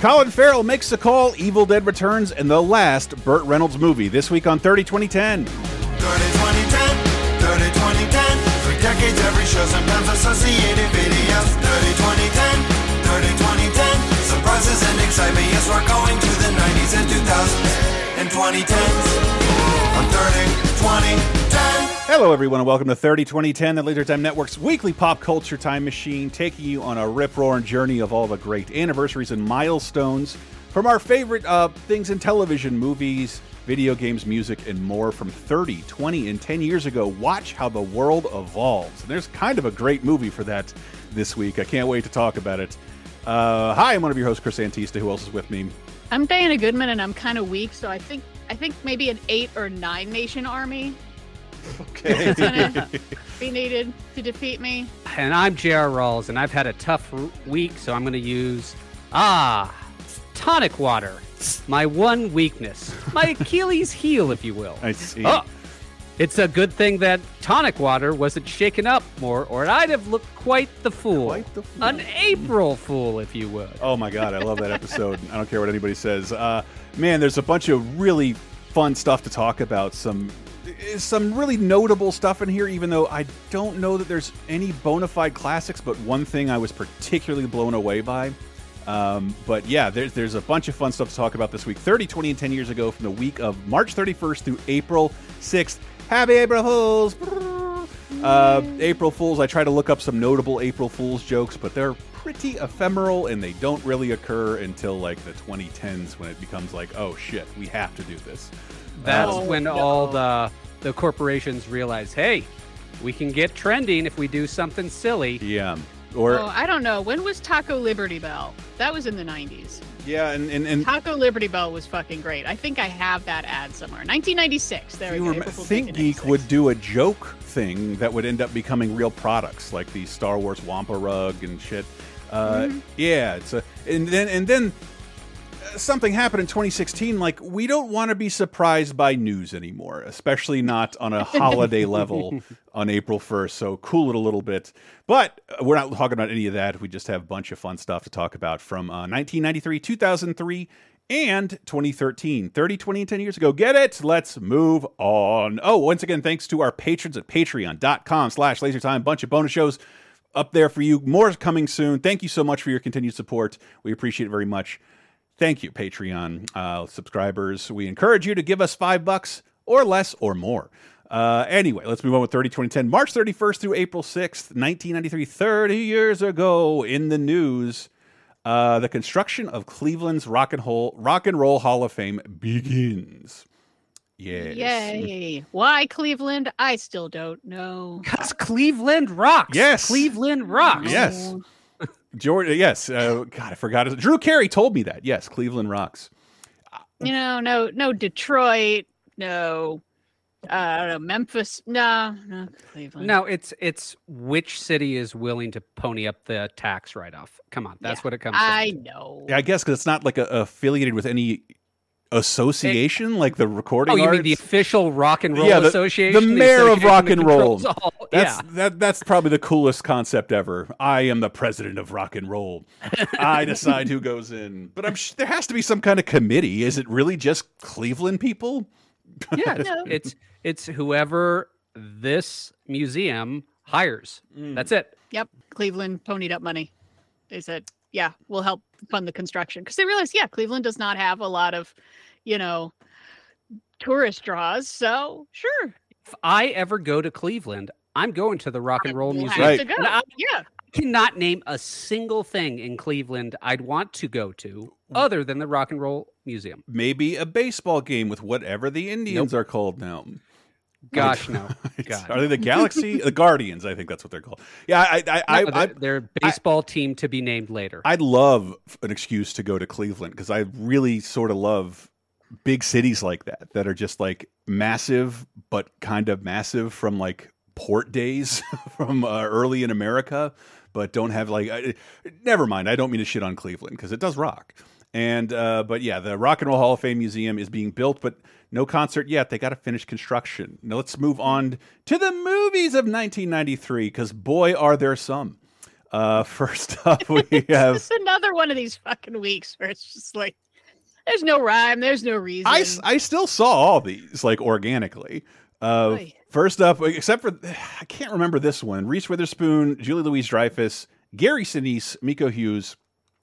Colin Farrell makes a call, Evil Dead returns, and the last Burt Reynolds movie this week on 30 2010. 30 2010, 30 2010. Three decades, every show, sometimes associated videos. 30 2010, 30 2010. Surprises and excitement, yes, we're going to the 90s and 2000s and 2010s. On 30 2010. Hello, everyone, and welcome to 30 2010, the Laser Time Network's weekly pop culture time machine, taking you on a rip roaring journey of all the great anniversaries and milestones from our favorite uh, things in television, movies, video games, music, and more from 30, 20, and 10 years ago. Watch how the world evolves. And there's kind of a great movie for that this week. I can't wait to talk about it. Uh, hi, I'm one of your hosts, Chris Antista. Who else is with me? I'm Diana Goodman, and I'm kind of weak, so I think I think maybe an eight or nine nation army Okay. gonna be needed to defeat me. And I'm J.R. Rawls, and I've had a tough week, so I'm going to use ah tonic water, my one weakness, my Achilles heel, if you will. I see. Oh, it's a good thing that tonic water wasn't shaken up more, or I'd have looked quite the fool. Quite the fool. An April fool, if you would. Oh my god, I love that episode. I don't care what anybody says. Uh, man, there's a bunch of really fun stuff to talk about. Some some really notable stuff in here, even though I don't know that there's any bona fide classics. But one thing I was particularly blown away by. Um, but yeah, there's there's a bunch of fun stuff to talk about this week. 30, 20, and 10 years ago, from the week of March 31st through April 6th. Happy April Fools! Uh, April Fools. I try to look up some notable April Fools jokes, but they're pretty ephemeral and they don't really occur until like the 2010s when it becomes like, oh shit, we have to do this. That's Oh, when no. all the the corporations realize, hey, we can get trending if we do something silly. Yeah. Or oh, I don't know. When was Taco Liberty Bell? That was in the 90s. yeah, and and, and Taco Liberty Bell was fucking great. I think I have that ad somewhere. 1996. There you we go. rem- Think Geek would do a joke thing that would end up becoming real products, like the Star Wars Wampa rug and shit. Uh, Mm-hmm. Yeah, it's a and then and then something happened in 2016. Like we don't want to be surprised by news anymore, especially not on a holiday level on April 1st. So cool it a little bit, but uh, we're not talking about any of that. We just have a bunch of fun stuff to talk about from uh, 1993, 2003 and 2013 30 20 and 10 years ago. Get it? Let's move on. Oh once again thanks to our patrons at patreon.com slash lasertime. Bunch of bonus shows up there for you. More is coming soon. Thank you so much for your continued support. We appreciate it very much thank you patreon uh, subscribers we encourage you to give us five bucks or less or more uh, anyway, let's move on with 30 2010. March 31st through April 6th, 1993, 30 years ago in the news. Uh, the construction of Cleveland's Rock and Roll Rock and Roll Hall of Fame begins. Yes. Yay. Why Cleveland? I still don't know. Because Cleveland rocks. Yes. Cleveland rocks. Yes. George, yes. Uh, God, I forgot. it. Drew Carey told me that. Yes, Cleveland rocks. You know, no, no Detroit, no, uh, I don't know, Memphis, no, no, Cleveland. No, it's it's which city is willing to pony up the tax write off. Come on, that's Yeah, what it comes down I to. know. Yeah, I guess because it's not like a, affiliated with any association, like the recording Oh, you arts. mean the official Rock and Roll Yeah, the- Association? the mayor of association rock and roll. controls all- That's yeah. that. That's probably the coolest concept ever. I am the president of rock and roll. I decide who goes in. But I'm sh- there has to be some kind of committee. Is it really just Cleveland people? Yeah, it's, No. it's it's whoever this museum hires. Mm. That's it. Yep, Cleveland ponied up money. They said, "Yeah, we'll help fund the construction," because they realize, yeah, Cleveland does not have a lot of, you know, tourist draws. So sure, If I ever go to Cleveland, I'm going to the Rock and Roll we'll Museum. have Right. to go. And I Yeah, cannot name a single thing in Cleveland I'd want to go to mm. other than the Rock and Roll Museum. Maybe a baseball game with whatever the Indians are called now. Gosh, no. Are they the Galaxy? the Guardians, I think that's what they're called. Yeah, I, I, I, No, I, they're, a baseball team to be named later. I'd love an excuse to go to Cleveland because I really sort of love big cities like that that are just like massive, but kind of massive from like port days from uh, early in America, but don't have like. I, never mind. I don't mean to shit on Cleveland because it does rock. And uh, but yeah, the Rock and Roll Hall of Fame Museum is being built, but no concert yet. They got to finish construction. Now let's move on to the movies of 1993 because boy, are there some. Uh, first up, we have. It's another one of these fucking weeks where it's just like, there's no rhyme, there's no reason. I, I still saw all these like organically. Uh, Oy. first up, except for I can't remember this one: Reese Witherspoon, Julia Louis-Dreyfus, Gary Sinise, Miko Hughes,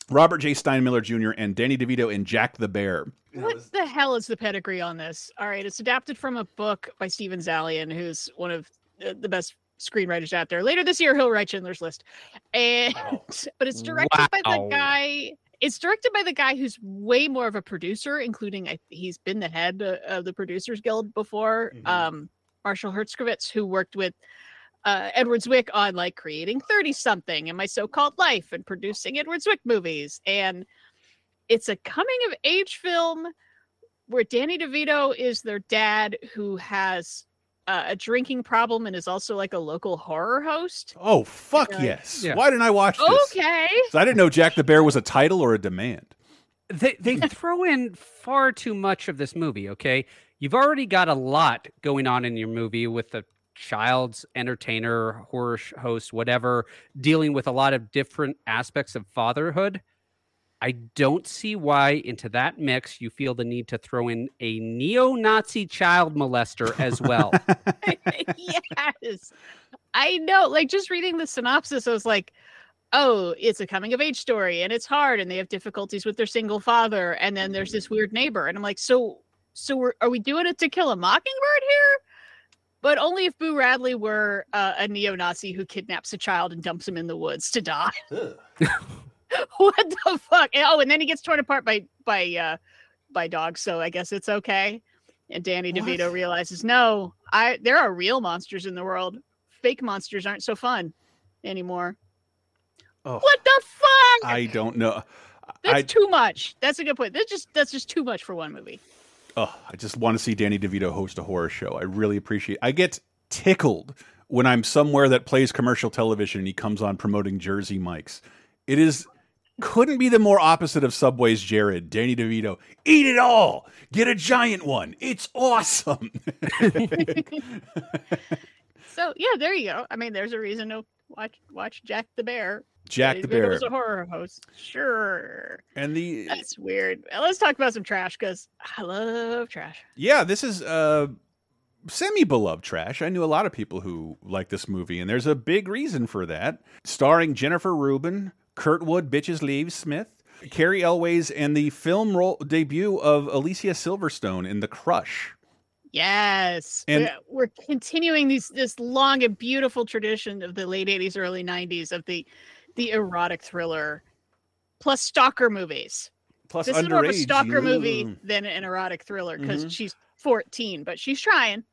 Robert J. Steinmiller Jr., and Danny DeVito and Jack the Bear. What the hell is the pedigree on this? All right, it's adapted from a book by Steven Zaillian, who's one of the the best screenwriters out there. Later this year, he'll write Schindler's List, and but it's directed by the guy. It's directed by the guy who's way more of a producer, including I, he's been the head uh, of the Producers Guild before. Mhm. Um, Marshall Herskovitz, who worked with uh, Edward Zwick on like creating 30 something and my so-called life and producing Edward Zwick movies. And it's a coming of age film where Danny DeVito is their dad who has uh, a drinking problem and is also like a local horror host. Oh fuck Right. yes! Yeah. Why didn't I watch this? Okay. So I didn't know Jack the Bear was a title or a demand. They they throw in far too much of this movie. Okay, you've already got a lot going on in your movie with the child's entertainer, horror sh- host, whatever, dealing with a lot of different aspects of fatherhood. I don't see why into that mix you feel the need to throw in a neo-Nazi child molester as well. yes. I know. Like just reading the synopsis, I was like, oh, it's a coming of age story and it's hard and they have difficulties with their single father. And then there's mm-hmm. this weird neighbor. And I'm like, so so we're, are we doing it to kill a mockingbird here? But only if Boo Radley were uh, a neo-Nazi who kidnaps a child and dumps him in the woods to die. what the fuck? Oh, and then he gets torn apart by by uh by dogs, so I guess it's okay. And Danny DeVito What? realizes, no, I there are real monsters in the world. Fake monsters aren't so fun anymore. Oh, What the fuck? I don't know. that's I too much. That's a good point. That's just that's just too much for one movie. Oh, I just want to see Danny DeVito host a horror show. I really appreciate. I get tickled when I'm somewhere that plays commercial television and he comes on promoting Jersey Mike's. It is couldn't be the more opposite of Subway's Jared. Danny DeVito, eat it all. Get a giant one. It's awesome. So yeah, there you go. I mean, there's a reason to watch watch Jack the Bear. Jack the Bear was a horror host. Sure. and the That's weird. Let's talk about some trash because I love trash. Yeah, this is uh semi beloved trash. I knew a lot of people who like this movie, and there's a big reason for that. Starring Jennifer Rubin, Kurtwood Bitches Leaves Smith, Cary Elwes, and the film role debut of Alicia Silverstone in The Crush. Yes, And- we're, we're continuing these this long and beautiful tradition of the late '80s, early '90s of the the erotic thriller plus stalker movies. Plus This is more of a underage. stalker movie Mm. than an erotic thriller because Mhm. she's 14, but she's trying.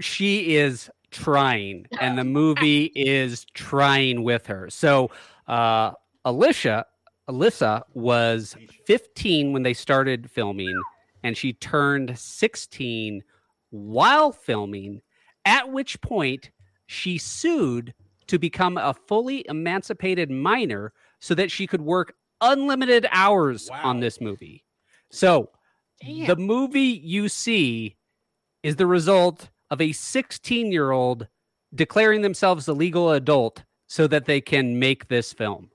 she is trying and the movie is trying with her so uh alicia alyssa was 15 when they started filming and she turned 16 while filming at which point she sued to become a fully emancipated minor so that she could work unlimited hours Wow. on this movie so Damn. the movie you see is the result of a 16 year old declaring themselves a legal adult so that they can make this film.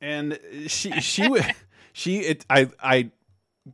and she she wa- she it I I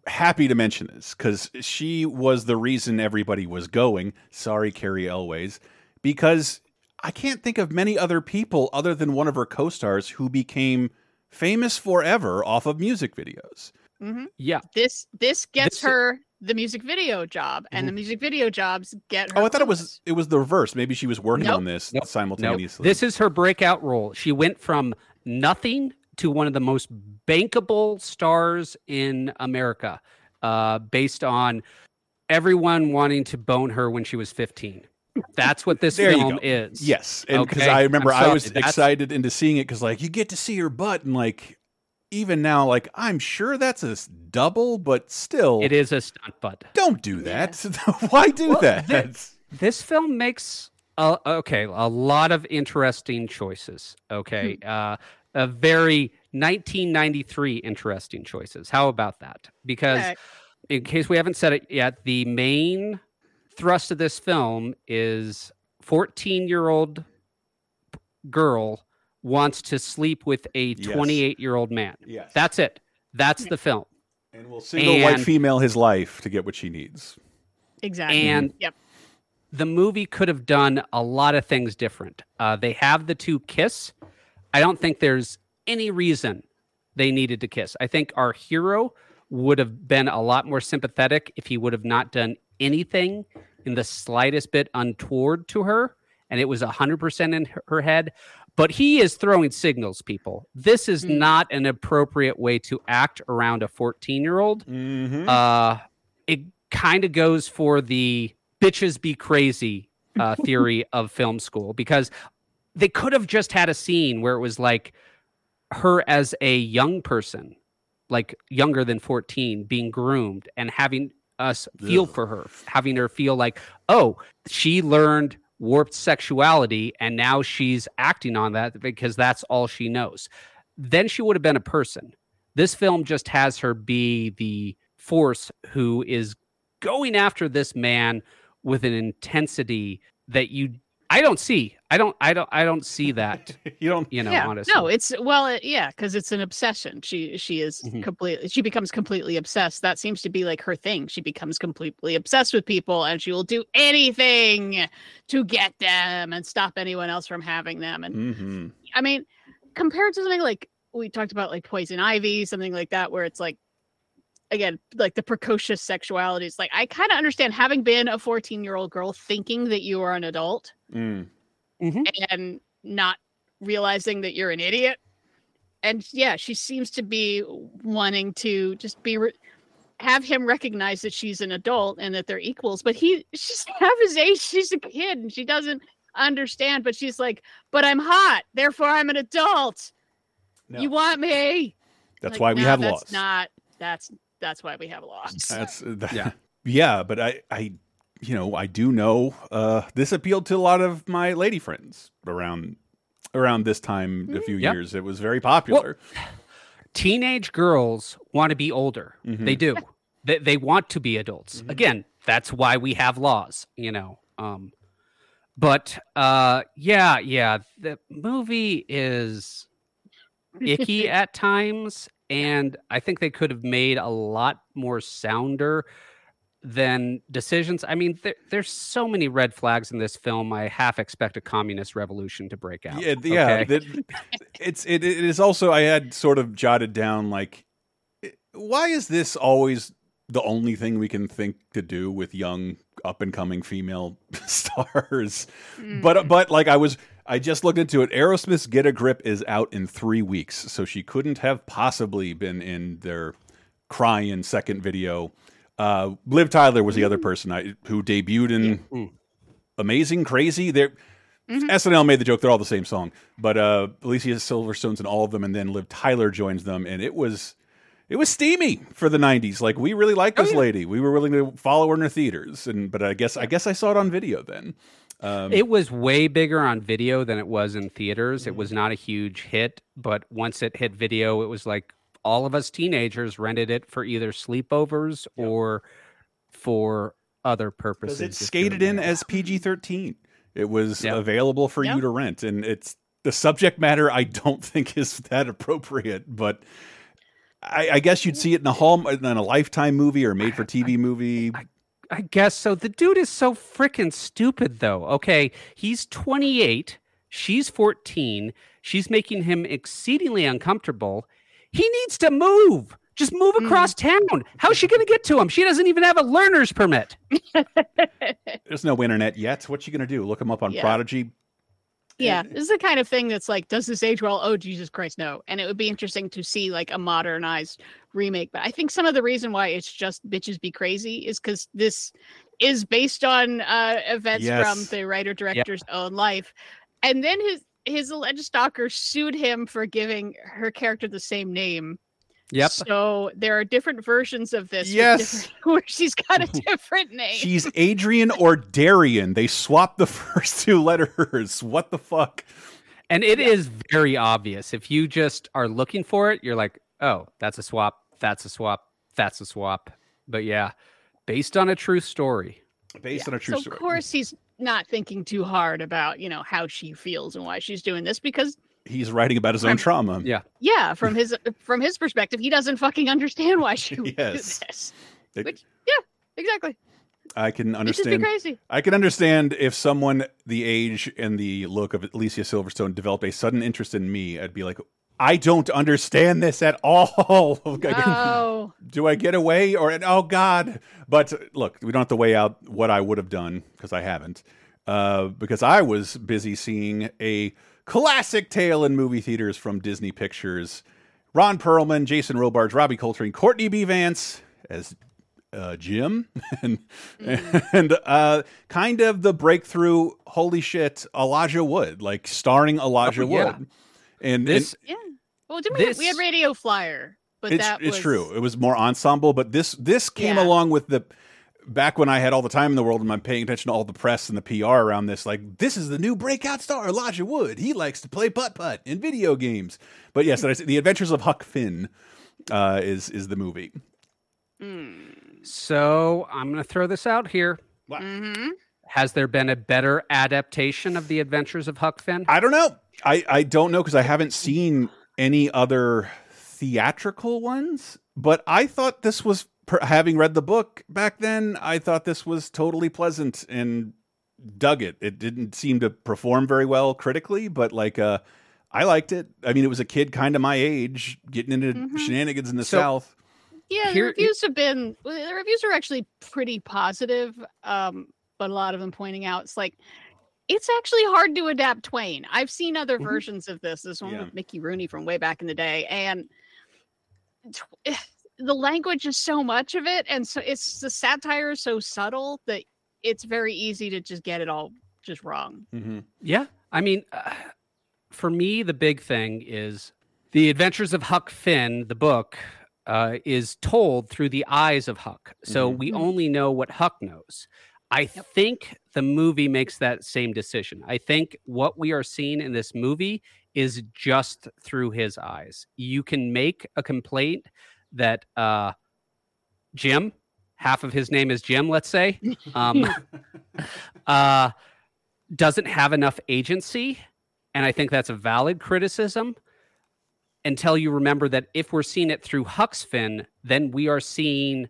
happy to mention this because she was the reason everybody was going. Sorry, Cary Elwes, because I can't think of many other people other than one of her co-stars who became famous forever off of music videos. Mhm. Yeah. This this gets This- Mm-hmm. her the music video job, and the music video jobs get her. Oh, I thought it was it was the reverse. Maybe she was working Nope. on this Nope. Nope. simultaneously. This is her breakout role. She went from nothing to one of the most bankable stars in America, uh, based on everyone wanting to bone her when she was 15. That's what this There film is. Yes, and because Okay, I remember I'm was that's- excited into seeing it because like you get to see her butt and like even now like I'm sure that's a double, but still It is a stunt butt. Don't do that. Why do Well, that? thi- This film makes a, okay a lot of interesting choices. Okay, uh, a very 1993 interesting choices. How about that? Because Okay. in case we haven't said it yet, the main thrust of this film is 14 year old girl wants to sleep with a Yes. 28 year old man. Yes. That's it. That's the film. and will single white female his life to get what she needs. Exactly. And yep. the movie could have done a lot of things different. Uh, they have the two kiss. I don't think there's any reason they needed to kiss. I think our hero would have been a lot more sympathetic if he would have not done anything in the slightest bit untoward to her and it was 100% in her- head. But he is throwing signals, people. This is Mm. not an appropriate way to act around a 14 year old Mm-hmm. uh it kind of goes for the bitches be crazy uh theory of film school because they could have just had a scene where it was like her as a young person like younger than 14 being groomed and having us feel Ugh. for her having her feel like oh she learned warped sexuality and now she's acting on that because that's all she knows then she would have been a person this film just has her be the force who is going after this man with an intensity that you I don't see. I don't I don't I don't see that, you don't. you know, yeah. honestly. No, it's well, it, yeah, because it's an obsession. She she is Mhm. completely she becomes completely obsessed. That seems to be like her thing. She becomes completely obsessed with people, and she will do anything to get them and stop anyone else from having them. And hmm I mean, compared to something like we talked about, like Poison Ivy, something like that, where it's like, again, like the precocious sexuality. It's like I kind of understand having been a 14 year old girl thinking that you are an adult Mm. mm and not realizing that you're an idiot. And yeah, she seems to be wanting to just be re- have him recognize that she's an adult and that they're equals. But he, she's half his age. She's a kid and she doesn't understand. But she's like, "But I'm hot, therefore I'm an adult. No. You want me?" That's Like, why we no, have that's laws. Not that's that's why we have laws. That's yeah, Yeah. yeah. But I, I, you know, I do know uh, this appealed to a lot of my lady friends around around this time a few Yep. years. It was very popular. Teenage girls want to be older. Mhm. They do. They they want to be adults. Mhm. Again, that's why we have laws, you know. Um but uh yeah, yeah, the movie is icky at times and i think they could have made a lot more sounder than decisions i mean there, there's so many red flags in this film i half expect a communist revolution to break out Yeah, th- yeah. that- it's it, it is also I had sort of jotted down like, why is this always the only thing we can think to do with young up and coming female stars? Mm. But but like I was I just looked into it. Aerosmith's Get a Grip is out in three weeks, so she couldn't have possibly been in their crying second video. Uh, Liv Tyler was the other person I, who debuted in Mm. Amazing Crazy. They're Mhm. SNL made the joke; they're all the same song. But uh, Alicia Silverstone's in all of them, and then Liv Tyler joins them, and it was it was steamy for the '90s. Like we really liked Oh, this yeah. lady. We were willing to follow her in the theaters, and but I guess I guess I saw it on video then. Um, it was way bigger on video than it was in theaters Mm-hmm. it was not a huge hit but once it hit video it was like all of us teenagers rented it for either sleepovers Yep. or for other purposes because it skated in as PG thirteen. It was Yep. available for you to rent, and it's the subject matter. I don't think is that appropriate, but I, I guess you'd see it in a hall in a Lifetime movie or made for TV movie. I guess so. The dude is so freaking stupid, though. Okay, he's 28. She's 14. She's making him exceedingly uncomfortable. He needs to move. Just move Mhm. across town. How's she going to get to him? She doesn't even have a learner's permit. There's no internet yet. What's she gonna do? Look him up on Yeah. Prodigy. Yeah, this is the kind of thing that's like, does this age well? Oh, Jesus Christ, no. And it would be interesting to see like a modernized remake. But I think some of the reason why it's just bitches be crazy is because this is based on uh, events from the writer director's own life, and then his his alleged stalker sued him for giving her character the same name. Yep. So there are different versions of this. Yes. where she's got a different name. She's Adrian or Darian. They swapped the first two letters. What the fuck? And it is very obvious. If you just are looking for it, you're like, oh, that's a swap. That's a swap. That's a swap. But yeah, based on a true story. Based Yeah. on a true so story. Of course, he's not thinking too hard about you know how she feels and why she's doing this because he's writing about his own I'm- trauma. Yeah. Yeah, from his from his perspective, he doesn't fucking understand why she would Yes. do this. It- Which, yeah, exactly. I can It'd just be understand. crazy. I can understand if someone the age and the look of Alicia Silverstone developed a sudden interest in me. I'd be like, I don't understand this at all. Oh, Do I get away or oh God? But look, we don't have to weigh out what I would have done because I haven't. Uh, because I was busy seeing a classic tale in movie theaters from Disney Pictures. Ron Perlman, Jason Robards, Robbie Coltrane, Courtney B. Vance as uh, Jim, and and uh, kind of the breakthrough. Holy shit, Elijah Wood, like starring Elijah Oh, yeah. Wood, and This yeah. Well, didn't we, have, we had Radio Flyer, but it's that it's was, true. It was more ensemble, but this this came Yeah. along with the back when I had all the time in the world and I'm paying attention to all the press and the PR around this. Like this is the new breakout star, Elijah Wood. He likes to play putt putt in video games. But yes, the Adventures of Huck Finn uh, is is the movie. So I'm going to throw this out here. hmm Has there been a better adaptation of the Adventures of Huck Finn? I don't know. I I don't know because I haven't seen any other theatrical ones. But I thought this was having read the book back then. I thought this was totally pleasant and dug it. It didn't seem to perform very well critically, but like uh, I liked it. I mean, it was a kid kind of my age getting into Mhm. shenanigans in the So- South. Yeah, Here- the reviews have been the reviews are actually pretty positive, um, but a lot of them pointing out it's like it's actually hard to adapt Twain. I've seen other Mhm. versions of this. This one Yeah. with Mickey Rooney from way back in the day, and tw- the language is so much of it, and so it's the satire is so subtle that it's very easy to just get it all just wrong. Mm-hmm. Yeah. I mean, uh, for me, the big thing is The Adventures of Huck Finn, the book, uh, is told through the eyes of Huck. So Mhm. we Mhm. only know what Huck knows. I think the movie makes that same decision. I think what we are seeing in this movie is just through his eyes. You can make a complaint that uh, Jim, half of his name is Jim, let's say, um, uh, doesn't have enough agency. And I think that's a valid criticism until you remember that if we're seeing it through Huck's fin, then we are seeing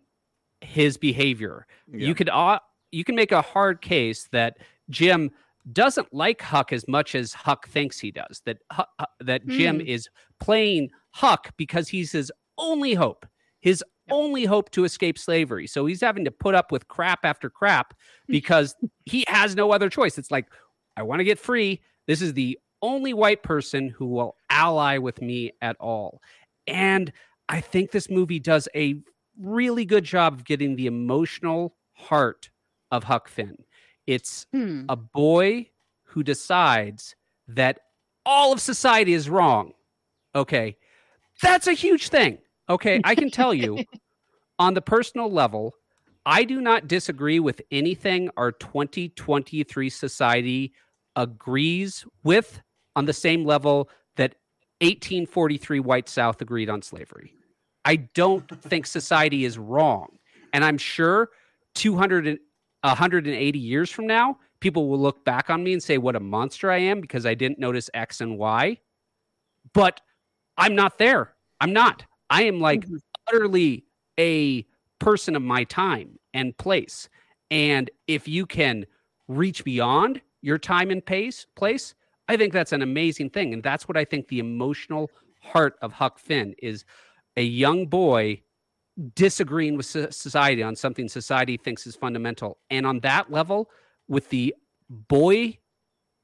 his behavior. You could uh, you can make a hard case that Jim doesn't like Huck as much as Huck thinks he does. That uh, that Jim Hmm. is playing Huck because he's his only hope, his only hope to escape slavery. So he's having to put up with crap after crap because he has no other choice. It's like I want to get free. This is the only white person who will ally with me at all. And I think this movie does a really good job of getting the emotional heart of Huck Finn. It's Hmm. a boy who decides that all of society is wrong. Okay. That's a huge thing. Okay. I can tell you on the personal level, I do not disagree with anything our 2023 society agrees with on the same level that 1843 white South agreed on slavery. I don't think society is wrong. And I'm sure 200 and 180 years from now, people will look back on me and say what a monster I am because I didn't notice X and Y. But I'm not there. I'm not. I am like Mhm. utterly a person of my time and place. And if you can reach beyond your time and pace place, I think that's an amazing thing. And that's what I think the emotional heart of Huck Finn is a young boy disagreeing with society on something society thinks is fundamental. And on that level, with the boy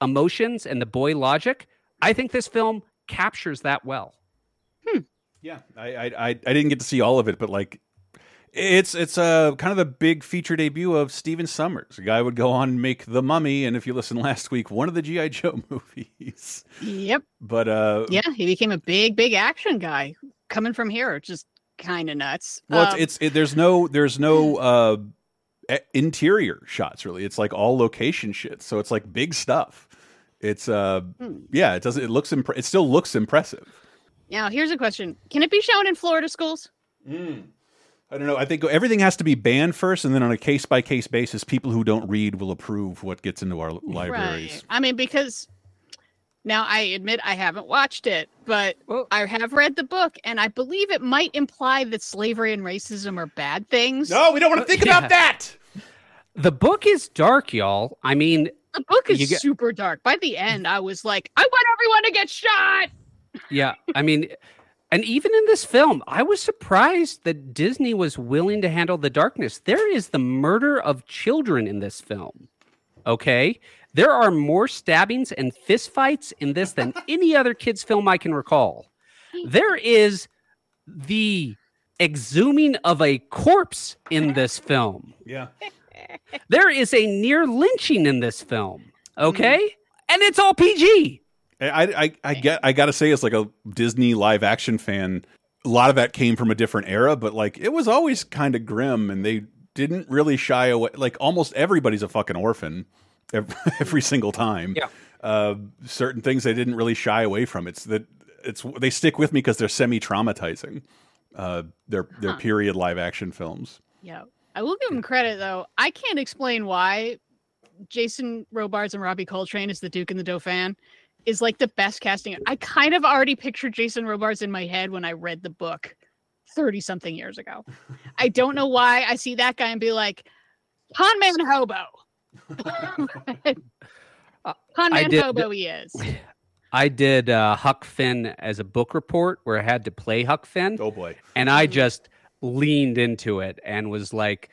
emotions and the boy logic, I think this film captures that well. Yeah, I, I I I didn't get to see all of it, but like, it's it's uh, kind of the big feature debut of Stephen Sommers. A guy would go on and make The Mummy, and if you listen last week, one of the GI Joe movies. Yep. But uh, Yeah, he became a big, big action guy coming from here. Just kind of nuts. well, Um, it's, it's it, there's no there's no uh interior shots really. It's like all location shit, so it's like big stuff. It's uh Hmm. yeah, it doesn't it looks impre- it still looks impressive. now here's a question: Can it be shown in Florida schools? I don't know. I think everything has to be banned first, and then on a case by case basis, people who don't read will approve what gets into our libraries. Right. I mean, because Now, I admit I haven't watched it, but Well- I have read the book, and I believe it might imply that slavery and racism are bad things. No, we don't want to think Yeah. about that. The book is dark, y'all. I mean, The book is get- super dark. By the end, I was like, I want everyone to get shot. yeah, I mean, and even in this film, I was surprised that Disney was willing to handle the darkness. There is the murder of children in this film. Okay. There are more stabbings and fistfights in this than any other kids' film I can recall. There is the exhuming of a corpse in this film. Yeah. There is a near lynching in this film. Mm-hmm. Okay. And it's all PG. I, I I get I gotta say as like a Disney live action fan, a lot of that came from a different era, but like it was always kind of grim, and they didn't really shy away. Like almost everybody's a fucking orphan every, every single time. Yeah. Uh, certain things they didn't really shy away from. It's that it's they stick with me because they're semi traumatizing. Uh, their their Huh. period live action films. Yeah. I will give them credit though. I can't explain why Jason Robards and Robbie Coltrane as the Duke and the Dauphin is like the best casting. I kind of already pictured Jason Robards in my head when I read the book 30 something years ago. I don't know why I see that guy and be like, Con Man Hobo. Con I Man did- Hobo he is. I did uh, Huck Finn as a book report where I had to play Huck Finn, Oh boy. and I just leaned into it and was like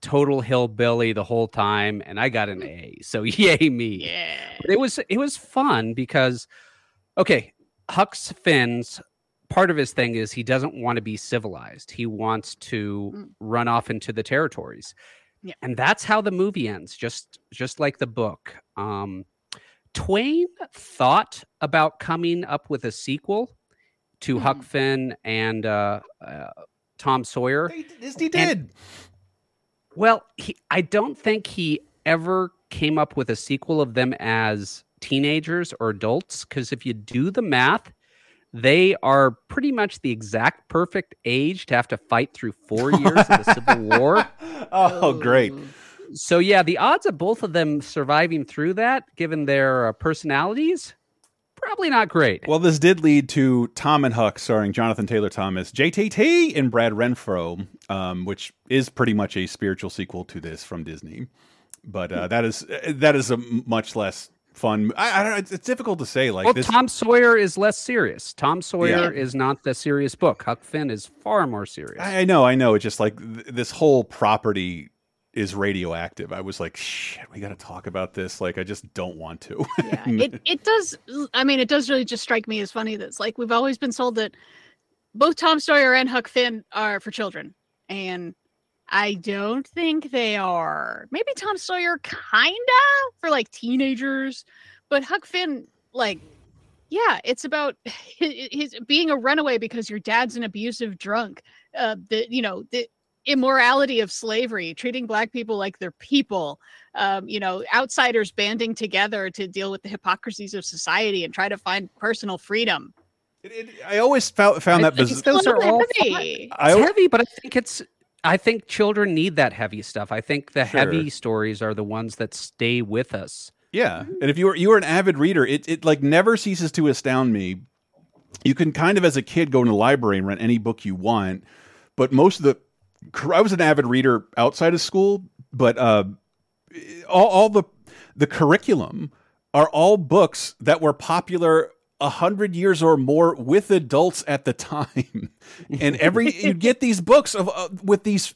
total hillbilly the whole time, and I got an A. So yay me! Yeah. But it was it was fun because okay, Huck's Finn's part of his thing is he doesn't want to be civilized. He wants to Mm. run off into the territories. Yeah. And that's how the movie ends, just just like the book. Um Twain thought about coming up with a sequel to Huck Mhm. Finn and uh, uh, Tom Sawyer. They, Disney did. Well, he, I don't think he ever came up with a sequel of them as teenagers or adults. Because if you do the math, they are pretty much the exact perfect age to have to fight through four years of the Civil War. oh, great. So, yeah, the odds of both of them surviving through that, given their uh, personalities, probably not great. Well, this did lead to Tom and Huck, starring Jonathan Taylor Thomas, JTT, and Brad Renfro, um, which is pretty much a spiritual sequel to this from Disney. But uh, that is that is a much less fun. I, I don't know. It's, it's difficult to say. Like well, this, Tom Sawyer is less serious. Tom Sawyer Yeah. is not the serious book. Huck Finn is far more serious. I, I know, I know. It's just like th this whole property is radioactive. I was like, shit, we got to talk about this. Like, I just don't want to. yeah it, it does i mean it does really just strike me as funny that it's like we've always been sold that both tom sawyer and huck finn are for children and i don't think they are maybe tom sawyer kinda for like teenagers but huck finn like yeah it's about his, his being a runaway because your dad's an abusive drunk uh the you know the immorality of slavery treating black people like they're people um, you know, outsiders banding together to deal with the hypocrisies of society and try to find personal freedom. It- it- I always found, found that think biz- those are all heavy. I it's al- heavy, but I think it's. I think children need that heavy stuff. I think the Sure. heavy stories are the ones that stay with us. Yeah, and if you were you were an avid reader, it it like never ceases to astound me. You can kind of as a kid go in the library and rent any book you want, but most of the I was an avid reader outside of school, but uh, all all the the curriculum are all books that were popular a hundred years or more with adults at the time, and every you'd get these books of uh, with these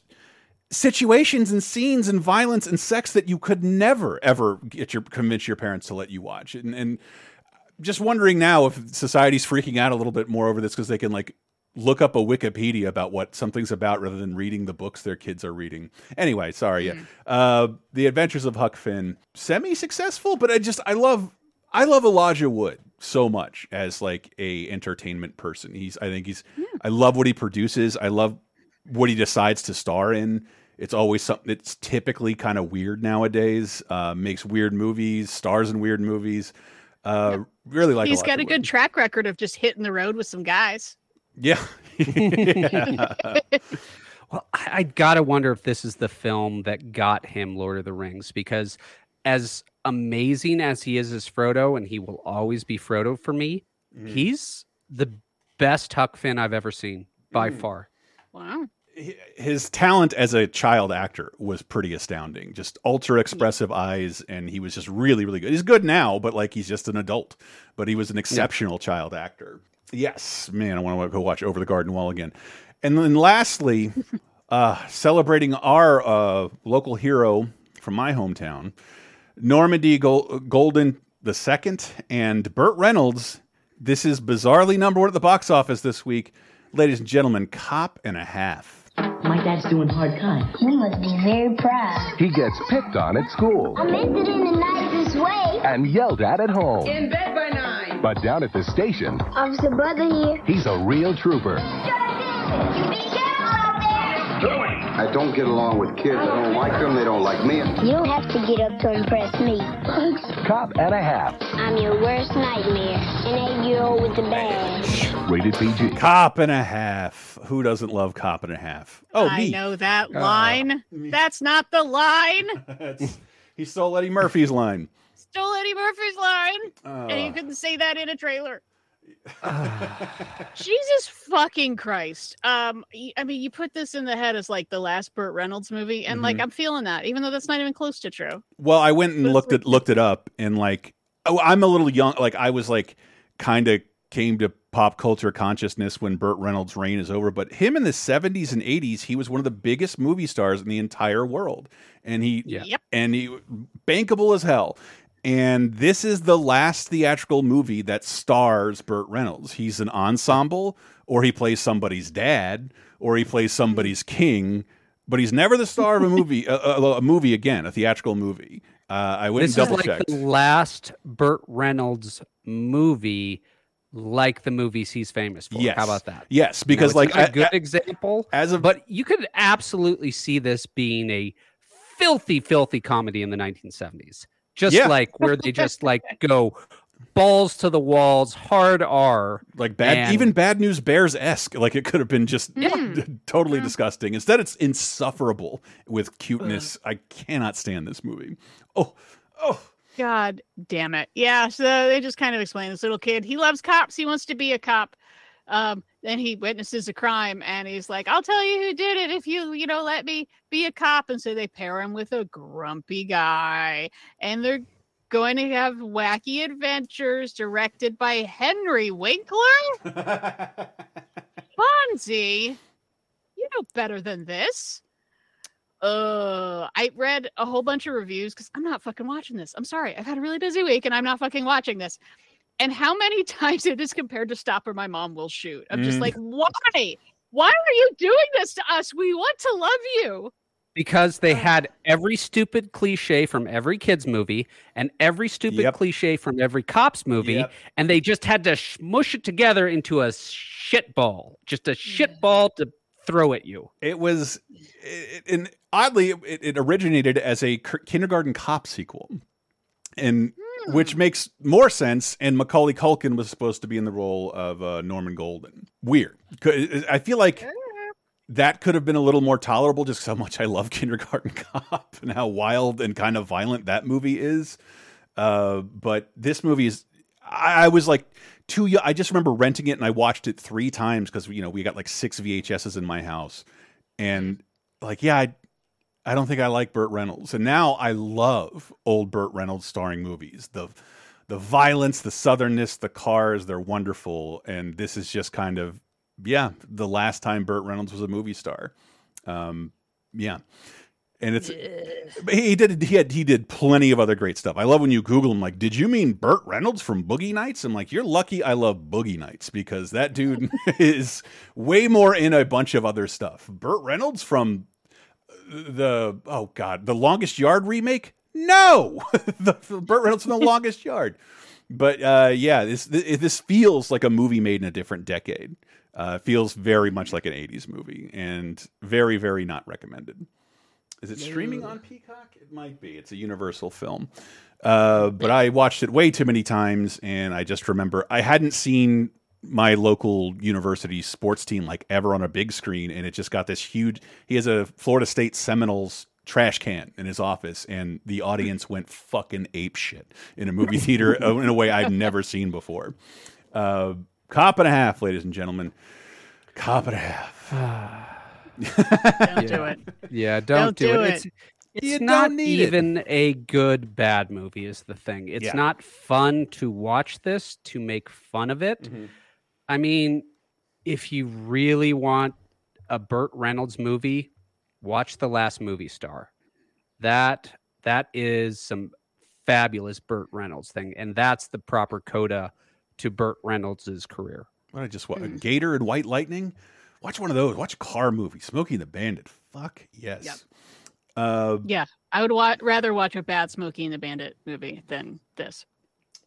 situations and scenes and violence and sex that you could never ever get your convince your parents to let you watch. And, and just wondering now if society's freaking out a little bit more over this because they can like look up a wikipedia about what something's about rather than reading the books their kids are reading. Anyway sorry. Yeah uh the adventures of huck finn. Semi-successful but i just i love i love elijah wood so much as like a entertainment person he's i think he's i love what he produces i love what he decides to star in. It's always something that's typically kind of weird nowadays. Uh, makes weird movies, stars in weird movies. Uh, Really like. He's Elijah got a good track record of just hitting the road with some guys. Yeah. Yeah. Well, I, I gotta wonder if this is the film that got him Lord of the Rings because, as amazing as he is as Frodo, and he will always be Frodo for me. Mm-hmm. He's the best Huck Finn I've ever seen by Mm. far. Wow. His talent as a child actor was pretty astounding. Just ultra expressive eyes, and he was just really, really good. He's good now, but like he's just an adult. But he was an exceptional child actor. Yes, man, I want to go watch Over the Garden Wall again. And then lastly, uh, celebrating our uh, local hero from my hometown, Norman D. Gol Golden the second, and Burt Reynolds. This is bizarrely number one at the box office this week, ladies and gentlemen. Cop and a half. My dad's doing hard time. He must be very proud. He gets picked on at school I meant it in the nicest way. and yelled at at home. In bed by nine. But down at the station, Officer Brother here. he's a real trooper. You be careful out there. I don't get along with kids. I don't like them. They don't like me. You don't have to get up to impress me. Cop and a half. I'm your worst nightmare. An eight-year-old with a badge. Rated PG. Cop and a half. Who doesn't love Cop and a half? Oh, I me. know that line. That's not the line. He stole Eddie Murphy's line. Stole Eddie Murphy's line. and Uh. you couldn't say that in a trailer. Jesus fucking Christ. Um, I mean, you put this in the head as like the last Burt Reynolds movie, and like Mhm. I'm feeling that, even though that's not even close to true. Well, I went and But looked like- it looked it up, and like, oh, I'm a little young. Like, I was like, kind of came to pop culture consciousness when Burt Reynolds' reign is over. But him in the 70s and 80s, he was one of the biggest movie stars in the entire world, and he Yeah. Yep. and he bankable as hell. And this is the last theatrical movie that stars Burt Reynolds. He's an ensemble, or he plays somebody's dad, or he plays somebody's king, but he's never the star of a movie, a, a, a movie again, a theatrical movie. Uh, I went This and is double like checked. the last Burt Reynolds movie, like the movies he's famous for. Yes. How about that? Yes, You know, because like a good a- example, as of but you could absolutely see this being a filthy, filthy comedy in the 1970s. Just Yeah. like where they just like go balls to the walls, hard R. like bad, and- even Bad News Bears esque. Like it could have been just Mm. totally Yeah. disgusting. Instead, it's insufferable with cuteness. I cannot stand this movie. Oh, oh. God damn it. Yeah. So they just kind of explain this little kid. He loves cops. He wants to be a cop. Um, then he witnesses a crime and he's like, I'll tell you who did it if you, you know, let me be a cop. And so they pair him with a grumpy guy and they're going to have wacky adventures directed by Henry Winkler. Fonzie, you know better than this. Uh, I read a whole bunch of reviews because I'm not fucking watching this. I'm sorry. I've had a really busy week and I'm not fucking watching this. And how many times it is compared to Stop or My Mom Will Shoot. I'm just Mm. like, why? Why are you doing this to us? We want to love you. Because they had every stupid cliche from every kids movie and every stupid Yep. cliche from every cops movie, Yep. and they just had to smush it together into a shit ball, just a shit ball to throw at you. It was, it, and oddly, it, it originated as a k- kindergarten cop sequel, and which makes more sense. And Macaulay Culkin was supposed to be in the role of uh, Norman Golden. Weird. I feel like that could have been a little more tolerable, just how much I love Kindergarten Cop and how wild and kind of violent that movie is. Uh, but this movie is, I, I was like too young. I just remember renting it and I watched it three times because you know we got like six VHSs in my house, and like yeah, I, I don't think I like Burt Reynolds, and now I love old Burt Reynolds starring movies. The the violence, the southernness, the cars, they're wonderful, and this is just kind of yeah, the last time Burt Reynolds was a movie star. Um, yeah. And it's but he did he had he did plenty of other great stuff. I love when you Google him like, did you mean Burt Reynolds from Boogie Nights? I'm like, you're lucky I love Boogie Nights because that dude is way more in a bunch of other stuff. Burt Reynolds from the oh god, the Longest Yard remake? No, the, Burt Reynolds from the Longest Yard. But uh, yeah, this this feels like a movie made in a different decade. Uh, feels very much like an '80s movie, and very, very not recommended. Is it streaming on Peacock? It might be. It's a Universal film. Uh, but I watched it way too many times, and I just remember I hadn't seen my local university sports team like ever on a big screen, and it just got this huge. He has a Florida State Seminoles trash can in his office, and the audience went fucking ape shit in a movie theater in a way I'd never seen before. Uh, cop and a half, ladies and gentlemen. Cop and a half. Don't do it. Yeah, don't, Don't do, do it. it. It's, it's You not don't it. even a good bad movie is the thing. It's Yeah. not fun to watch this to make fun of it. Mm-hmm. I mean, if you really want a Burt Reynolds movie, watch The Last Movie Star. That that is some fabulous Burt Reynolds thing, and that's the proper coda to Burt Reynolds' career. What I just watched Gator and White Lightning. Watch one of those. Watch a car movie. Smokey and the Bandit. Fuck yes. Yep. Uh, Yeah, I would wa- rather watch a bad Smokey and the Bandit movie than this.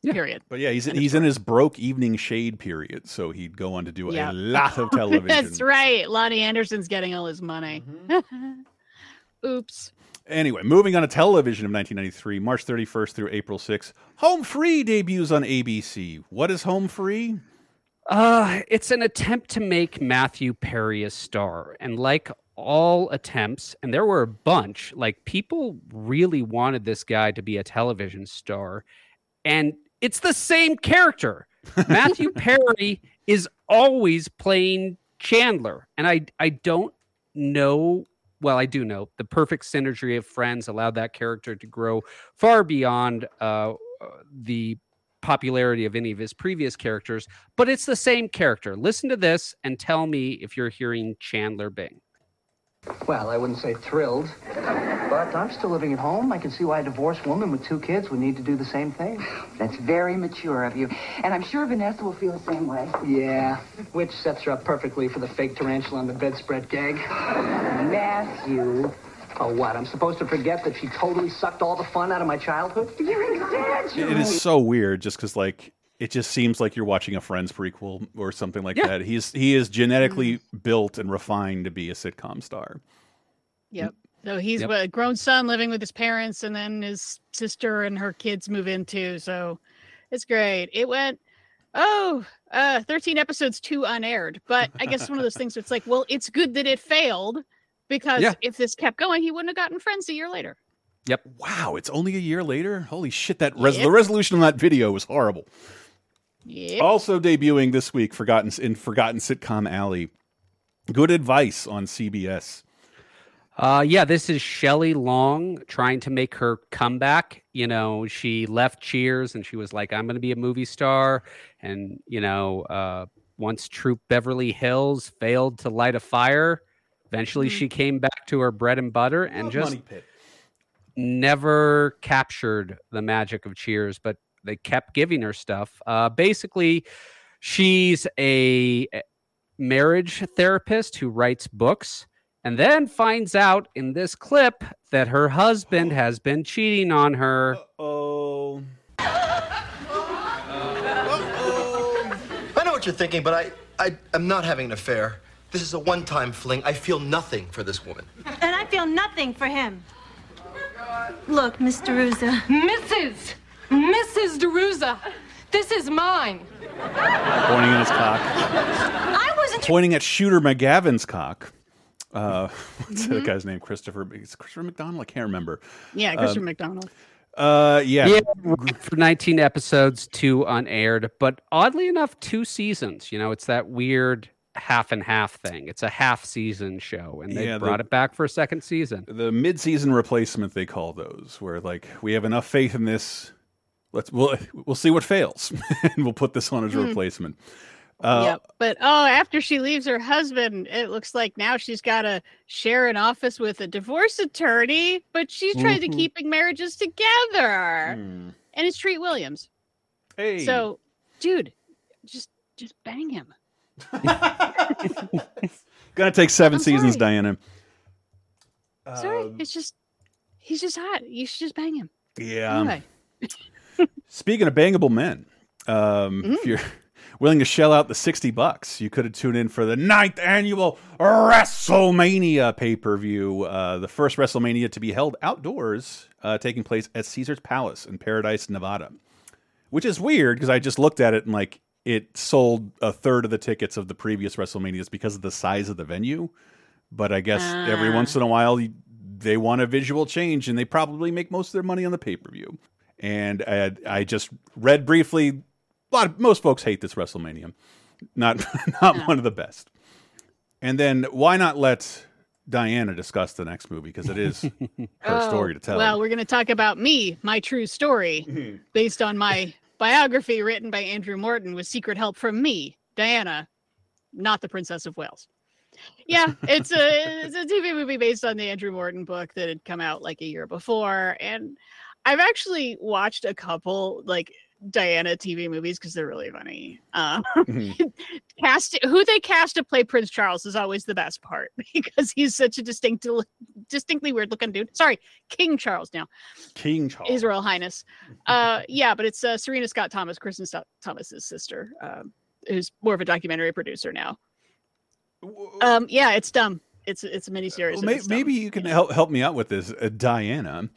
Yeah. Period. but yeah, he's End he's in his broke evening shade period, so he'd go on to do Yeah. a lot of television. That's right. Loni Anderson's getting all his money. Mm-hmm. Oops. Anyway, moving on to television of 1993, March 31st through April 6th, Home Free debuts on ABC. What is Home Free? Uh, it's an attempt to make Matthew Perry a star. And like all attempts, and there were a bunch, like people really wanted this guy to be a television star. And it's the same character. Matthew Perry is always playing Chandler. And I I don't know well, I do know the perfect synergy of friends allowed that character to grow far beyond uh, the popularity of any of his previous characters, but it's the same character. Listen to this and tell me if you're hearing Chandler Bing. Well, I wouldn't say thrilled, but I'm still living at home. I can see why a divorced woman with two kids would need to do the same thing. That's very mature of you. And I'm sure Vanessa will feel the same way. Yeah, which sets her up perfectly for the fake tarantula on the bedspread gag. Matthew. Oh, what? I'm supposed to forget that she totally sucked all the fun out of my childhood? You're It exaggerating. is so weird just because, like, it just seems like you're watching a Friends prequel or something like Yeah. that. He's he is genetically built and refined to be a sitcom star. Yep. So he's Yep. a grown son living with his parents, and then his sister and her kids move in too. So it's great. It went, oh, uh, 13 episodes, two unaired. But I guess one of those things. It's like, well, it's good that it failed because Yeah. if this kept going, he wouldn't have gotten friends a year later. Yep wow, it's only a year later. Holy shit! That res Yep. the resolution on that video was horrible. Yep. Also debuting this week, forgotten in Forgotten Sitcom Alley. Good advice on CBS. Uh, yeah, this is Shelley Long trying to make her comeback. You know, she left Cheers and she was like, I'm going to be a movie star. And, you know, uh, once Troop Beverly Hills failed to light a fire, eventually she came back to her bread and butter and Love just never captured the magic of Cheers, but they kept giving her stuff. Uh, basically, she's a a marriage therapist who writes books and then finds out in this clip that her husband has been cheating on her. Oh. I know what you're thinking, but I, I, I'm not having an affair. This is a one-time fling. I feel nothing for this woman. And I feel nothing for him. Look, Mr. DeRuza. Mrs. Mrs. DeRuza, this is mine. Pointing at his cock. I wasn't. Pointing at Shooter McGavin's cock. Uh, what's Mm-hmm. that guy's name? Christopher. Is Christopher McDonald? I can't remember. Yeah, Christopher Um, McDonald. Uh, yeah. Yeah, for 19 episodes, two unaired, but oddly enough, two seasons. You know, it's that weird half and half thing. It's a half season show, and they Yeah, the- brought it back for a second season. the mid-season replacement they call those where like we have enough faith in this let's we'll we'll see what fails and we'll put this on as a Hmm. replacement uh yep. But oh, after she leaves her husband, it looks like now she's got to share an office with a divorce attorney, but she's trying to Mhm. keeping marriages together. hmm. And it's Treat Williams. hey So, dude, just just bang him. gonna take seven I'm seasons sorry. diana Sorry, Um, it's just he's just hot. You should just bang him. yeah Anyway. Speaking of bangable men um Mm. if you're willing to shell out the 60 bucks you could have tuned in for the ninth annual wrestlemania pay-per-view uh the first wrestlemania to be held outdoors uh taking place at caesar's palace in paradise nevada which is weird because I just looked at it and like it sold a third of the tickets of the previous WrestleManias because of the size of the venue. But I guess every Ah. once in a while, you, they want a visual change, and they probably make most of their money on the pay per view. And I, I just read briefly. A lot of most folks hate this WrestleMania, not not one of the best. And then why not let Diana discuss the next movie because it is her story oh, to tell. Oh, Well, we're going to talk about me, my true story, based on my biography written by Andrew Morton with secret help from me, Diana, not the Princess of Wales. Yeah, it's a it's a TV movie based on the Andrew Morton book that had come out like a year before, and I've actually watched a couple like Diana TV movies because they're really funny. Uh, cast who they cast to play Prince Charles is always the best part because he's such a distinct, distinctly weird looking dude. Sorry, King Charles now. King Charles. His Royal Highness. Uh, yeah, but it's uh, Serena Scott Thomas, Kristin Scott Thomas's sister, um, who's more of a documentary producer now. Um, yeah, it's dumb. It's it's a miniseries. Well, and may, it's maybe you can help help me out with this, uh, Diana.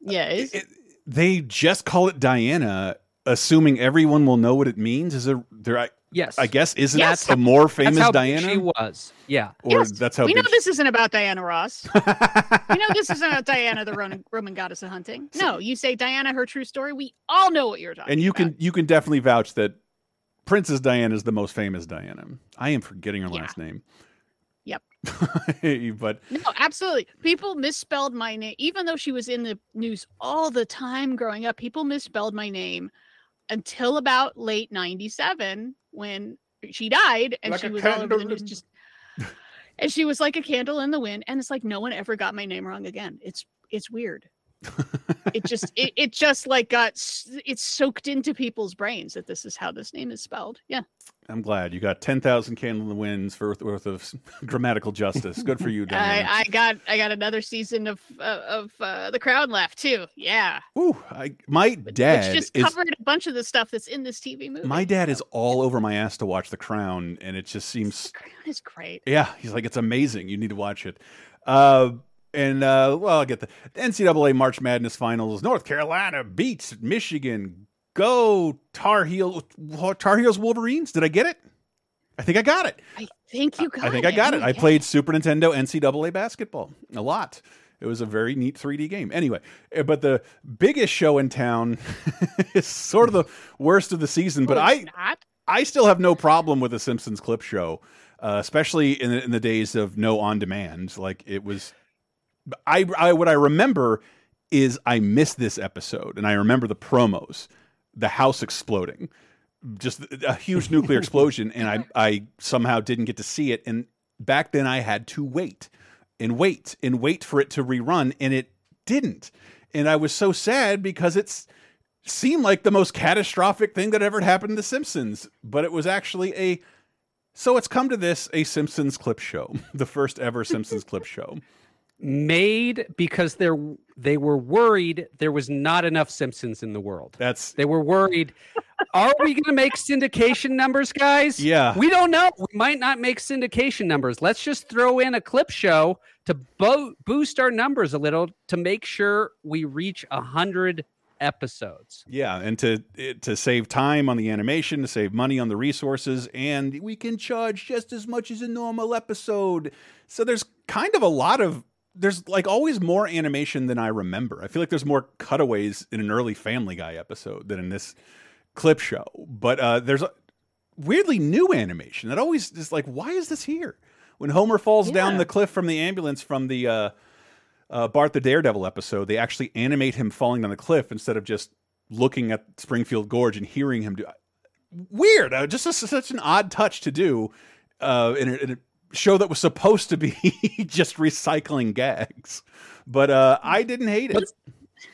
Yeah, it's, They just call it Diana, assuming everyone will know what it means. Is there? There, I, yes. I guess isn't Yes. that a more famous That's how Diana? she was. Yeah. Or Yes, that's how we know big this isn't about Diana Ross. we know this isn't about Diana, the Roman, Roman goddess of hunting. No, you say Diana, her true story. We all know what you're talking. and you can you can definitely vouch that Princess Diana is the most famous Diana. I am forgetting her last name. Yep. but No, absolutely. People misspelled my name, even though she was in the news all the time growing up. People misspelled my name until about late '97 when she died, and Like she was all over the candle news. Just and she was like a candle in the wind, and it's like no one ever got my name wrong again. It's it's weird. It just it, it just like got it's soaked into people's brains that this is how this name is spelled. Yeah. I'm glad you got ten thousand candle in the winds for worth of grammatical justice. Good for you. I, I got I got another season of uh, of uh, the crown left too. Yeah. Ooh, I, my dad which just is covered a bunch of the stuff that's in this TV movie. my dad is all over my ass to watch The Crown, and it just seems Crown is great. yeah. He's like, it's amazing. You need to watch it. Uh, and uh, well, I'll get the NCAA March Madness Finals. North Carolina beats Michigan. Go Tar Heel Tar Heels Wolverines. Did I get it? I think I got it. I think you got I think it. I got it. Oh, I played Super Nintendo NCAA basketball a lot. It was a very neat 3D game. Anyway, eh, but the biggest show in town is sort of the worst of the season. But Well, I, not. I still have no problem with the Simpsons clip show, uh, especially in in the days of no on demand. Like it was, I, I what I remember is I missed this episode, and I remember the promos, the house exploding, just a huge nuclear explosion, and I I somehow didn't get to see it. And back then, I had to wait and wait and wait for it to rerun, and it didn't. And I was so sad because it's seemed like the most catastrophic thing that ever happened to The Simpsons, but it was actually a. So it's come to this a Simpsons clip show, the first ever Simpsons clip show. Made because they're they were worried there was not enough Simpsons in the world. That's they were worried. Are we going to make syndication numbers, guys? Yeah. We don't know. We might not make syndication numbers. Let's just throw in a clip show to bo- boost our numbers a little to make sure we reach a hundred episodes. Yeah, and to to save time on the animation, to save money on the resources, and we can charge just as much as a normal episode. So there's kind of a lot of there's like always more animation than I remember. I feel like there's more cutaways in an early Family Guy episode than in this clip show. But uh, there's a weirdly new animation that always is like, why is this here? When Homer falls down the cliff from the ambulance from the uh, uh, Bart the Daredevil episode, they actually animate him falling down the cliff instead of just looking at Springfield Gorge and hearing him do. Weird, uh, just a, such an odd touch to do uh, in, a, in a show that was supposed to be just recycling gags. But uh, I didn't hate it.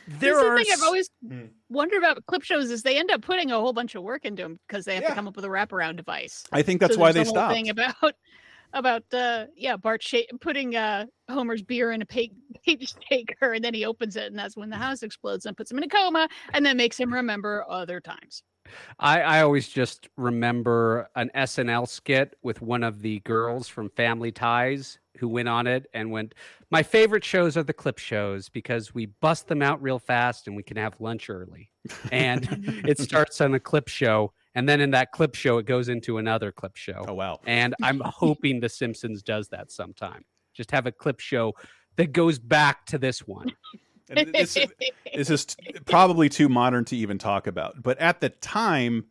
There That's the are thing I've always Hmm. wondered about clip shows is they end up putting a whole bunch of work into them because they have to come up with a wraparound device. I think that's So why they the whole stopped. Thing about about uh yeah Bart sha- putting uh Homer's beer in a pa- page taker and then he opens it and that's when the house explodes and puts him in a coma and then makes him remember other times. I, I always just remember an SNL skit with one of the girls from Family Ties who went on it and went, My favorite shows are the clip shows because we bust them out real fast and we can have lunch early. And it starts on a clip show. And then in that clip show, it goes into another clip show. Oh, wow. And I'm hoping The Simpsons does that sometime. Just have a clip show that goes back to this one. And this, this is probably too modern to even talk about. But at the time,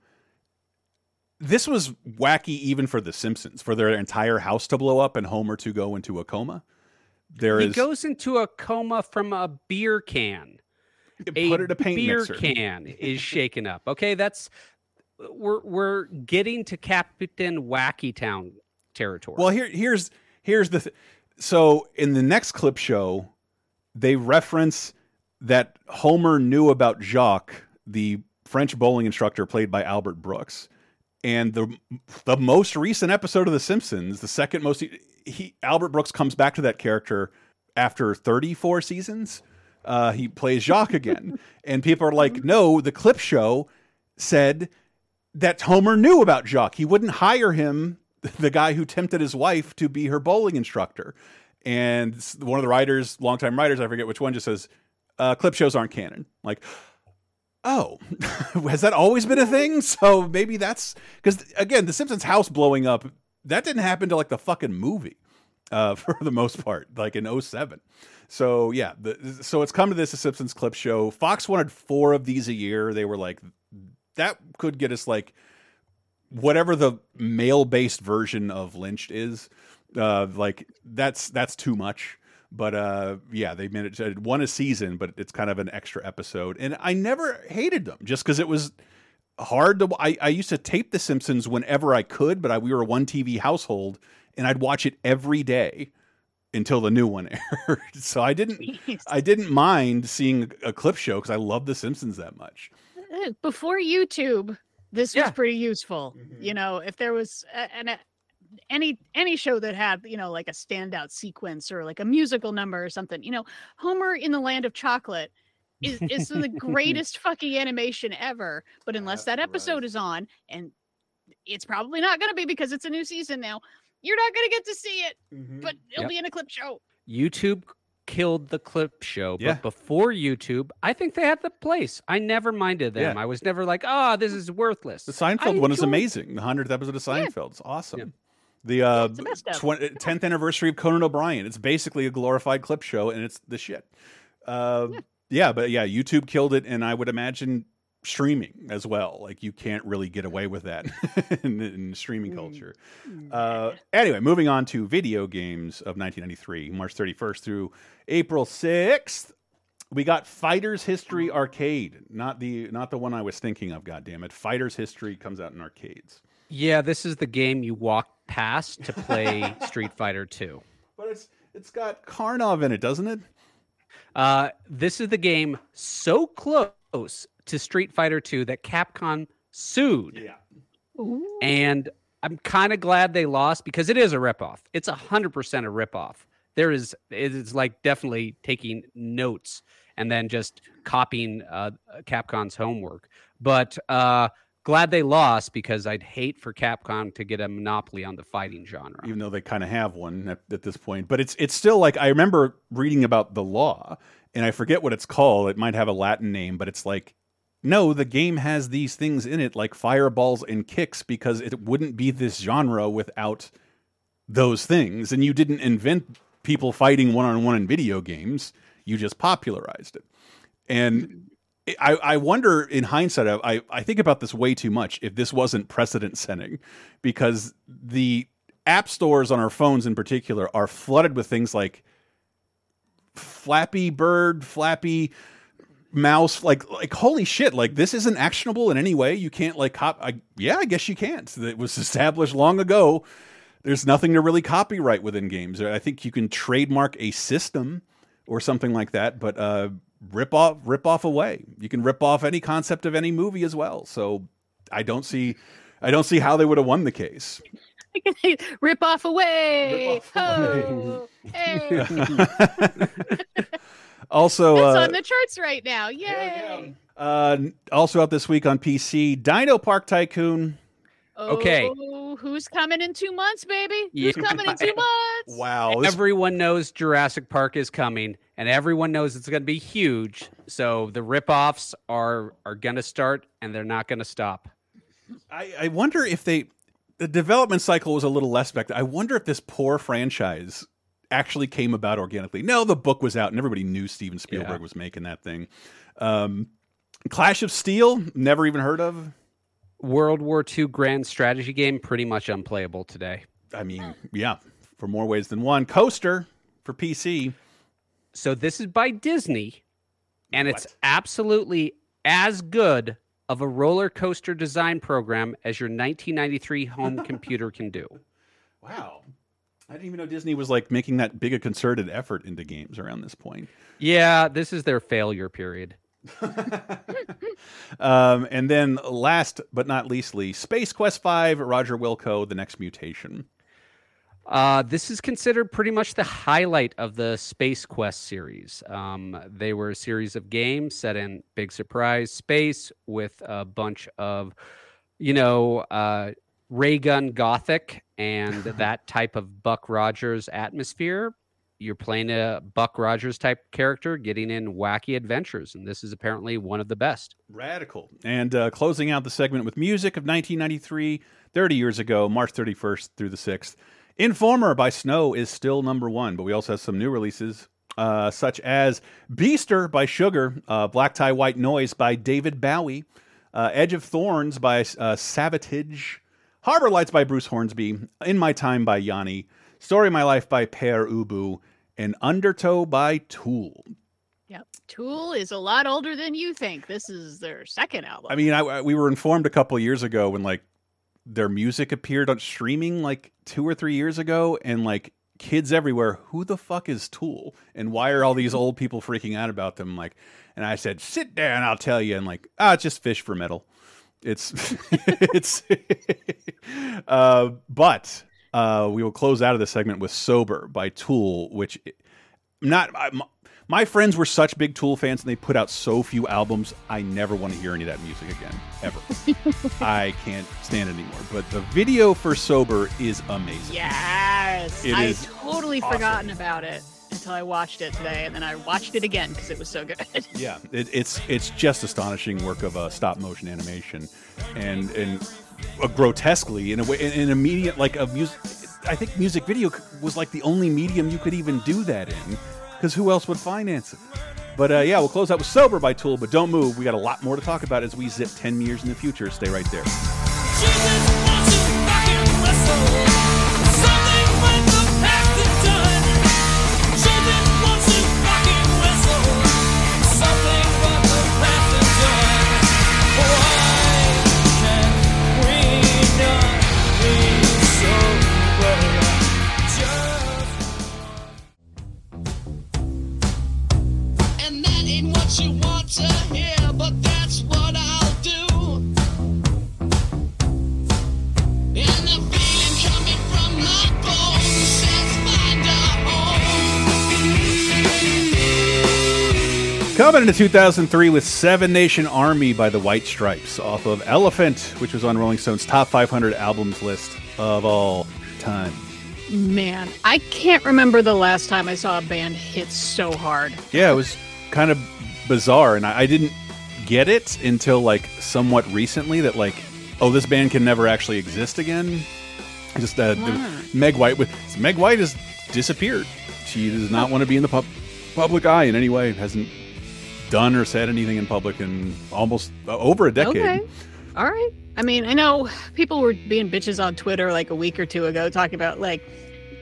this was wacky even for The Simpsons, for their entire house to blow up and Homer to go into a coma. There he is goes into a coma from a beer can. A it a paint beer mixer. can is shaken up. Okay, that's we're we're getting to Captain Wacky Town territory. Well, here here's here's the th- so in the next clip show, they reference that Homer knew about Jacques, the French bowling instructor played by Albert Brooks, and the the most recent episode of The Simpsons, the second most he Albert Brooks comes back to that character after 34 seasons. Uh, he plays Jacques again, and people are like, "No, the clip show said that Homer knew about Jacques. He wouldn't hire him, the guy who tempted his wife to be her bowling instructor." And one of the writers, longtime writers, I forget which one, just says, uh, "Clip shows aren't canon." Like, oh, has that always been a thing? So maybe that's because again, The Simpsons house blowing up that didn't happen to like the fucking movie uh, for the most part, like in 07. So yeah, the, so it's come to this The Simpsons clip show. Fox wanted four of these a year. They were like, that could get us like whatever the male based version of Lynched is. Uh, like that's that's too much. But uh, yeah, they made it one a season, but it's kind of an extra episode. And I never hated them just because it was hard to. I, I used to tape The Simpsons whenever I could, but I, we were a one TV household, and I'd watch it every day until the new one aired. so I didn't I didn't mind seeing a clip show because I love The Simpsons that much. Uh, Before YouTube, this was pretty useful. Mm-hmm. You know, if there was a, an, a, any any show that had you know like a standout sequence or like a musical number or something, you know, Homer in the Land of Chocolate is is the greatest fucking animation ever. But unless that episode is on, and it's probably not going to be because it's a new season now, you're not going to get to see it. Mm-hmm. But it'll Yep. be in a clip show. YouTube killed the clip show, Yeah. but before YouTube, I think they had the place. I never minded them. Yeah. I was never like, oh, this is worthless. The Seinfeld I one is amazing. The hundredth episode of Seinfeld. It's awesome. The uh, it's the best of. twen- 10th anniversary of Conan O'Brien. It's basically a glorified clip show, and it's the shit. Uh, yeah. but yeah, YouTube killed it, and I would imagine streaming as well. Like you can't really get away with that in, in streaming Mm. culture. Uh, anyway, moving on to video games of 1993, March 31st through April 6th. We got Fighters History Arcade, not the not the one I was thinking of. God damn it, Fighters History comes out in arcades. Yeah, this is the game you walk past to play Street Fighter 2. But it's it's got Karnov in it, doesn't it? Uh, this is the game so close to Street Fighter 2 that Capcom sued. Yeah. And I'm kind of glad they lost because it is a ripoff. It's 100% a ripoff. There is, it is like definitely taking notes and then just copying uh, Capcom's homework. But uh, glad they lost because I'd hate for Capcom to get a monopoly on the fighting genre. even though they kind of have one at, at this point. But it's it's still like I remember reading about the law, and I forget what it's called. It might have a Latin name, but it's like no, the game has these things in it like fireballs and kicks because it wouldn't be this genre without those things. And you didn't invent people fighting one on one in video games; you just popularized it. And I, I wonder in hindsight, I, I think about this way too much if this wasn't precedent setting because the app stores on our phones in particular are flooded with things like Flappy Bird, Flappy Mouse, like like holy shit, like this isn't actionable in any way. You can't like cop I yeah, I guess you can't. It was established long ago. There's nothing to really copyright within games. I think you can trademark a system or something like that, but uh rip off rip off away. You can rip off any concept of any movie as well. So I don't see I don't see how they would have won the case. Rip off away. Ho, hey. Also, That's uh, on the charts right now. Yay. uh, also out this week on PC, Dino Park Tycoon. Okay. Oh, who's coming in two months, baby? Yeah. Who's coming in two months? Wow, this- Everyone knows Jurassic Park is coming, and everyone knows it's going to be huge. So the ripoffs are are going to start, and they're not going to stop. I, I wonder if they the development cycle was a little less back. I wonder if this poor franchise actually came about organically. No, the book was out and everybody knew Steven Spielberg Yeah. was making that thing. Um, Clash of Steel, never even heard of. World War II grand strategy game, pretty much unplayable today. I mean, yeah, for more ways than one. Coaster for PC. So this is by Disney, and it's absolutely as good of a roller coaster design program as your 1993 home computer can do. Wow. I didn't even know Disney was like making that big a concerted effort into games around this point. Yeah, this is their failure period. Um, and then last but not leastly, Space Quest 5, Roger Wilco, The Next Mutation. Uh, this is considered pretty much the highlight of the Space Quest series. Um, they were a series of games set in big surprise space with a bunch of, you know, uh, ray gun gothic and that type of Buck Rogers atmosphere. You're playing a Buck Rogers type character getting in wacky adventures, and this is apparently one of the best. Radical. And uh, closing out the segment with music of 1993, 30 years ago, March 31st through the 6th. Informer by Snow is still number one, but we also have some new releases, uh, such as Beaster by Sugar, uh, Black Tie White Noise by David Bowie, uh, Edge of Thorns by uh, Savatage, Harbor Lights by Bruce Hornsby, In My Time by Yanni, Story of My Life by Pere Ubu, and Undertow by Tool. Yep. Tool is a lot older than you think. This is their second album. I mean, I, I- we were informed a couple years ago when like their music appeared on streaming like two or three years ago, and like kids everywhere, who the fuck is Tool, and why are all these old people freaking out about them? Like, and I said, sit down, I'll tell you, and like, ah, it's just fish for metal. It's it's, uh, but uh, we will close out of the segment with "Sober" by Tool, which not I, my, friends were such big Tool fans and they put out so few albums. I never want to hear any of that music again, ever. I can't stand it anymore. But the video for "Sober" is amazing. yes. It I totally awesome. forgotten about it until I watched it today, and then I watched it again because it was so good. Yeah, it, it's it's just astonishing work of uh, stop motion animation, and and uh, grotesquely in a way, in, in a medium like a music. I think music video was like the only medium you could even do that in, because who else would finance it? But uh, yeah, we'll close out with "Sober" by Tool. But don't move; we got a lot more to talk about as we zip ten years in the future. Stay right there. Into 2003 with Seven Nation Army by the White Stripes off of Elephant, which was on Rolling Stone's top 500 albums list of all time. Man, I can't remember the last time I saw a band hit so hard. Yeah, it was kind of bizarre, and I, I didn't get it until like somewhat recently that like, oh, this band can never actually exist again. Just uh, Wow. Meg White with Meg White has disappeared. She does not want to be in the pub, public eye in any way. Hasn't done or said anything in public in almost uh, over a decade. Okay. All right. I mean, I know people were being bitches on Twitter like a week or two ago talking about like,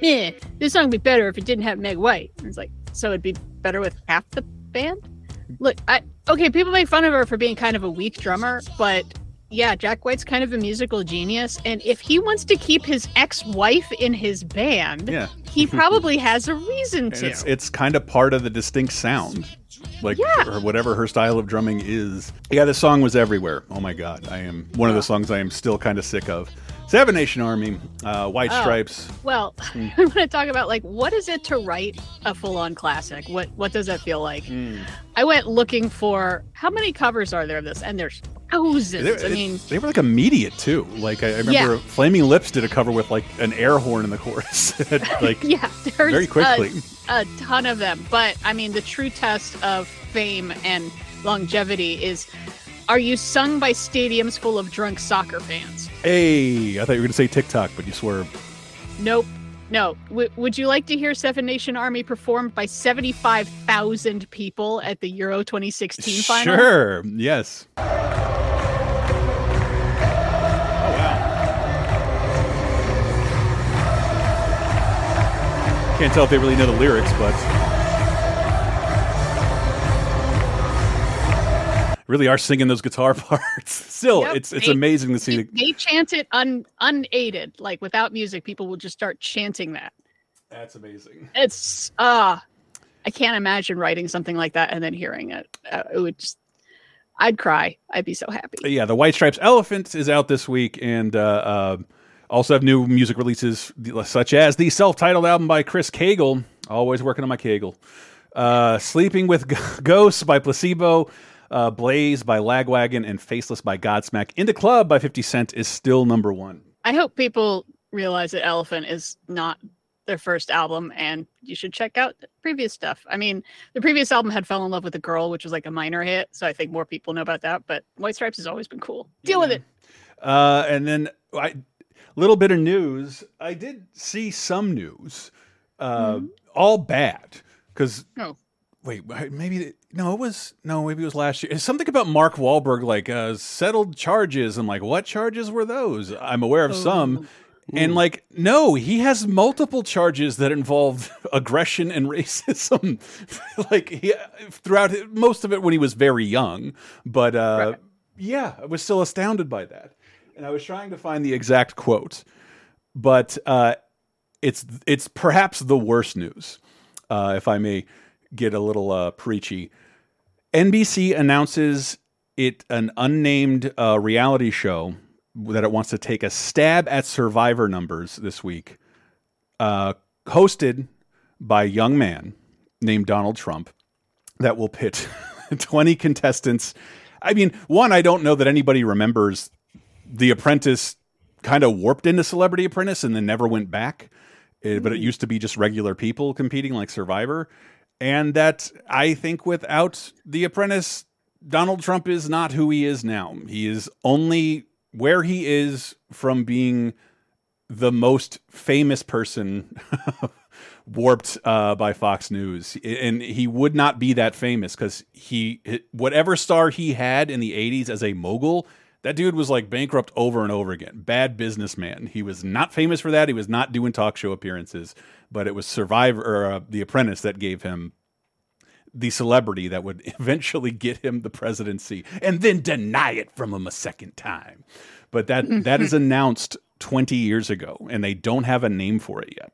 eh, this song would be better if it didn't have Meg White. And It's like, so it'd be better with half the band? Look, I okay, people make fun of her for being kind of a weak drummer, but yeah, Jack White's kind of a musical genius. And if he wants to keep his ex-wife in his band, Yeah. he probably has a reason to. it's it's kind of part of the distinct sound, like Yeah. or whatever her style of drumming is. Yeah, this song was everywhere. Oh my god, I am one of the songs I am still kind of sick of. Seven Nation Army, uh, White Oh. Stripes. Well, Hmm. I want to talk about like what is it to write a full-on classic? What what does that feel like? Hmm. I went looking for how many covers are there of this, and there's thousands. They, I mean, they were like immediate too. Like I, I remember, Yeah. Flaming Lips did a cover with like an air horn in the chorus. like yeah, there's very quickly. a, a ton of them. But I mean, the true test of fame and longevity is: are you sung by stadiums full of drunk soccer fans? Hey, I thought you were going to say TikTok, but you swerved. Nope. No. W- would you like to hear Seven Nation Army performed by 75,000 people at the Euro 2016 final? Sure. Yes. Oh wow. Can't tell if they really know the lyrics, but really are singing those guitar parts. Still, Yep, it's it's they- amazing to see. They, The, they chant it un, unaided, like without music. People will just start chanting that. that's amazing. It's uh I can't imagine writing something like that and then hearing it. Uh, it would just I'd cry. I'd be so happy. yeah, the White Stripes Elephant is out this week, and uh, uh, also have new music releases such as the self-titled album by Chris Cagle. Always working on my Cagle. Uh, Sleeping with G- Ghosts by Placebo. Uh, Blaze by Lagwagon and Faceless by Godsmack. In the Club by 50 Cent is still number one. I hope people realize that Elephant is not their first album and you should check out the previous stuff. I mean, the previous album had Fell in Love with a Girl, which was like a minor hit, so I think more people know about that, but White Stripes has always been cool. Deal with it. Uh, and then a little bit of news. I did see some news, uh, all bad because Oh. wait, maybe no, it was no, maybe it was last year. It's something about Mark Wahlberg, like uh, settled charges. I'm like, what charges were those? I'm aware of some. And like, no, he has multiple charges that involve aggression and racism. like he, throughout most of it when he was very young, but uh, yeah, I was still astounded by that. And I was trying to find the exact quote, but uh, it's it's perhaps the worst news, uh, if I may get a little uh, preachy. NBC announces it an unnamed uh, reality show that it wants to take a stab at survivor numbers this week, uh, hosted by a young man named Donald Trump that will pit 20 contestants. I mean, one, I don't know that anybody remembers The Apprentice kind of warped into Celebrity Apprentice and then never went back. Eh, but it used to be just regular people competing like Survivor. And that I think without The Apprentice, Donald Trump is not who he is now. He is only where he is from being the most famous person warped uh, by Fox News, and he would not be that famous because he whatever star he had in the '80s as a mogul, that dude was like bankrupt over and over again. Bad businessman. He was not famous for that. He was not doing talk show appearances, but it was Survivor or uh, The Apprentice that gave him the celebrity that would eventually get him the presidency and then deny it from him a second time. But that that is announced 20 years ago and they don't have a name for it yet.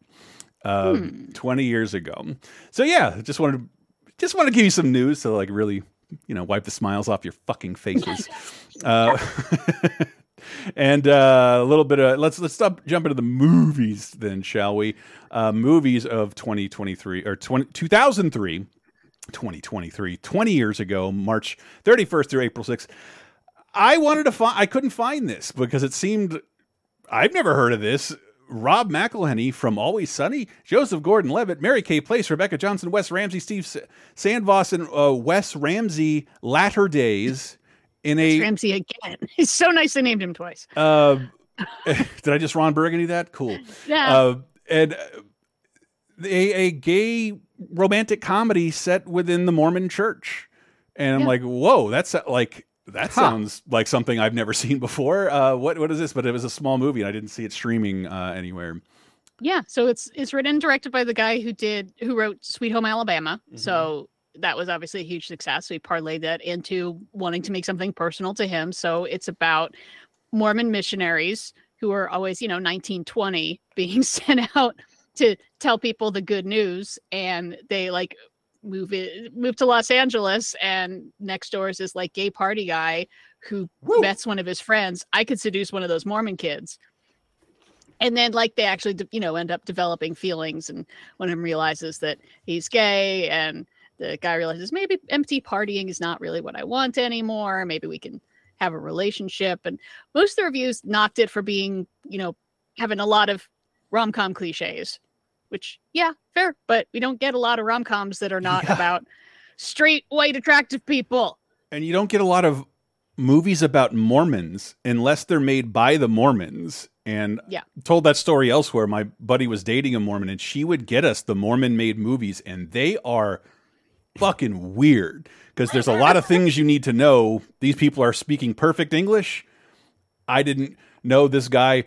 Uh, 20 years ago. So yeah, just wanted to just want to give you some news to like really, you know, wipe the smiles off your fucking faces. uh, and uh, a little bit of let's let's stop jump into the movies then, shall we? Uh, movies of 2023 or 20, 2003 2023, 20 years ago, March 31st through April 6th. I wanted to find, I couldn't find this because it seemed, I've never heard of this. Rob McElhenney from Always Sunny, Joseph Gordon Levitt, Mary Kay Place, Rebecca Johnson, Wes Ramsey, Steve Sandvoss, and uh, Wes Ramsey latter days in a. Ramsey again. He's so nice they named him twice. Uh, did I just Ron Burgundy that? Cool. Yeah. Uh, and uh, a, a gay romantic comedy set within the Mormon church. And I'm Yeah. like, whoa, that's uh, like, that Huh. sounds like something I've never seen before. Uh, what What is this? But it was a small movie and I didn't see it streaming uh, anywhere. Yeah, so it's it's written and directed by the guy who did who wrote Sweet Home Alabama. So that was obviously a huge success. We parlayed that into wanting to make something personal to him. So it's about Mormon missionaries who are always, you know, 1920 being sent out to tell people the good news and they like move it move to Los Angeles and next door is this like gay party guy who bets one of his friends I could seduce one of those Mormon kids and then like they actually you know end up developing feelings and one of them realizes that he's gay and the guy realizes maybe empty partying is not really what i want anymore maybe we can have a relationship and most of the reviews knocked it for being you know having a lot of rom-com cliches which yeah fair but we don't get a lot of rom-coms that are not Yeah. about straight white attractive people And you don't get a lot of movies about Mormons unless they're made by the Mormons and Yeah. told that story elsewhere. My buddy was dating a Mormon, and she would get us the Mormon made movies, and they are fucking weird because there's a lot of things you need to know. These people are speaking perfect English. I didn't know this guy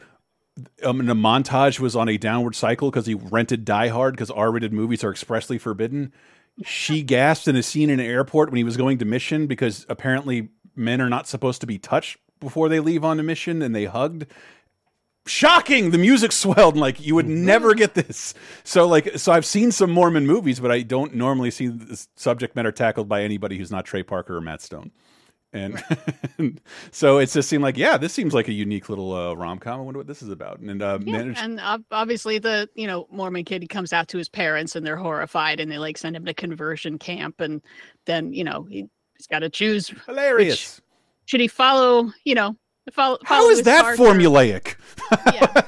um, in a montage was on a downward cycle because he rented Die Hard because R-rated movies are expressly forbidden. She gasped in a scene in an airport when he was going to mission because apparently men are not supposed to be touched before they leave on a mission, and they hugged. Shocking! The music swelled, and like you would never get this. So, like, so I've seen some Mormon movies, but I don't normally see this subject matter tackled by anybody who's not Trey Parker or Matt Stone. And so it just seemed like, yeah, this seems like a unique little uh, rom com. I wonder what this is about. And uh, Yeah, managed, and obviously the you know Mormon kid he comes out to his parents and they're horrified and they like send him to conversion camp and then you know he, he's got to choose which- hilarious. should he follow you know follow, follow is his that heart formulaic? yeah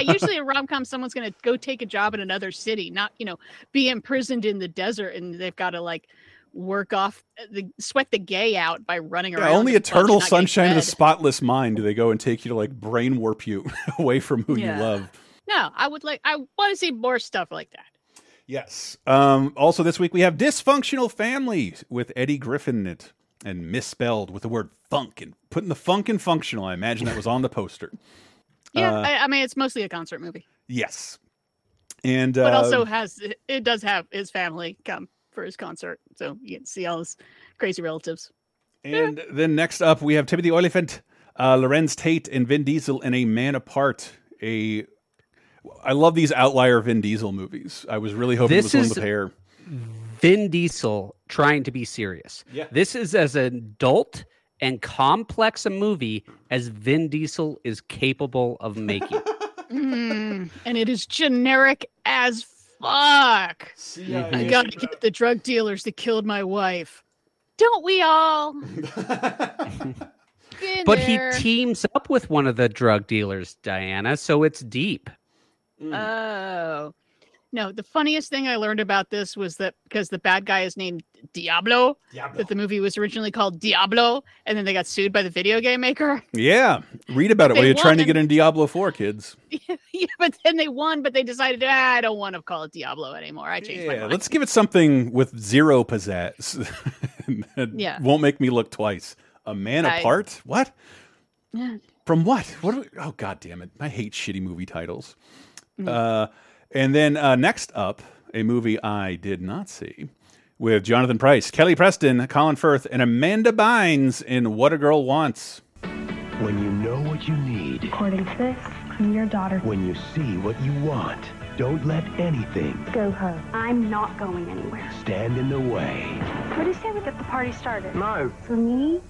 usually a rom-com someone's gonna go take a job in another city not you know be imprisoned in the desert and they've got to like work off uh, the sweat the gay out by running Yeah, around only in the bush, eternal sunshine of the spotless mind do they go and take you to like brain warp you away from who Yeah. you love. no i would like i want to see more stuff like that Yes. Um, also, this week we have Dysfunctional Family with Eddie Griffin in it and misspelled with the word funk and putting the funk in functional. I imagine that was on the poster. yeah Uh, I, I mean it's mostly a concert movie yes. And but uh, also has it- it does have his family come for his concert so you can see all his crazy relatives And then next up, we have Timothy Olyphant, uh, Larenz Tate, and Vin Diesel in A Man Apart. A, I love these outlier Vin Diesel movies. I was really hoping This it was one is- with hair. Vin Diesel trying to be serious. Yeah. This is as adult and complex a movie as Vin Diesel is capable of making. Mm, and it is generic as fuck i gotta get the drug dealers that killed my wife don't we all Been but he teams up with one of the drug dealers, Diana, so it's deep. Oh. No, the funniest thing I learned about this was that because the bad guy is named Diablo, that the movie was originally called Diablo, and then they got sued by the video game maker. Yeah, read about it while you're trying to get in Diablo 4, kids. yeah, but then they won, but they decided, ah, I don't want to call it Diablo anymore. I changed my Yeah, mind. let's give it something with zero pizzazz. Yeah. won't make me look twice. A man I- apart? What? Yeah. From what? What? Are we, oh God damn it! I hate shitty movie titles. Mm. Uh, and then uh, next up, a movie I did not see with Jonathan Pryce, Kelly Preston, Colin Firth, and Amanda Bynes in What a Girl Wants. When you know what you need, According to this, I'm your daughter. when you see what you want, don't let anything Go home. I'm not going anywhere. stand in the way. What do you say we get the party started? No. For me?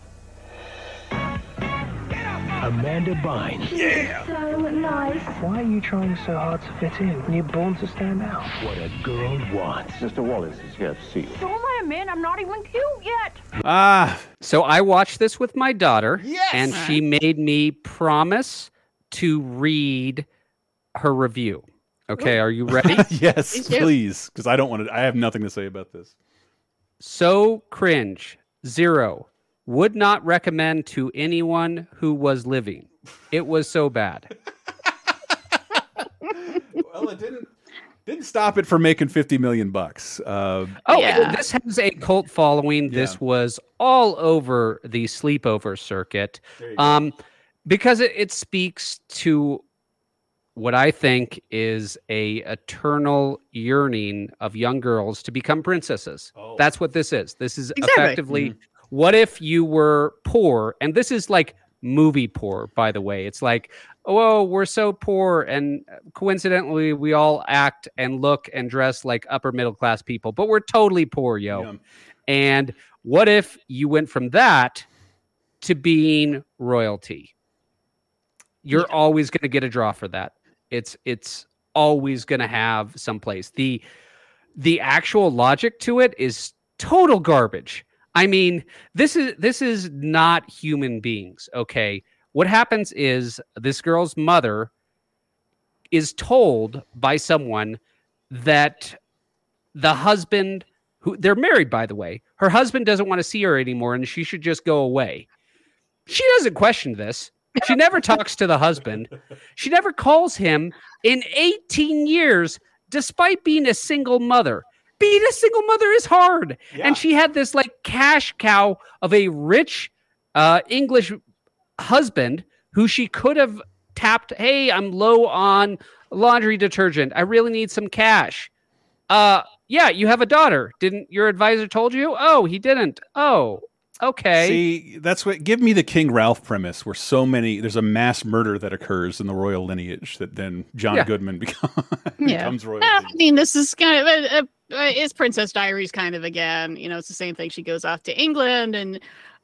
Amanda Bynes. Yeah! So nice. Why are you trying so hard to fit in when you're born to stand out? What a girl wants. Mr. Wallace is here to see you. Don't let him in. I'm not even cute yet. Ah, So I watched this with my daughter, Yes! and she made me promise to read her review. Okay, are you ready? yes, please, because I don't want to. I have nothing to say about this. So cringe. Zero. Would not recommend to anyone who was living. It was so bad. well, it didn't didn't stop it from making fifty million bucks. Uh, Oh, this has a cult following. This was all over the sleepover circuit. Um, because it, it speaks to what I think is a eternal yearning of young girls to become princesses. That's what this is. This is Exactly. effectively what if you were poor, and this is like movie poor, by the way. It's like, oh, we're so poor, and uh, coincidentally, we all act and look and dress like upper middle class people, but we're totally poor, yo. And what if you went from that to being royalty? You're always going to get a draw for that. It's it's always going to have some place. The the actual logic to it is total garbage. I mean, this is this is not human beings, okay? What happens is this girl's mother is told by someone that the husband who they're married by the way, her husband doesn't want to see her anymore and she should just go away. She doesn't question this. She never talks to the husband. She never calls him in 18 years, despite being a single mother. Being a single mother is hard. And she had this like cash cow of a rich uh, English husband who she could have tapped. Hey, I'm low on laundry detergent. I really need some cash. Uh, yeah, you have a daughter. Didn't your advisor told you? Oh, he didn't. Oh, okay. See, that's what. Give me the King Ralph premise, where so many there's a mass murder that occurs in the royal lineage that then John Yeah. Goodman becomes, Yeah. becomes royal. I mean, this is kind of a, a, a, it's Princess Diaries kind of again. You know, it's the same thing. She goes off to England, and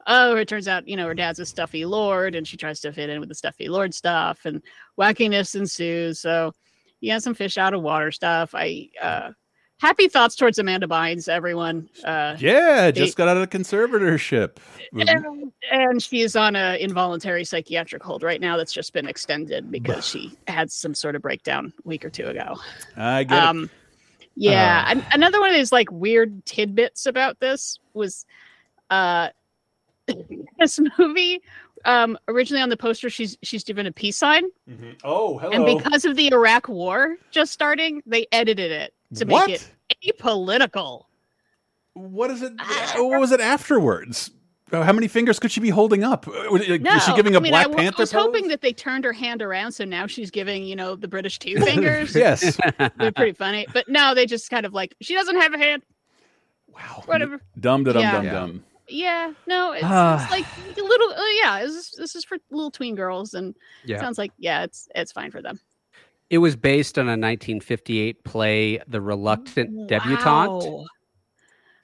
oh, it turns out you know her dad's a stuffy lord, and she tries to fit in with the stuffy lord stuff, and wackiness ensues. So, yeah, some fish out of water stuff. I uh, happy thoughts towards Amanda Bynes, everyone. Uh, Yeah, they- just got out of conservatorship. and, and she's on a involuntary psychiatric hold right now that's just been extended because she had some sort of breakdown a week or two ago. I get it. Um, yeah, an- another one of these like weird tidbits about this was uh this movie. Um, originally on the poster, she's she's given a peace sign, Oh, hello. and because of the Iraq War just starting, they edited it to What? make it apolitical. What is it? what was it afterwards? Uh, How many fingers could she be holding up? Uh, No, is she giving a I mean, Black I, w- Panther I was pose? hoping that they turned her hand around, so now she's giving you know the British two fingers. Yes. they're pretty funny. But no, they just kind of like she doesn't have a hand. Wow. Whatever. Dumb, da dum Yeah. dum Yeah. Yeah. No, it's, Ah. it's like a little. Uh, yeah. This is, this is for little tween girls, and Yeah. sounds like yeah, it's it's fine for them. It was based on a 1958 play, The Reluctant Debutante.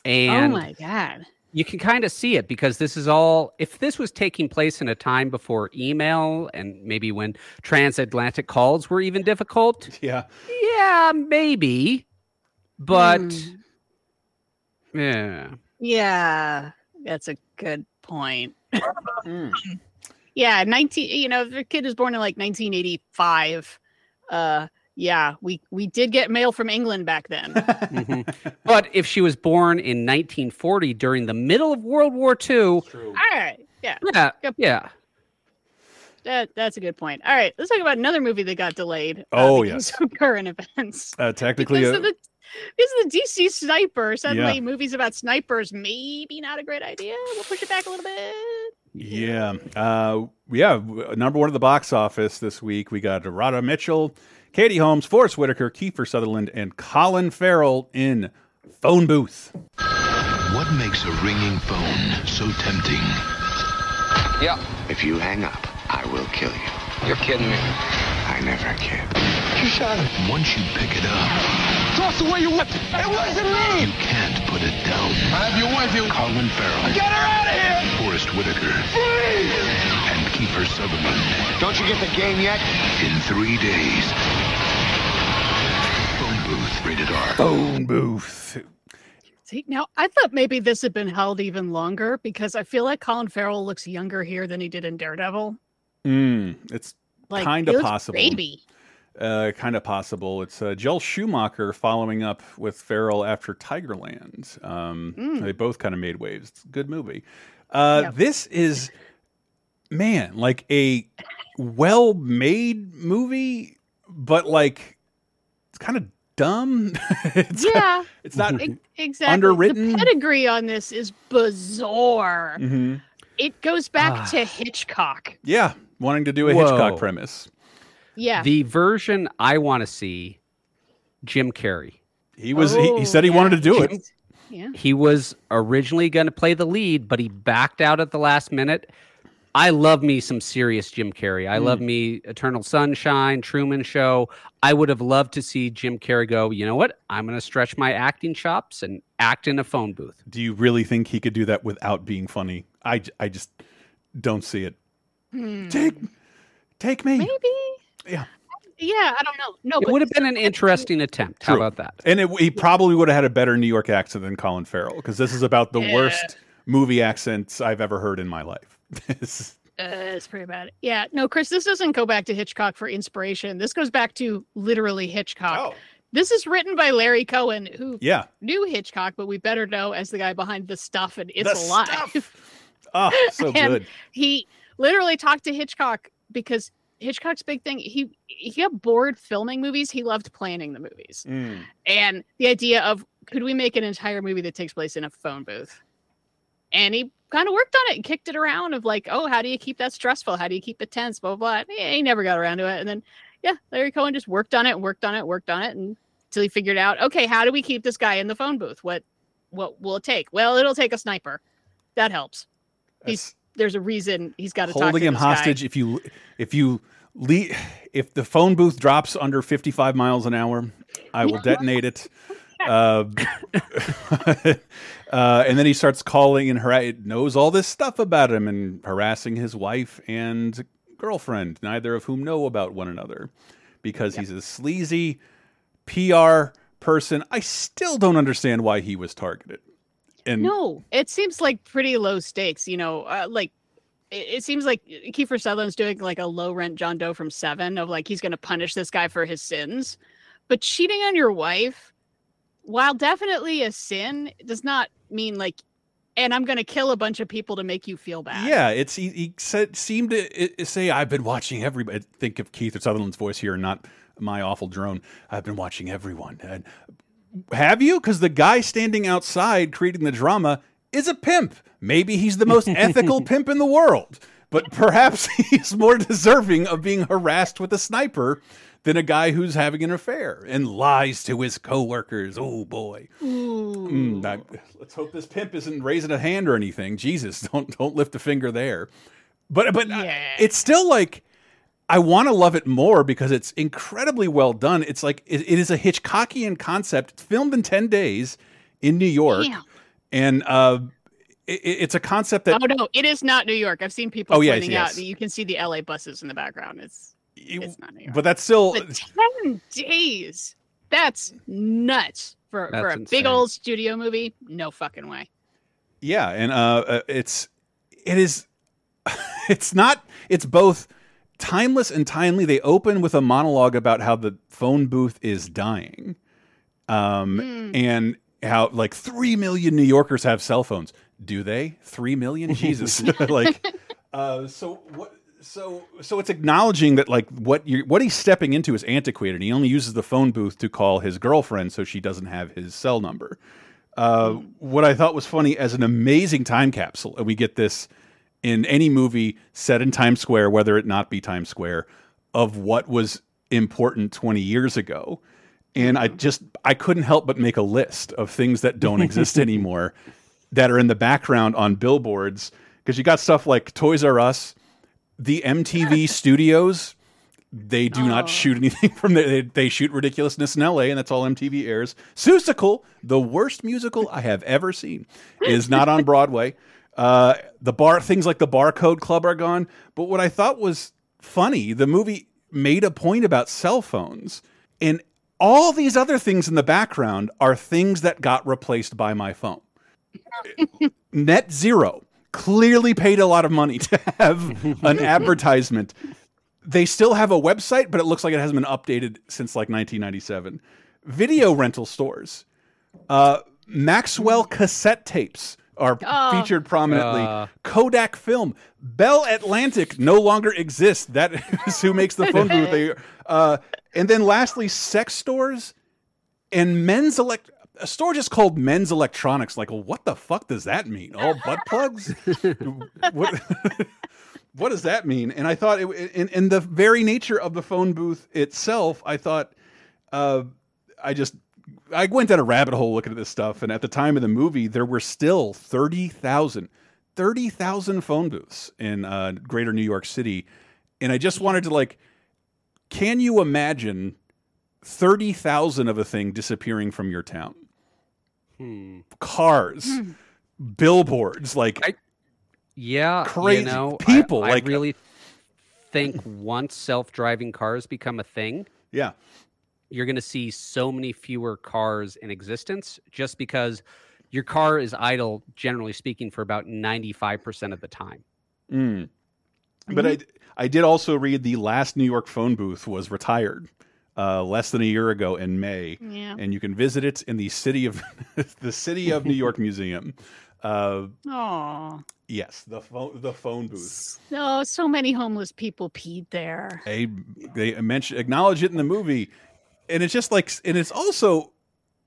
And oh my god. You can kind of see it because this is all if this was taking place in a time before email and maybe when transatlantic calls were even difficult Yeah. yeah maybe but Hmm. yeah Yeah, that's a good point. Yeah, 19 you know, if the kid is born in like 1985, uh yeah, we we did get mail from England back then. Mhm. but if she was born in 1940 during the middle of world war ii All right. Yeah. yeah Good- yeah That that's a good point. All right, let's talk about another movie that got delayed. uh, Oh, because yes. of current events. Uh, technically, Because uh, of the because of the DC sniper. Suddenly, Yeah. movies about snipers maybe not a great idea. We'll push it back a little bit. Yeah. Uh, yeah. Number one at the box office this week, we got Radha Mitchell, Katie Holmes, Forest Whitaker, Kiefer Sutherland, and Colin Farrell in Phone Booth. What makes a ringing phone so tempting? Yeah. If you hang up, I will kill you. You're kidding me. I never kid. You shot him. Once you pick it up, Toss away your weapon. It wasn't me. you can't put it down. I have your wife here. Colin Farrell, Get her out of here. Forest Whitaker, Freeze. And Kiefer Sutherland Don't you get the game yet? in three days. Phone booth, rated R. Phone Booth. See, now I thought maybe this had been held even longer because I feel like Colin Farrell looks younger here than he did in Daredevil. Mm, it's Like kind of possible. baby. Uh, kind of possible. It's uh, Joel Schumacher following up with Farrell after Tigerland. Um, Mm. They both kind of made waves. It's a good movie. Uh, Yep. This is, man, like a well-made movie, but like it's kind of dumb. it's, Yeah, it's not e- exactly. underwritten. The pedigree on this is bizarre. Mhm. It goes back Ah. to Hitchcock. Yeah, wanting to do a Whoa. Hitchcock premise. Yeah. the version i want to see jim carrey He was. he, Oh, he said he yeah. wanted to do it. Yeah. He was originally going to play the lead, but he backed out at the last minute. I love me some serious Jim Carrey. I love me Eternal Sunshine, Truman Show. I would have loved to see Jim Carrey go, you know what? I'm going to stretch my acting chops and act in a phone booth. Do you really think he could do that without being funny? I, I just don't see it. Hmm. Take, take me. Maybe. Yeah. Yeah, I don't know. No, It would have been an interesting attempt. How about that? And it, he probably would have had a better New York accent than Colin Farrell because this is about the Yeah. worst movie accents I've ever heard in my life. This- Uh, it's pretty bad. Yeah, no, Chris, this doesn't go back to Hitchcock for inspiration. This goes back to literally Hitchcock. This is written by Larry Cohen, who yeah. knew Hitchcock, but we better know as the guy behind the stuff and It's The Alive. Oh, so good. He literally talked to Hitchcock because Hitchcock's big thing he he got bored filming movies. He loved planning the movies, Mm. and the idea of could we make an entire movie that takes place in a phone booth? And he kind of worked on it and kicked it around of like, oh, how do you keep that stressful? How do you keep it tense? Blah blah. blah. He, he never got around to it, and then yeah, Larry Cohen just worked on it, worked on it, worked on it, and until he figured out, okay, how do we keep this guy in the phone booth? What what will it take? Well, it'll take a sniper. That helps. He's there's a reason he's got to talk holding to him this guy. hostage if you if you le if the phone booth drops under 55 miles an hour i will detonate it uh, uh, and then he starts calling and har- knows all this stuff about him and harassing his wife and girlfriend neither of whom know about one another because he's a sleazy pr person. I still don't understand why he was targeted. And No, it seems like pretty low stakes. You know, uh, like it, it seems like Kiefer Sutherland's doing like a low rent John Doe from Seven of like he's going to punish this guy for his sins, but cheating on your wife, while definitely a sin, does not mean like, and I'm going to kill a bunch of people to make you feel bad. Yeah, it's he, he said seemed to i- say I've been watching everybody. Think of Kiefer Sutherland's voice here, not my awful drone. I've been watching everyone. And have you? Because the guy standing outside creating the drama is a pimp. Maybe he's the most ethical pimp in the world, but perhaps he's more deserving of being harassed with a sniper than a guy who's having an affair and lies to his coworkers. Oh boy. Mm, I- let's hope this pimp isn't raising a hand or anything. Jesus, don't don't lift a finger there. But but uh, it's still like I want to love it more because it's incredibly well done. It's like it, it is a Hitchcockian concept. It's filmed in ten days in New York, and uh, it, it's a concept that oh no, it is not New York. I've seen people Oh, yes, pointing out that you can see the LA buses in the background. It's it's not New York. but that's still But ten days. That's nuts for for a That's big old studio movie. No fucking way. Yeah, and uh, uh, it's it is it's not it's both timeless and timely. They open with a monologue about how the phone booth is dying, um, Hmm. and how like three million New Yorkers have cell phones. Do they? Three million? Jesus! like, uh, so what? So so it's acknowledging that like what you what he's stepping into is antiquated. He only uses the phone booth to call his girlfriend, so she doesn't have his cell number. Uh, what I thought was funny as an amazing time capsule, and we get this in any movie set in Times Square, whether it not be Times Square, of what was important 20 years ago. And I just I couldn't help but make a list of things that don't exist anymore that are in the background on billboards because you got stuff like Toys R Us, the MTV studios. They do not shoot anything from there. They, they shoot ridiculousness in LA, and that's all MTV airs. Seussical, the worst musical I have ever seen, is not on Broadway. Uh, the bar things like the Barcode Club are gone. But what I thought was funny, the movie made a point about cell phones, and all these other things in the background are things that got replaced by my phone. Net Zero clearly paid a lot of money to have an advertisement. They still have a website, but it looks like it hasn't been updated since like 1997. Video rental stores, uh, Maxwell cassette tapes are Oh. featured prominently. Uh. Kodak Film, Bell Atlantic no longer exists. That is who makes the phone booth. They, uh, and then lastly, sex stores and men's elect a store just called men's electronics like well, what the fuck does that mean? All butt plugs? What, what does that mean? And i thought it, in, in the very nature of the phone booth itself i thought uh, i just i went down a rabbit hole looking at this stuff and at the time of the movie there were still 30000 30000 phone booths in uh, greater new york city. And i just wanted to like can you imagine 30,000 of a thing disappearing from your town? Hmm. Cars, billboards, like Yeah, Crazy You know, people, I, like- really think once self-driving cars become a thing, yeah, you're going to see so many fewer cars in existence, just because your car is idle, generally speaking, for about ninety-five percent of the time. Mm. But I, I did also read the last New York phone booth was retired uh, less than a year ago in May, Yeah. and you can visit it in the city of the city of New York Museum. Uh, Oh, yes, the phone the phone booth. no, so many homeless people peed there. They they mention acknowledge it in the movie, and it's just like, and it's also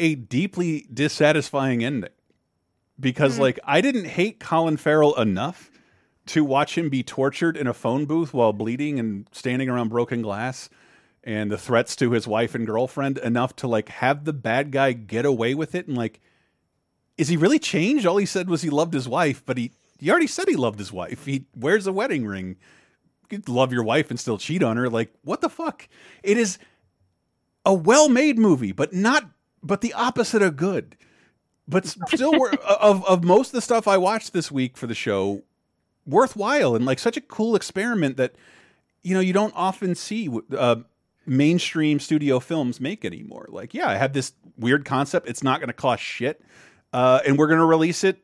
a deeply dissatisfying ending because Mhm. like I didn't hate Colin Farrell enough to watch him be tortured in a phone booth while bleeding and standing around broken glass and the threats to his wife and girlfriend enough to like have the bad guy get away with it and like is he really changed? All he said was he loved his wife but he he already said he loved his wife. He wears a wedding ring. You love your wife and still cheat on her. Like what the fuck? It is a well-made movie but not but the opposite of good. But still of of most of the stuff I watched this week for the show worthwhile and like such a cool experiment that you know you don't often see uh, mainstream studio films make anymore. Like, yeah, I have this weird concept. It's not going to cost shit, uh, and we're going to release it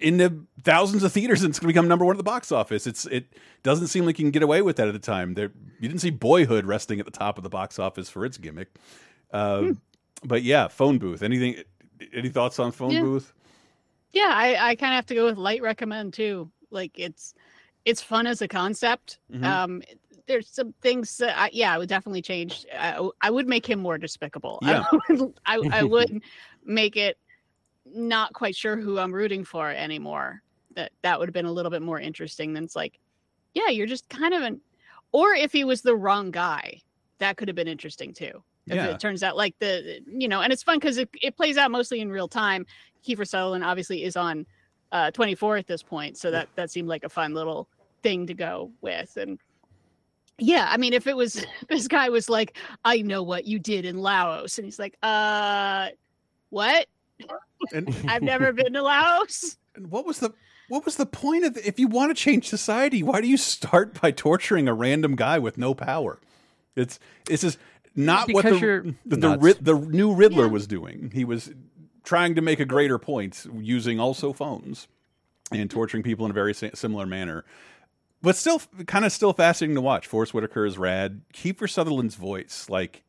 into thousands of theaters, and it's going to become number one at the box office. It's it doesn't seem like you can get away with that at the time. There, you didn't see Boyhood resting at the top of the box office for its gimmick. Uh, But yeah, phone booth. Anything? Any thoughts on phone Yeah. booth? Yeah, I, I kind of have to go with light recommend too. Like it's it's fun as a concept. Mhm. Um, there's some things that I, yeah, I would definitely change. I, I would make him more despicable. Yeah. I would, I, I would make it not quite sure who I'm rooting for anymore. That that would have been a little bit more interesting than it's like, yeah, you're just kind of an, or if he was the wrong guy, that could have been interesting too. If Yeah. it turns out like the you know, and it's fun because it, it plays out mostly in real time. Kiefer Sutherland obviously is on uh 24 at this point, so that that seemed like a fun little thing to go with. And yeah, I mean, if it was this guy was like, I know what you did in Laos, and he's like, uh, what? And I've never been to Laos. And what was the what was the point of if you want to change society? Why do you start by torturing a random guy with no power? It's this is not what Because the the the, the new Riddler was doing. He was trying to make a greater point using also phones and torturing people in a very similar manner. But still, kind of still fascinating to watch. Forest Whitaker is rad. Kiefer Sutherland's voice, like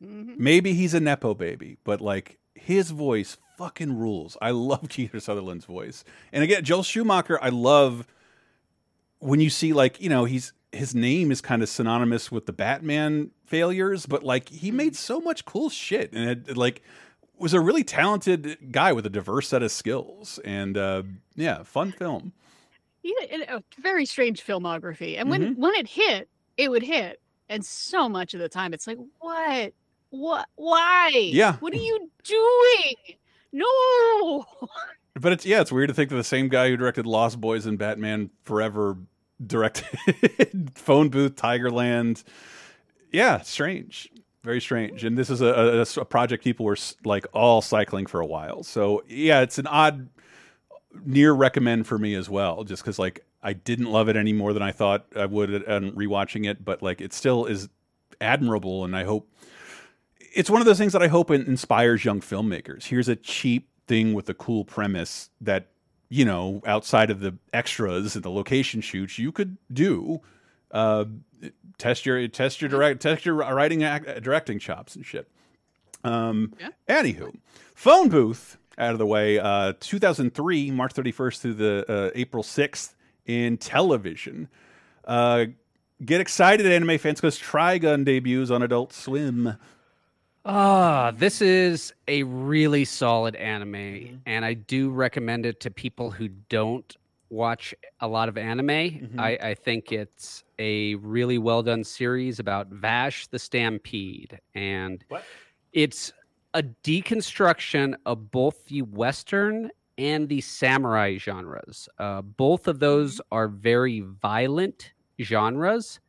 maybe he's a nepo baby, but like his voice fucking rules. I love Kiefer Sutherland's voice. And again, Joel Schumacher, I love when you see like, you know, he's his name is kind of synonymous with the Batman failures, but like he made so much cool shit and it, it, like was a really talented guy with a diverse set of skills and uh yeah, fun film. Yeah, it, a very strange filmography. And when Mhm. when it hit, it would hit. And so much of the time, it's like, what, what, why? Yeah. What are you doing? No. But it's yeah, it's weird to think that the same guy who directed Lost Boys and Batman Forever directed Phone Booth, Tigerland. Yeah, strange, very strange. And this is a, a, a project people were like all cycling for a while. So yeah, it's an odd near recommend for me as well, just because like I didn't love it any more than I thought I would on rewatching it, but like it still is admirable, and I hope it's one of those things that I hope in- inspires young filmmakers. Here's a cheap thing with a cool premise that you know outside of the extras and the location shoots you could do. Uh, test your test your direct test your writing act, directing chops and shit. Um, anywho, phone booth out of the way. Uh, 2003, March 31st through the uh, April 6th in television. Uh, get excited, anime fans, because Trigun debuts on Adult Swim. Ah, this is a really solid anime, Mm-hmm. and I do recommend it to people who don't watch a lot of anime. Mm-hmm. I, I think it's a really well done series about Vash the Stampede, and it's a deconstruction of both the Western and the samurai genres. Uh, both of those are very violent genres,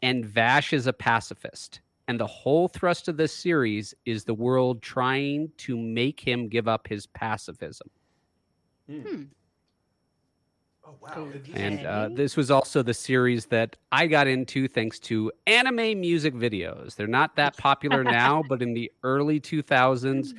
and Vash is a pacifist. And the whole thrust of this series is the world trying to make him give up his pacifism. Hmm. Oh wow! And uh, this was also the series that I got into thanks to anime music videos. They're not that popular now, but in the early 2000s,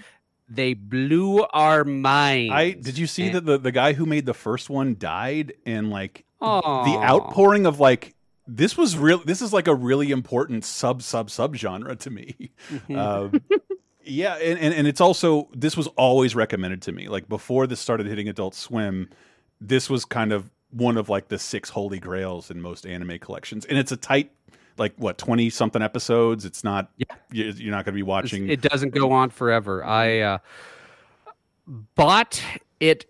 they blew our minds. I did you see And- that the, the guy who made the first one died and like the outpouring of like this was real this is like a really important sub sub sub genre to me. Mhm. Uh, Yeah, and, and and it's also this was always recommended to me. Like before this started hitting Adult Swim, this was kind of one of like the six holy grails in most anime collections, and it's a tight. Like what twenty something episodes? It's not. Yeah. you- You're not going to be watching. It doesn't go on forever. I uh, bought it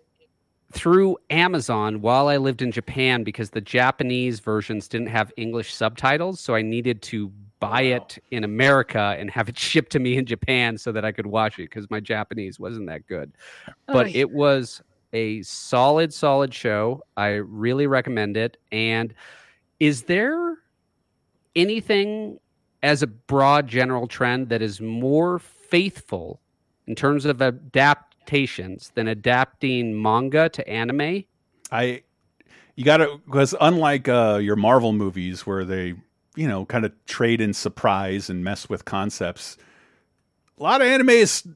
through Amazon while I lived in Japan because the Japanese versions didn't have English subtitles, so I needed to buy it in America and have it shipped to me in Japan so that I could watch it because my Japanese wasn't that good. But Oy. it was a solid, solid show. I really recommend it. And is there anything as a broad general trend that is more faithful in terms of adaptations than adapting manga to anime? I you got to because unlike uh, your Marvel movies where they you know kind of trade in surprise and mess with concepts, a lot of anime is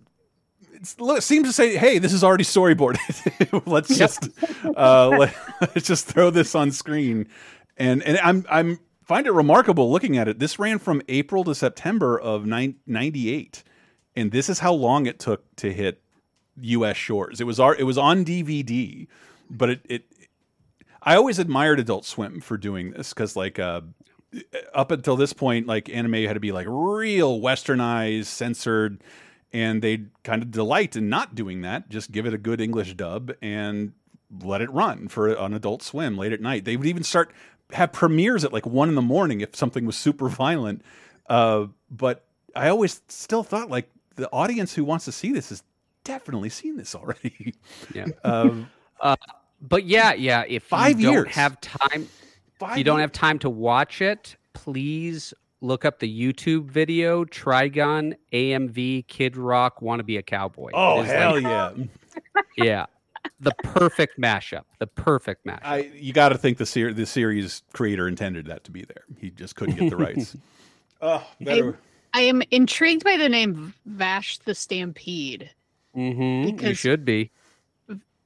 look, seems to say, "Hey, this is already storyboarded. let's just uh, let, us just throw this on screen." And and I'm I'm find it remarkable looking at it. This ran from April to September of 98, and this is how long it took to hit U.S. shores. It was our, it was on DVD, but it it I always admired Adult Swim for doing this because like uh, up until this point, like anime had to be like real westernized, censored, and they kind of delight in not doing that. Just give it a good English dub and let it run for an Adult Swim late at night. They would even start have premieres at like one in the morning if something was super violent. Uh, but I always still thought like the audience who wants to see this has definitely seen this already. Yeah. um, Uh, but yeah, yeah. If Five you years. don't have time, if Five you don't years. have time to watch it, please look up the YouTube video Trigun AMV Kid Rock Want to Be a Cowboy. oh hell like- yeah! yeah, the perfect mashup. The perfect mashup. I you got to think the ser- the series creator intended that to be there. He just couldn't get the rights. oh, I, I am intrigued by the name Vash the Stampede. hmm You should be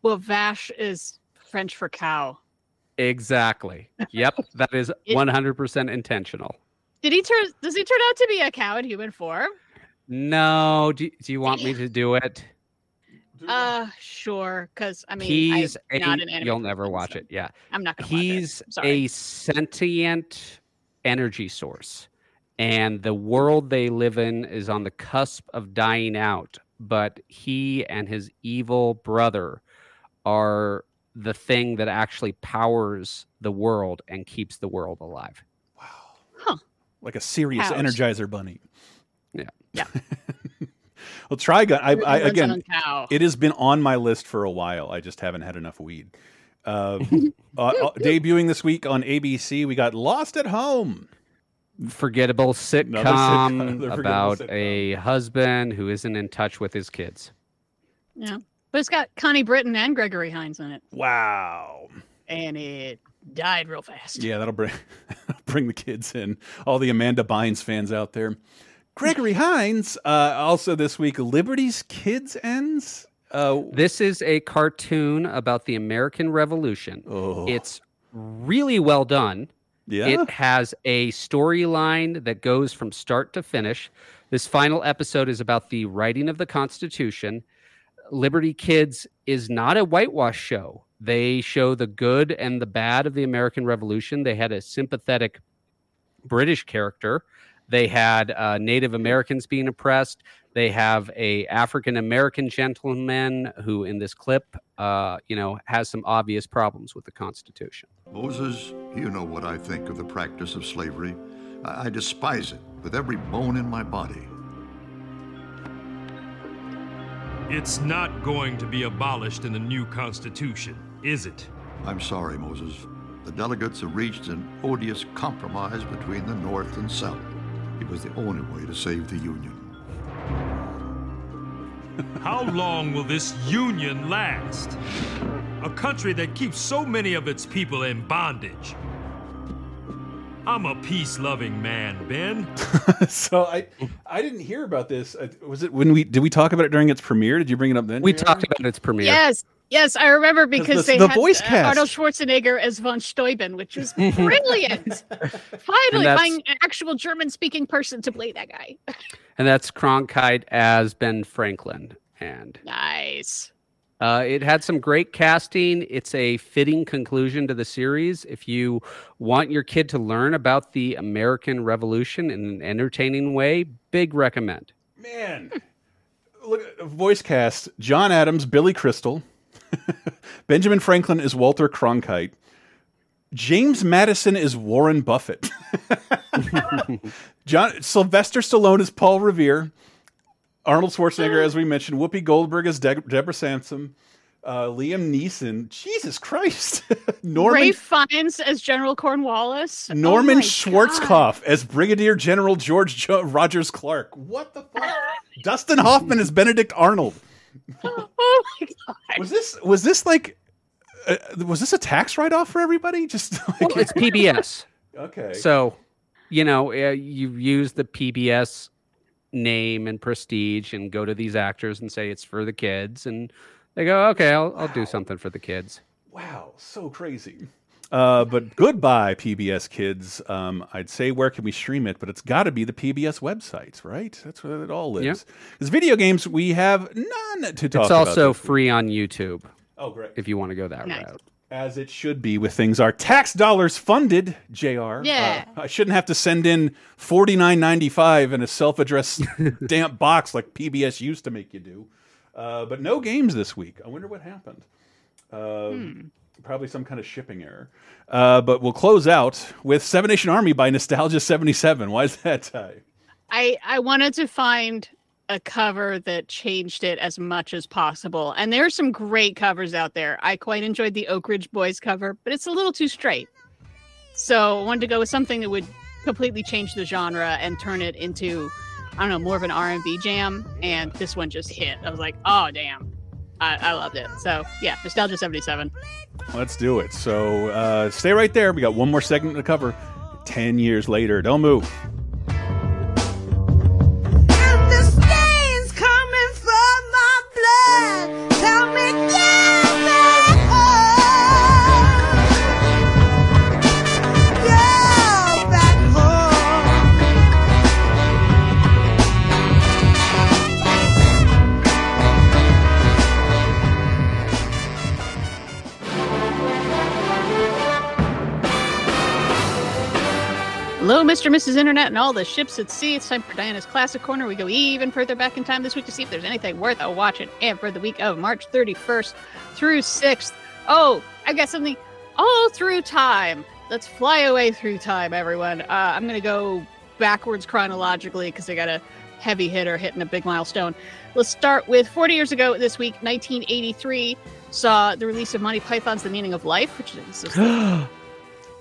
Well, Vash is French for cow. exactly. Yep, That is 100% intentional. Did he turn? Does he turn out to be a cow in human form? No, do, do you want me to do it? Uh, sure. Because I mean, He's I'm not an anime you'll never person, watch so it. Yeah. I'm not gonna. watch it. He's a sentient energy source, and the world they live in is on the cusp of dying out. But he and his evil brother are the thing that actually powers the world and keeps the world alive. Like a serious Cows. Energizer bunny. Yeah. Yeah. well, Trigun. I, I again, it has been on my list for a while. I just haven't had enough weed. Uh, uh, uh, debuting this week on ABC, we got Lost at Home. Forgettable sitcom, sitcom forgettable about sitcom. a husband who isn't in touch with his kids. Yeah, but it's got Connie Britton and Gregory Hines in it, Wow. and it died real fast. Yeah, that'll bring bring the kids in. All the Amanda Bynes fans out there. Gregory Hines. Uh, also this week, Liberty's Kids ends. Uh, This is a cartoon about the American Revolution. Oh. It's really well done. Yeah? It has a storyline that goes from start to finish. This final episode is about the writing of the Constitution. Liberty Kids is not a whitewash show. They show the good and the bad of the American Revolution. They had a sympathetic British character. They had uh, Native Americans being oppressed. They have a African American gentleman who, in this clip, uh, you know, has some obvious problems with the Constitution. Moses, you know what I think of the practice of slavery. I, I despise it with every bone in my body. It's not going to be abolished in the new Constitution, is it? I'm sorry, Moses. The delegates have reached an odious compromise between the North and South. It was the only way to save the Union. How long will this union last? A country that keeps so many of its people in bondage. I'm a peace loving man, Ben. so I I didn't hear about this. Uh, Was it when we did we talk about it during its premiere? Did you bring it up then? We JR? talked about its premiere. Yes, Yes, I remember because the- they the had voice uh, cast. Arnold Schwarzenegger as von Steuben, which was brilliant. Finally, that's- finding an actual German-speaking person to play that guy. And that's Cronkite as Ben Franklin. And Nice. uh, it had some great casting. It's a fitting conclusion to the series. If you want your kid to learn about the American Revolution in an entertaining way, big recommend. Man, look at voice cast: John Adams, Billy Crystal, Benjamin Franklin is Walter Cronkite, James Madison is Warren Buffett, John Sylvester Stallone is Paul Revere, Arnold Schwarzenegger, as we mentioned, Whoopi Goldberg is De- Deborah Sampson, uh, Liam Neeson. Jesus Christ, Norman Ralph Fiennes as General Cornwallis. Oh Norman my Schwarzkopf as Brigadier General George jo- Rogers Clark. What the fuck? Dustin Hoffman as Benedict Arnold. Oh my god! Was this was this like uh, was this a tax write off for everybody? Just like, Well, it's PBS. okay. So, you know, uh, you use the PBS name and prestige and go to these actors and say it's for the kids. And they go, okay, I'll, I'll do something for the kids. Wow, so crazy. Uh, but goodbye, PBS kids. Um, I'd say where can we stream it, but it's got to be the PBS website, right? That's where it all lives. Yeah. Video games, we have none to talk about. It's also this free on YouTube. Oh, great. If you want to go that Nice. route. As it should be with things our tax dollars funded, JR. Yeah. Uh, I shouldn't have to send in forty nine ninety five in a self addressed damp box like PBS used to make you do. Uh, but no games this week. I wonder what happened. Uh, Probably some kind of shipping error. Uh, but we'll close out with Seven Nation Army by Nostalgia 77. Why is that? I I wanted to find a cover that changed it as much as possible, and there are some great covers out there. I quite enjoyed the Oak Ridge Boys cover, but it's a little too straight. So I wanted to go with something that would completely change the genre and turn it into I don't know more of an R&B jam. And this one just hit. I was like, oh damn, I, I loved it. So yeah, Nostalgia 77. Let's do it. So uh, stay right there. We got one more segment to cover. 10 years later. Don't move. Hello, Mr. and Mrs. Internet and all the ships at sea. It's time for Diana's Classic Corner. We go even further back in time this week to see if there's anything worth a watching. And for the week of March 31st through 6th. Oh, I got something all through time. Let's fly away through time, everyone. Uh, I'm going to go backwards chronologically because I got a heavy hitter hitting a big milestone. Let's start with 40 years ago this week, 1983, saw the release of Monty Python's The Meaning of Life, which is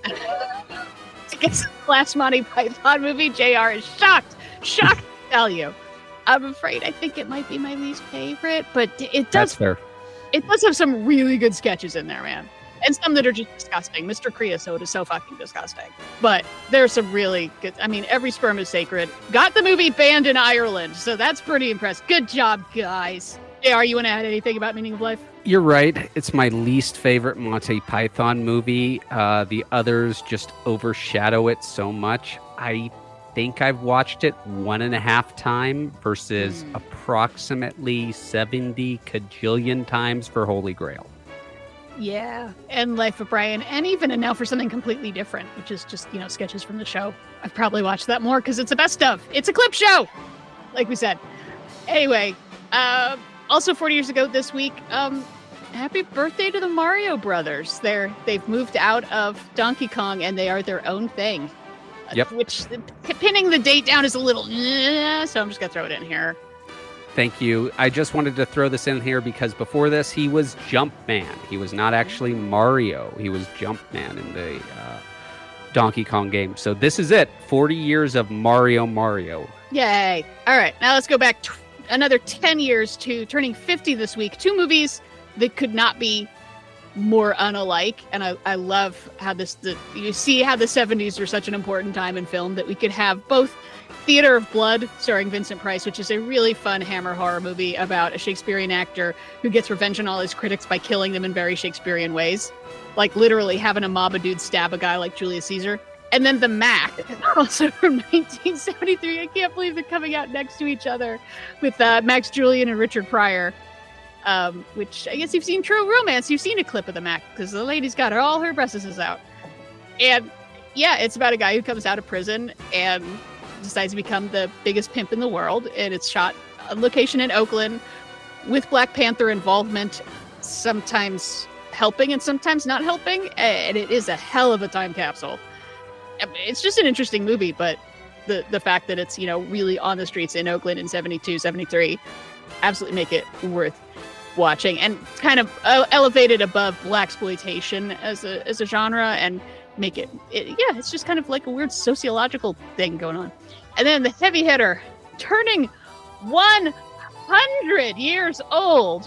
it's the last Monty Python movie. JR is shocked, shocked to tell you. I'm afraid I think it might be my least favorite, but it That's does fair. it does have some really good sketches in there, man. And some that are just disgusting. Mr. Creosote is so fucking disgusting. But there's some really good I mean, every sperm is sacred. Got the movie banned in Ireland, so that's pretty impressive. Good job, guys. JR, you want to add anything about Meaning of Life? You're right. It's my least favorite Monty Python movie. Uh, the others just overshadow it so much. I think I've watched it one and a half time versus approximately 70 cajillion times for Holy Grail. Yeah, and Life of Brian, and even and now for something completely different, which is just you know sketches from the show. I've probably watched that more because it's the best of. It's a clip show, like we said. Anyway, uh, also 40 years ago this week, um, happy birthday to the Mario Brothers. They're they've moved out of Donkey Kong and they are their own thing. Uh, Yep. Which pinning the date down is a little, eh, so I'm just gonna throw it in here. Thank you. I just wanted to throw this in here because before this, he was Jumpman. He was not actually Mario. He was Jumpman in the uh, Donkey Kong game. So this is it 40 years of Mario Mario. Yay! All right, now let's go back t- another 10 years to turning 50 this week. Two movies that could not be more unalike. And I, I love how this the, you see how the 70s were such an important time in film that we could have both Theater of Blood, starring Vincent Price, which is a really fun Hammer horror movie about a Shakespearean actor who gets revenge on all his critics by killing them in very Shakespearean ways, like literally having a mob of dudes stab a guy like Julius Caesar. And then The Mack, also from 1973. I can't believe they're coming out next to each other with uh, Max Julien and Richard Pryor. Um, which I guess you've seen True Romance. You've seen a clip of the Mack because the lady's got her, all her breasts out. And yeah, it's about a guy who comes out of prison and decides to become the biggest pimp in the world. And it's shot on location in Oakland with Black Panther involvement, sometimes helping and sometimes not helping. And it is a hell of a time capsule. It's just an interesting movie, but the, the fact that it's, you know, really on the streets in Oakland in 72, 73, absolutely make it worth watching and kind of uh, elevated above black exploitation as a as a genre and make it, it yeah it's just kind of like a weird sociological thing going on. And then the heavy hitter turning 100 years old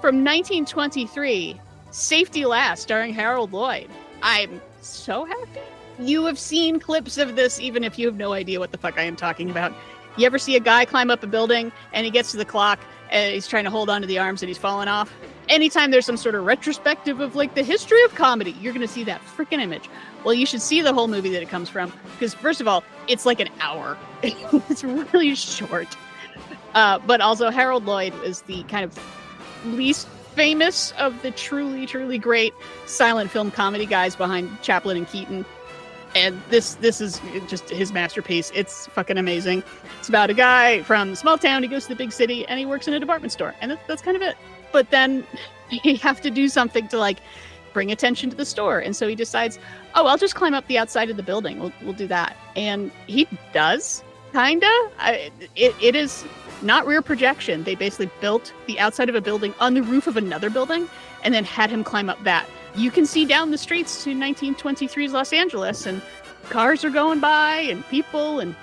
from 1923 safety last starring harold lloyd. I'm so happy you have seen clips of this even if you have no idea what the fuck i am talking about you ever see a guy climb up a building and he gets to the clock and he's trying to hold on to the arms and he's falling off? Anytime there's some sort of retrospective of like the history of comedy, you're going to see that freaking image. Well, you should see the whole movie that it comes from because, first of all, it's like an hour, it's really short. Uh, but also, Harold Lloyd is the kind of least famous of the truly, truly great silent film comedy guys behind Chaplin and Keaton and this this is just his masterpiece. It's fucking amazing. It's about a guy from small town. He goes to the big city and he works in a department store, and that, that's kind of it. But then he have to do something to like bring attention to the store, and so he decides, oh, I'll just climb up the outside of the building. We'll we'll do that, and he does kinda. I, it it is not rear projection. They basically built the outside of a building on the roof of another building, and then had him climb up that you can see down the streets to 1923's Los Angeles, and cars are going by and people, and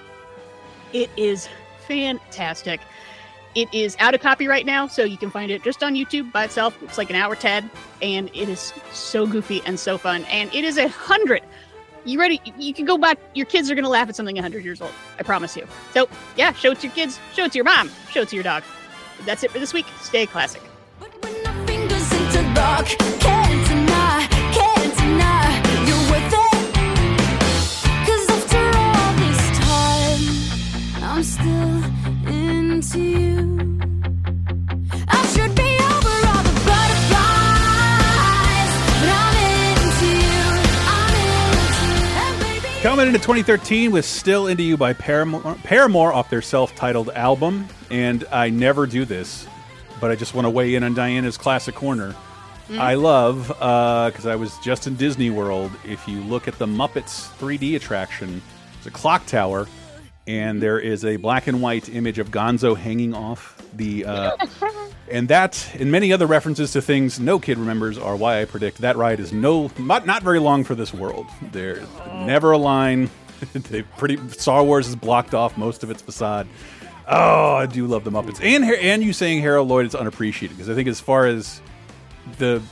it is fantastic. It is out of copyright now, so you can find it just on YouTube by itself. It's like an hour 10, and it is so goofy and so fun. And it is a hundred. You ready? You can go back. Your kids are going to laugh at something a 100 years old. I promise you. So, yeah, show it to your kids, show it to your mom, show it to your dog. That's it for this week. Stay classic. I'm still into you. I should be over all the butterflies, but I'm into you. I'm into you. Coming into 2013 with Still Into You by Paramore, Paramore off their self titled album. And I never do this, but I just want to weigh in on Diana's classic corner. Mm. I love, because I was just in Disney World, if you look at the Muppets 3D attraction, it's a clock tower, and there is a black and white image of Gonzo hanging off the. Uh, and that, and many other references to things no kid remembers, are why I predict that ride is no not, not very long for this world. There's never a line. they pretty Star Wars has blocked off most of its facade. Oh, I do love the Muppets, and and you saying Harold Lloyd is unappreciated because I think as far as the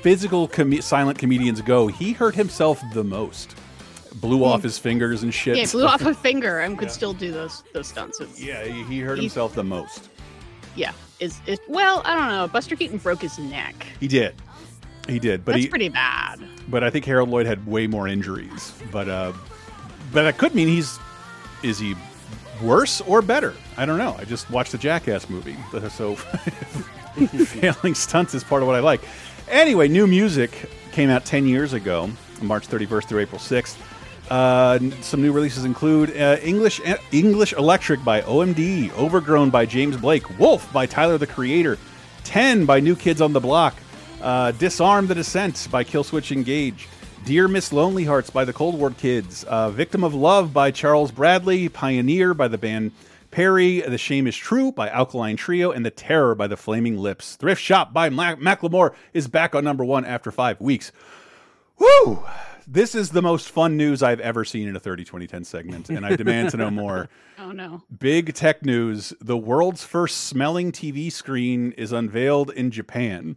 physical com silent comedians go, he hurt himself the most. Blew off his fingers and shit. Yeah, he blew off a finger and could still do those those stunts. It's, Yeah, he he hurt himself the most. yeah. Is is well, I don't know. Buster Keaton broke his neck. He did. He did, but That's he, pretty bad. but I think Harold Lloyd had way more injuries. But uh, but that could mean he's is he worse or better? I don't know. I just watched the Jackass movie, so failing stunts is part of what I like. Anyway, new music came out ten years ago, March thirty first through April sixth. Uh, some new releases include uh, English English Electric by OMD, Overgrown by James Blake, Wolf by Tyler the Creator, Ten by New Kids on the Block, uh, Disarm the Descent by Killswitch Engage, Dear Miss Lonely Hearts by the Cold War Kids, uh, Victim of Love by Charles Bradley, Pioneer by the band Perry, The Shame is True by Alkaline Trio, and The Terror by the Flaming Lips. Thrift Shop by Mac- Macklemore is back on number one after five weeks. Woo! This is the most fun news I've ever seen in a 30 2010 segment, and I demand to know more. Oh no. Big tech news the world's first smelling TV screen is unveiled in Japan.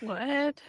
What?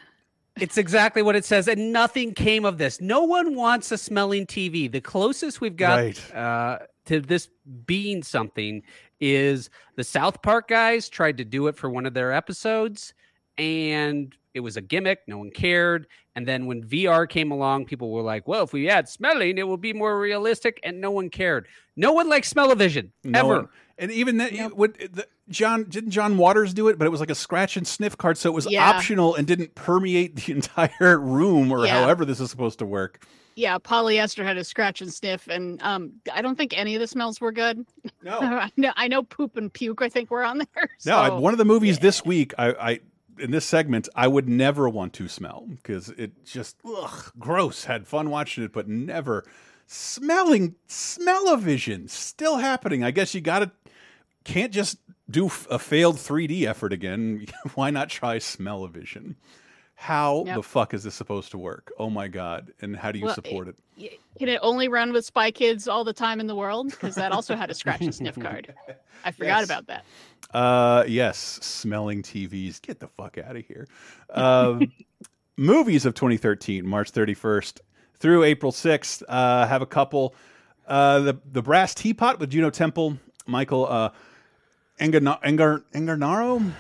It's exactly what it says, and nothing came of this. No one wants a smelling TV. The closest we've got Right. uh, to this being something is the South Park guys tried to do it for one of their episodes, and it was a gimmick. No one cared. And then when VR came along, people were like, "Well, if we add smelling, it will be more realistic," and no one cared. No one likes smell-o-vision No ever. one- and even that, would the, John didn't John Waters do it, but it was like a scratch and sniff card, so it was Yeah. optional and didn't permeate the entire room or Yeah. however this is supposed to work. Yeah, polyester had a scratch and sniff, and um, I don't think any of the smells were good. No, I know, I know poop and puke. I think were on there. No, I, one of the movies this week, I, I in this segment, I would never want to smell because it just ugh, gross. Had fun watching it, but never smelling smell-o-vision still happening. I guess you got to can't just do a failed 3D effort again. Why not try smell-o-vision? How Yep. the fuck is this supposed to work? Oh my god! And how do you Well, support it? Y- Can it only run with Spy Kids all the time in the world? Because that also had a scratch and sniff card. I forgot Yes. about that. Uh, yes, smelling TVs. Get the fuck out of here. Um, movies of 2013, March 31st through April 6th. Uh, have a couple. Uh, the the Brass Teapot with Juno Temple, Michael uh, Angarano,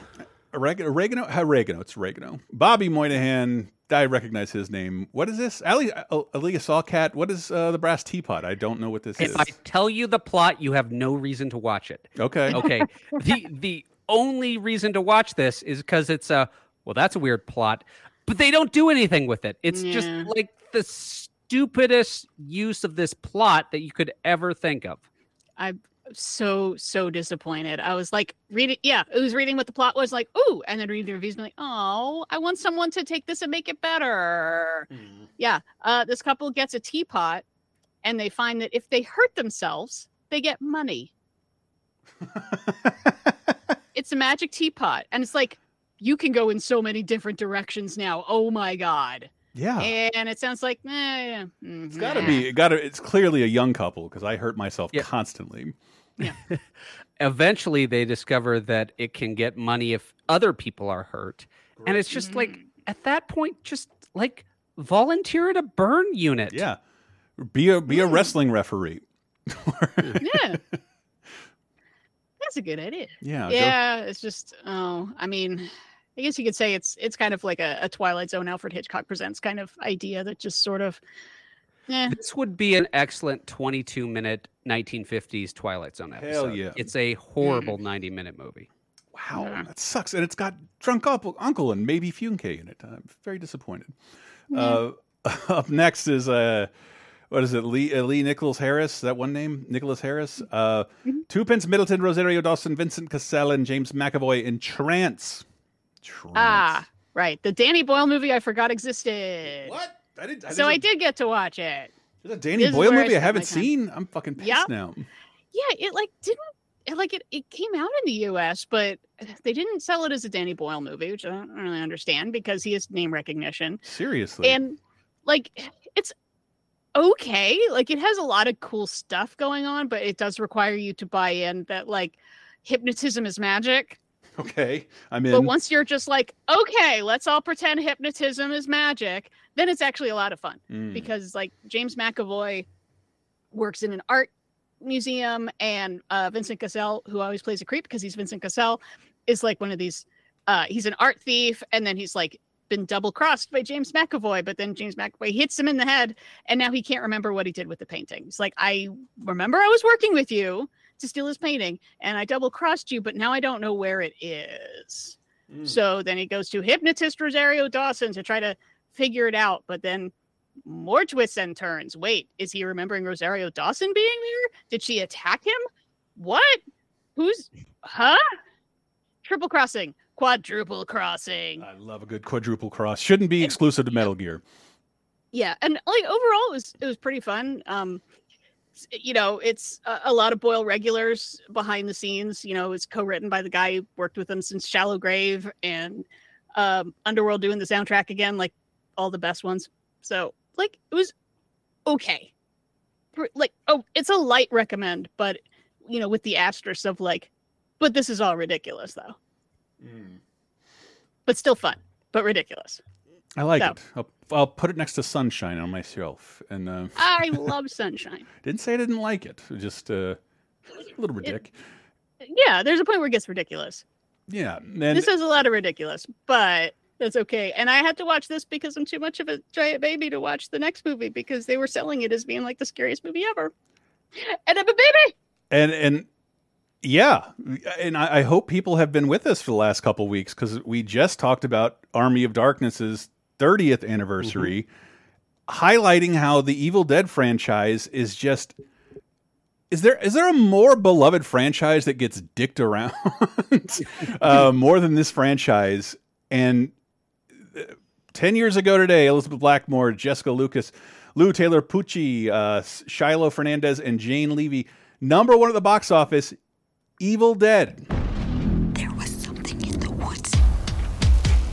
Oregano, Oregano, Oregano. It's Oregano. Bobby Moynihan. I recognize his name. What is this? Ali uh, Alia Shawkat. What is uh, the Brass Teapot? I don't know what this If is. If I tell you the plot, you have no reason to watch it. Okay. Okay. the the only reason to watch this is because it's a well, that's a weird plot, but they don't do anything with it. It's just like the stupidest use of this plot that you could ever think of. I'm so so disappointed. I was like reading, yeah, it was reading what the plot was like. Ooh, and then reading the reviews, and like, oh, I want someone to take this and make it better. Yeah, uh, this couple gets a teapot, and they find that if they hurt themselves, they get money. it's a magic teapot, and it's like you can go in so many different directions now. Oh my god! Yeah. and it sounds like, eh, mm, It's got to be. It got to. It's clearly a young couple because I hurt myself constantly. Eventually, they discover that it can get money if other people are hurt, and it's just like mm-hmm. at that point, just like volunteer at a burn unit. Yeah, be a be a mm. wrestling referee. yeah. That's a good idea. Yeah, go- Yeah. It's just oh, I mean, I guess you could say it's it's kind of like a, a Twilight Zone Alfred Hitchcock presents kind of idea that just sort of eh. This would be an excellent 22 minute 1950s Twilight Zone episode. Hell yeah. It's a horrible 90 minute movie. Wow, that sucks. And it's got drunk uncle, uncle and Maeby Funke in it. I'm very disappointed. Uh, up next is uh, what is it? Lee uh, Lee Nicholas Harris. That one name, Nicholas Harris. Uh, Tuppence Middleton, Rosario Dawson, Vincent Cassel, and James McAvoy in Trance. Trance. ah right the Danny Boyle movie I forgot existed. What? I did. so I did get to watch it. There's a Danny This Boyle where I movie I haven't seen. I'm fucking pissed Yep. now. Yeah, it like didn't it like it, it came out in the US, but they didn't sell it as a Danny Boyle movie, which I don't really understand because he has name recognition. Seriously. And like it's okay. Like it has a lot of cool stuff going on, but it does require you to buy in that like hypnotism is magic. okay, I'm in. But once you're just like, okay, let's all pretend hypnotism is magic, then it's actually a lot of fun Mm. because like James McAvoy works in an art museum and uh, Vincent Cassel, who always plays a creep because he's Vincent Cassel, is like one of these. Uh, he's an art thief, and then he's like been double crossed by James McAvoy, but then James McAvoy hits him in the head, and now he can't remember what he did with the painting. He's like, I remember I was working with you to steal his painting, and I double crossed you, but now I don't know where it is. So then he goes to hypnotist Rosario Dawson to try to figure it out, but then more twists and turns. Wait, is he remembering Rosario Dawson being there? Did she attack him? What? Who's huh? Triple crossing, quadruple crossing. I love a good quadruple cross. Shouldn't be exclusive to Metal Gear. yeah and like overall it was it was pretty fun um you know it's a, a lot of boyle regulars behind the scenes you know it's co-written by the guy who worked with him since shallow grave and um underworld doing the soundtrack again like all the best ones. So like it was okay. Like oh it's a light recommend but you know with the asterisk of like but this is all ridiculous though. But still fun but ridiculous. I like So. it. I'll, I'll put it next to Sunshine on my shelf. And uh, I love Sunshine. didn't say I didn't like it. Just uh, a little ridiculous. Yeah, there's a point where it gets ridiculous. Yeah, this has a lot of ridiculous, but that's okay. And I had to watch this because I'm too much of a giant baby to watch the next movie because they were selling it as being like the scariest movie ever. And I'm a baby. and and yeah, and I, I hope people have been with us for the last couple weeks because we just talked about Army of Darkness's 30th anniversary, highlighting how the Evil Dead franchise is just. Is there is there a more beloved franchise that gets dicked around uh, more than this franchise? And uh, ten years ago today, Elizabeth Blackmore, Jessica Lucas, Lou Taylor Pucci, uh, Shiloh Fernandez, and Jane Levy, number one at the box office. Evil Dead. There was something in the woods.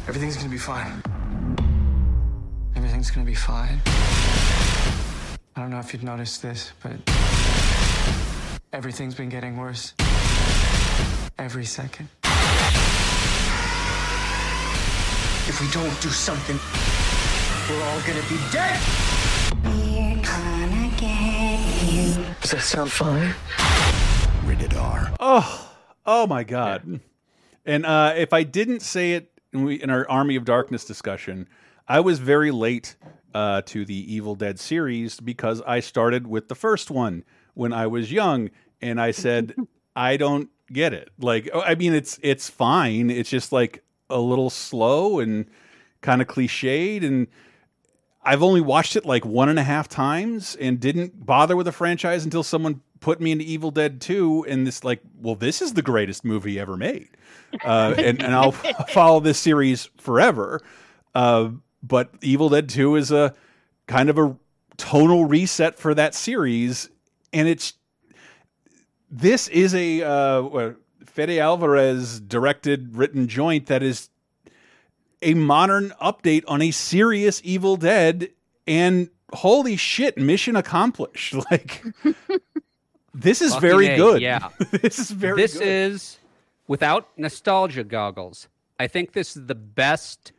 Everything's gonna be fine. Everything's gonna be fine. I don't know if you've noticed this, but everything's been getting worse. Every second. If we don't do something, we're all gonna be dead! We're gonna get you. Does that sound fine? Rated R. Oh, oh my God. And uh, if I didn't say it in, we, in our Army of Darkness discussion, I was very late uh, to the Evil Dead series because I started with the first one when I was young, and I said I don't get it. Like, oh, I mean, it's it's fine. It's just like a little slow and kind of cliched and. I've only watched it like one and a half times and didn't bother with the franchise until someone put me into Evil Dead 2 and this like, well, this is the greatest movie ever made. Uh, and, and I'll follow this series forever. Uh, but Evil Dead 2 is a kind of a tonal reset for that series. And it's, this is a, uh, Fede Alvarez directed, written joint that is a modern update on a serious Evil Dead, and holy shit, mission accomplished! Like this is Fucking very A, good. Yeah, this is very. This good. is without nostalgia goggles. I think this is the best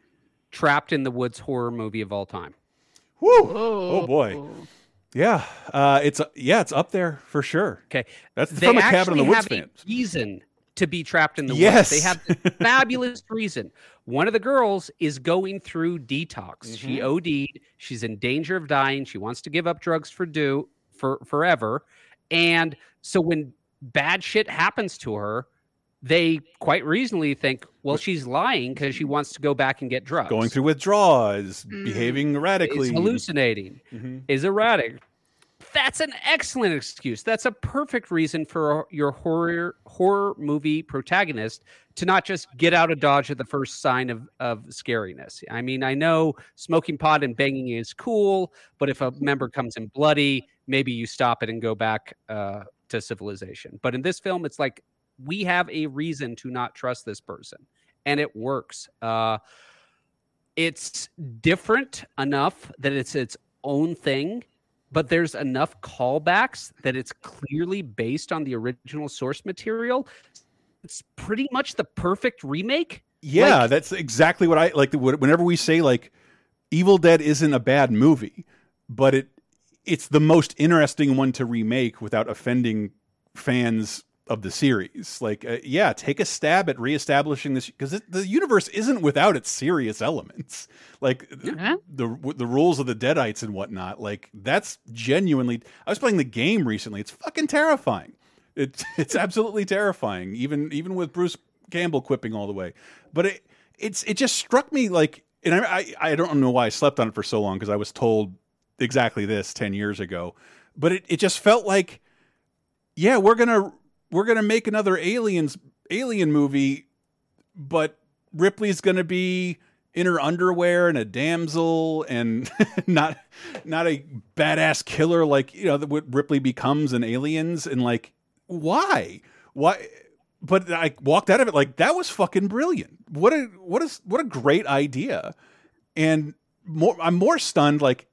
trapped in the woods horror movie of all time. Woo! Oh boy. Yeah, uh, it's yeah, it's up there for sure. Okay, that's they from a cabin in the actually woods have fan. a reason to be trapped in the Yes. woods. They have this fabulous reason. One of the girls is going through detox. She Mm-hmm. OD'd. She's in danger of dying. She wants to give up drugs for do for forever. And so when bad shit happens to her, they quite reasonably think, well, she's lying because she wants to go back and get drugs. Going through withdrawals, behaving erratically, is hallucinating, Mhm. is erratic. That's an excellent excuse. That's a perfect reason for your horror horror movie protagonist to not just get out of dodge at the first sign of, of scariness. I mean, I know smoking pot and banging is cool, but if a member comes in bloody, maybe you stop it and go back uh, to civilization. But in this film, it's like we have a reason to not trust this person, and it works. Uh, it's different enough that it's its own thing, but there's enough callbacks that it's clearly based on the original source material. It's pretty much the perfect remake. Yeah, Like, that's exactly what I like. the- Whenever we say like, Evil Dead isn't a bad movie, but it it's the most interesting one to remake without offending fans of the series. Like, uh, yeah, take a stab at reestablishing this because the universe isn't without its serious elements, like the the rules of the Deadites and whatnot. Like, that's genuinely. I was playing the game recently. It's fucking terrifying. It's it's absolutely terrifying, even even with Bruce Campbell quipping all the way. But it it's it just struck me like, and I I, I don't know why I slept on it for so long because I was told exactly this ten years ago. But it, it just felt like, yeah, we're gonna we're gonna make another aliens alien movie, but Ripley's gonna be in her underwear and a damsel and not not a badass killer like you know what Ripley becomes in Aliens. And like why? Why? But I walked out of it like that was fucking brilliant. What a what is what a great idea. And more I'm more stunned like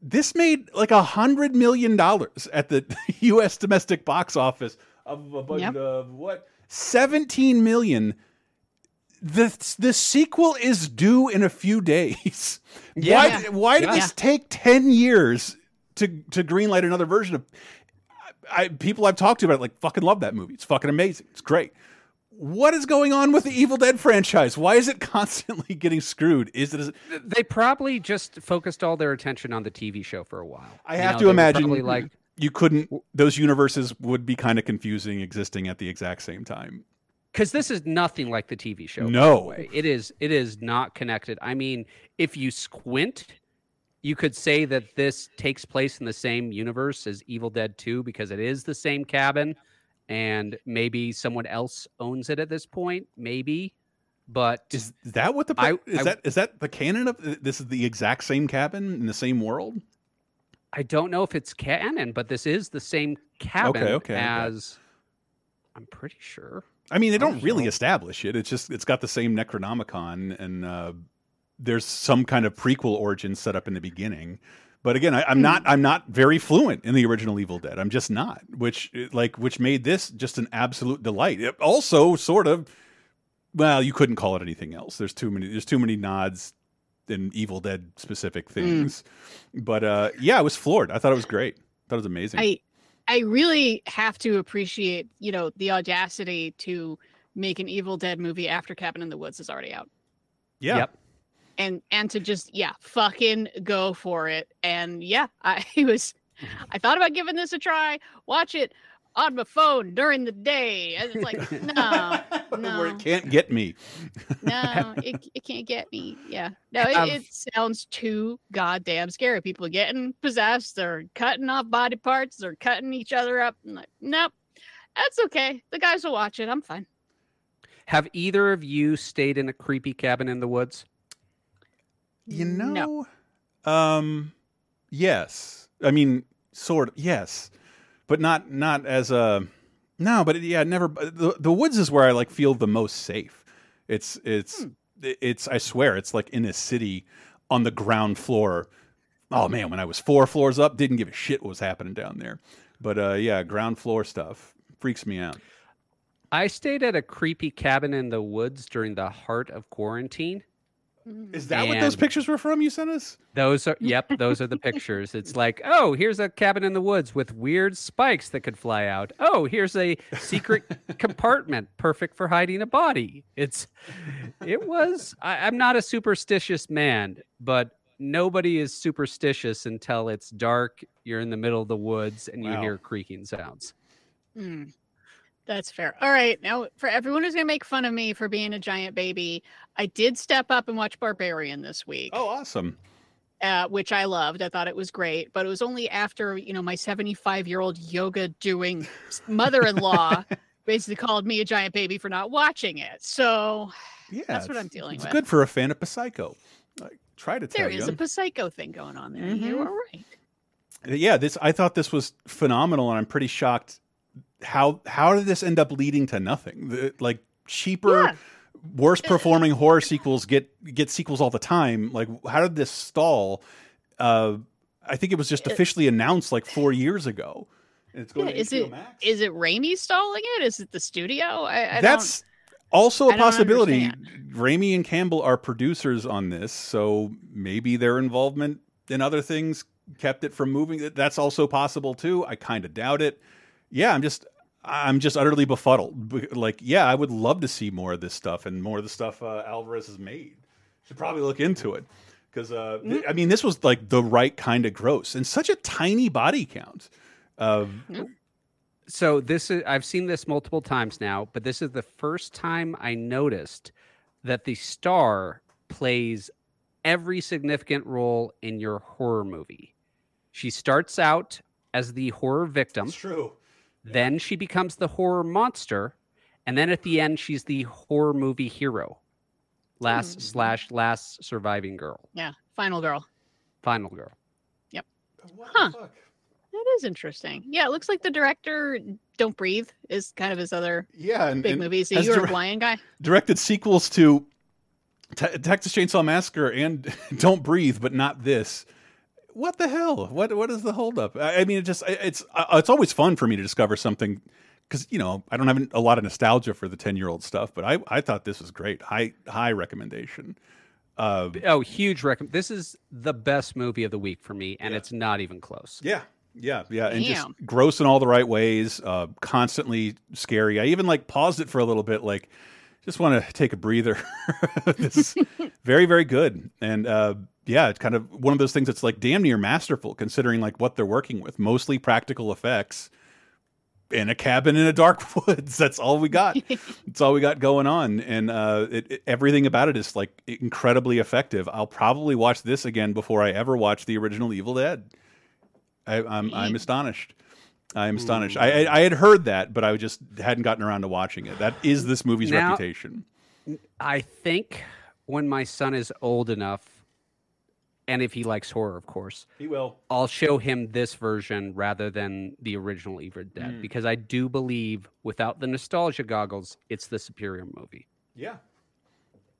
this made like a hundred million dollars at the U.S. domestic box office of a budget Yep. of what seventeen million the the sequel is due in a few days. Yeah. Why Yeah. why did Yeah. this take 10 years to to greenlight another version of I, people I've talked to about it, like fucking love that movie. It's fucking amazing. It's great. What is going on with the Evil Dead franchise? Why is it constantly getting screwed? Is it? Is it They probably just focused all their attention on the TV show for a while. I You have know, to imagine probably like you couldn't. Those universes would be kind of confusing existing at the exact same time. because this is nothing like the TV show. No. it is. It is not connected. I mean, if you squint, you could say that this takes place in the same universe as Evil Dead Two because it is the same cabin, and maybe someone else owns it at this point. Maybe, but Is that what the I- is I- that is that the canon of this is the exact same cabin in the same world? I don't know if it's canon, but this is the same cabin okay, okay. as. I'm pretty sure. I mean, they don't really know. establish it. It's just it's got the same Necronomicon, and uh, there's some kind of prequel origin set up in the beginning. But again, I, I'm not I'm not very fluent in the original Evil Dead. I'm just not, which like which made this just an absolute delight. It also, sort of, well, you couldn't call it anything else. There's too many there's too many nods in Evil Dead specific things. But uh, yeah, I was floored. I thought it was great. I thought it was amazing. I I really have to appreciate, you know, the audacity to make an Evil Dead movie after Cabin in the Woods is already out. yeah. Yep. And and to just yeah, fucking go for it. And yeah, I was I thought about giving this a try, watch it on my phone during the day. And it's like, no, Where no, it can't get me. no, it, it can't get me. Yeah. No, it, it sounds too goddamn scary. People getting possessed, they're cutting off body parts, they're cutting each other up. I'm like, nope. That's okay. The guys will watch it. I'm fine. Have either of you stayed in a creepy cabin in the woods? You No. know, um, yes. I mean, sort of, yes, but not not as a no. But yeah, never. The, the woods is where I like feel the most safe. It's it's it's. I swear, it's like in a city on the ground floor. Oh man, when I was four floors up, didn't give a shit what was happening down there. But uh, yeah, ground floor stuff freaks me out. I stayed at a creepy cabin in the woods during the heart of quarantine. Is that what those pictures were from? You sent us? Those are yep, those are the pictures. It's like, oh, here's a cabin in the woods with weird spikes that could fly out. Oh, here's a secret compartment perfect for hiding a body. It's it was I, I'm not a superstitious man, but nobody is superstitious until it's dark, you're in the middle of the woods and you Wow. hear creaking sounds. Mm, that's fair. All right. Now, for everyone who's going to make fun of me for being a giant baby, I did step up and watch Barbarian this week. Oh, awesome. uh, which I loved. I thought it was great, but it was only after you know my 75 year old yoga doing mother in law basically called me a giant baby for not watching it. So Yeah, that's what I'm dealing It's with. It's good for a fan of Psycho. I try to tell There you. is a psycho thing going on there. You're Mhm. all right. yeah this i thought this was phenomenal and i'm pretty shocked how how did this end up leading to nothing The- like cheaper Yeah. worse performing horror sequels get get sequels all the time like how did this stall uh i think it was just officially announced like four years ago it's going Yeah, to is HBO it Max. is it Raimi stalling it? Is it the studio? I, I that's also a possibility understand. Raimi and Campbell are producers on this so maybe their involvement in other things kept it from moving that's also possible too i kind of doubt it yeah i'm just i'm just utterly befuddled. Like yeah i would love to see more of this stuff and more of the stuff uh, alvarez has made. Should probably look into it. Because uh, th- i mean this was like the right kind of gross and such a tiny body count uh, So this is I've seen this multiple times now, but this is the first time I noticed that the star plays every significant role in your horror movie. She starts out as the horror victim. true Then she becomes the horror monster, and then at the end she's the horror movie hero. Last hmm. slash last surviving girl, yeah, final girl. final girl. Yep. Huh. That is interesting. Yeah, it looks like the director Don't Breathe is kind of his other yeah and, big and movie. So you're a direct- blind guy. directed sequels to Te- Texas Chainsaw Massacre and Don't Breathe, but not this. What the hell? What what is the holdup? I, I mean, it just I- it's uh, it's always fun for me to discover something because you know I don't have a lot of nostalgia for the ten year old stuff, but I I thought this was great. High high recommendation. Uh, Oh, huge recommend. This is the best movie of the week for me, and it's not even close. Yeah. Yeah, yeah, and just gross in all the right ways. Uh, constantly scary. I even like paused it for a little bit, like just want to take a breather. this is very, very good, and uh, yeah, it's kind of one of those things that's like damn near masterful, considering like what they're working with. Mostly practical effects in a cabin in a dark woods. That's all we got. That's all we got going on, and uh, it, it- everything about it is like incredibly effective. I'll probably watch this again before I ever watch the original Evil Dead. I, I'm I'm astonished. I'm astonished. I, I I had heard that, but I just hadn't gotten around to watching it. That is this movie's Now- reputation. I think when my son is old enough, and if he likes horror, of course, He will. I'll show him this version rather than the original Evil Dead Mm. because I do believe, without the nostalgia goggles, it's the superior movie. Yeah.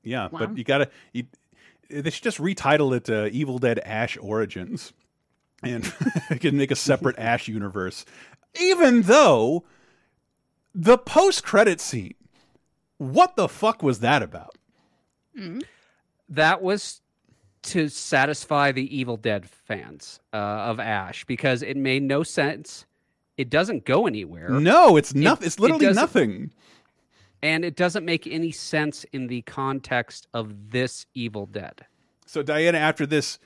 Yeah, Wow. but you gotta. You, they should just retitle it uh, "Evil Dead Ash Origins," and you can make a separate Ash universe. Even though the post-credit scene, what the fuck was that about? That was to satisfy the Evil Dead fans uh, of Ash because it made no sense. It doesn't go anywhere. No, it's It- nothing. It's literally doesn't- nothing. And it doesn't make any sense in the context of this Evil Dead. So Diana, after this